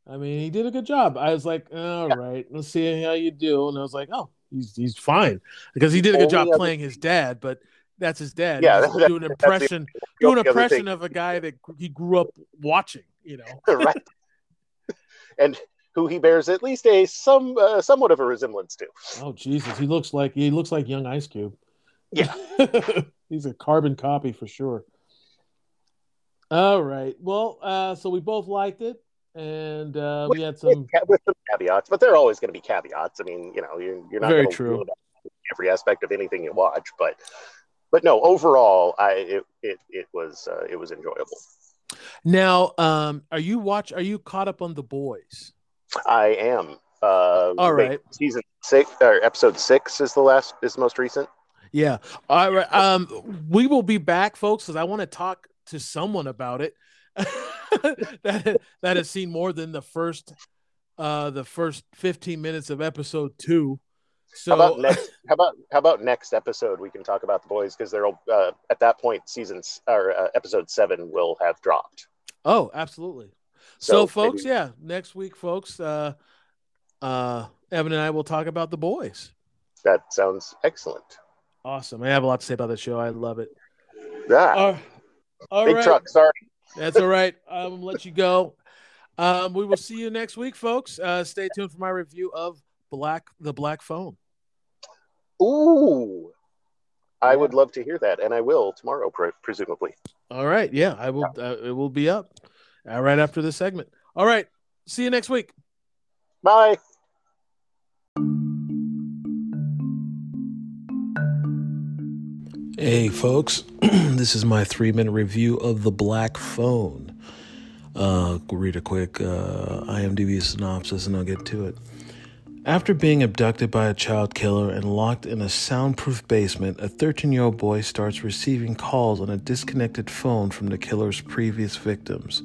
I mean, he did a good job. I was like, all yeah. right, let's see how you do. And I was like, oh, he's he's fine because he did a good job playing his dad, but that's his dad. Yeah, that, do an impression, do an impression of a guy that he grew up watching. You know, right? And who he bears at least a some uh, somewhat of a resemblance to. Oh Jesus, he looks like he looks like young Ice Cube. Yeah, he's a carbon copy for sure. All right. Well, uh, so we both liked it, and uh, with, we had some with some caveats, but there are always going to be caveats. I mean, you know, you're, you're not very true every aspect of anything you watch, but but no, overall, I it it, it was uh, it was enjoyable. Now, um, are you watch? Are you caught up on the boys? I am. Uh, All right. Season six or episode six is the last is the most recent. Yeah. All right. Um, we will be back, folks, because I want to talk to someone about it that that has seen more than the first uh the first 15 minutes of episode two. So how about next how about how about next episode we can talk about the boys because there'll uh, at that point seasons or uh, episode seven will have dropped. Oh, absolutely. So, so folks, maybe... yeah, next week, folks, uh, uh, Evan and I will talk about the boys. That sounds excellent. Awesome. I have a lot to say about the show. I love it. Yeah. Uh, all Big right. truck. Sorry. That's all right. I'm gonna let you go. Um, we will see you next week, folks. Uh, stay tuned for my review of Black the Black Phone. Ooh, I would love to hear that, and I will tomorrow, pre- presumably. All right. Yeah, I will. Yeah. Uh, it will be up uh, right after this segment. All right. See you next week. Bye. Hey, folks. this is my three minute review of The Black Phone. Uh, read a quick uh, IMDb synopsis and I'll get to it. After being abducted by a child killer and locked in a soundproof basement, a 13 year old boy starts receiving calls on a disconnected phone from the killer's previous victims.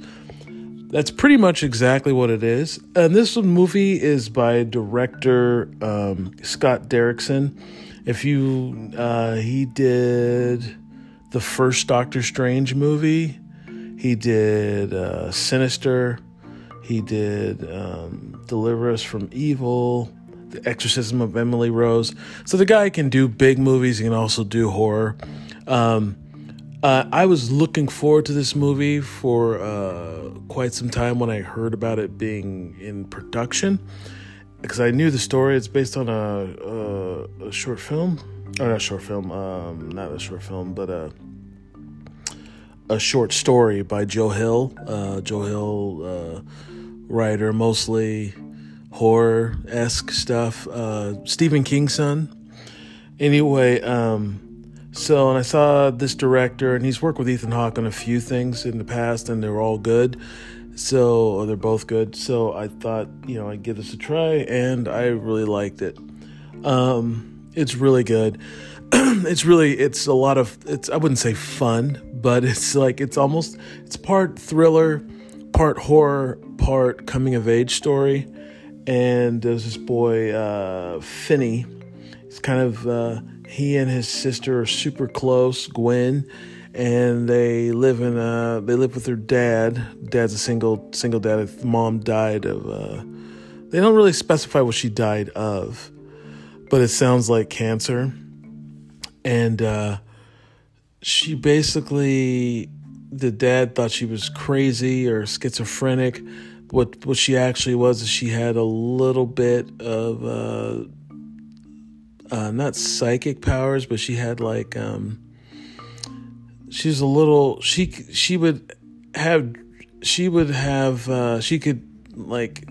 That's pretty much exactly what it is. And this movie is by director um, Scott Derrickson. If you, uh, he did the first Doctor Strange movie, he did uh, Sinister, he did um, Deliver Us from Evil, The Exorcism of Emily Rose. So the guy can do big movies. He can also do horror. Um, uh, I was looking forward to this movie for uh, quite some time when I heard about it being in production because I knew the story. It's based on a, a, a short film, or not a short film, um, not a short film, but a a short story by Joe Hill. Uh, Joe Hill, uh, writer, mostly horror esque stuff. Uh, Stephen King's son. Anyway, um, so, and I saw this director, and he's worked with Ethan Hawke on a few things in the past, and they're all good. So, they're both good. So, I thought, you know, I'd give this a try, and I really liked it. Um, it's really good. it's really, it's a lot of, it's, I wouldn't say fun, but it's like, it's almost, it's part thriller, part horror, part coming of age story. And there's this boy, uh, Finney. He's kind of, uh, he and his sister are super close, Gwen, and they live in they live with their dad. Dad's a single single dad. Mom died of uh, they don't really specify what she died of, but it sounds like cancer. And uh, she basically the dad thought she was crazy or schizophrenic. What what she actually was is she had a little bit of uh, uh, not psychic powers, but she had like um, she's a little she she would have she would have uh, she could like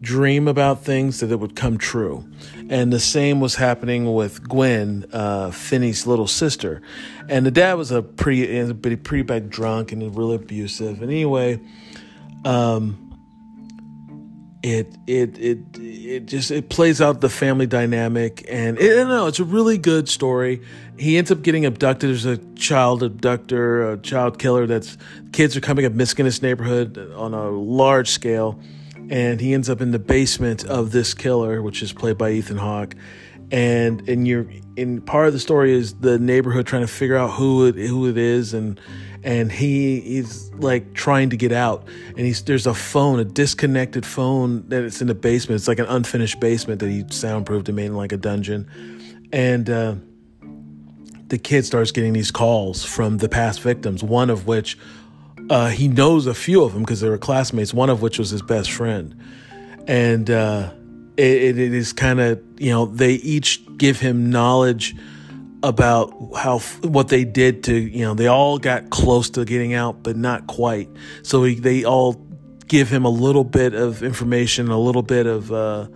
dream about things that it would come true. And the same was happening with Gwen, uh, Finney's little sister. And the dad was a pretty, a pretty bad drunk and really abusive. And anyway, um, it it it it just it plays out the family dynamic and it, know it's a really good story. He ends up getting abducted. There's a child abductor, a child killer. That's kids are coming up missing in this neighborhood on a large scale, and he ends up in the basement of this killer, which is played by Ethan Hawke. And and you're in part of the story is the neighborhood trying to figure out who it who it is and and he he's like trying to get out. And he's there's a phone a disconnected phone that it's in the basement. It's like an unfinished basement that he soundproofed and made in like a dungeon. And uh, the kid starts getting these calls from the past victims one of which uh, he knows a few of them because they were classmates one of which was his best friend. And uh, it, it is kind of you know they each give him knowledge about how what they did to you know they all got close to getting out but not quite. So he, they all give him a little bit of information a little bit of uh,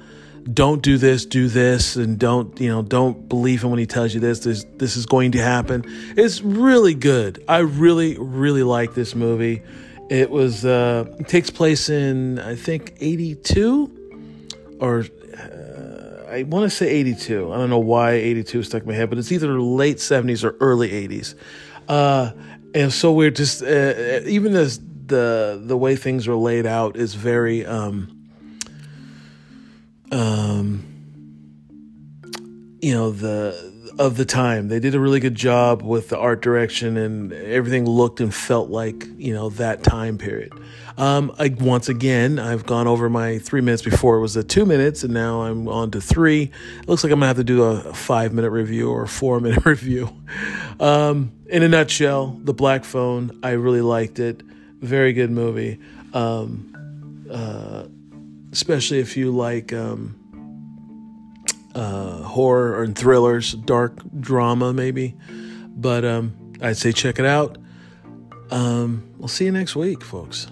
don't do this do this and don't you know don't believe him when he tells you this. This this is going to happen. It's really good. I really really like this movie. It was uh it takes place in i think 82 or I want to say 82. I don't know why 82 stuck in my head, but it's either late 70s or early 80s. Uh, and so we're just, uh, uh, even as the, the way things are laid out is very, um, um, you know, the, of the time. They did a really good job with the art direction and everything looked and felt like, you know, that time period. Um, I, once again, I've gone over my three minutes before it was a two minutes, and now I'm on to three. It looks like I'm gonna have to do a, five minute review or a four minute review. Um, in a nutshell, The Black Phone, I really liked it. Very good movie. Um, uh, especially if you like um, uh, horror and thrillers, dark drama, maybe. But um, I'd say check it out. Um, we'll see you next week, folks.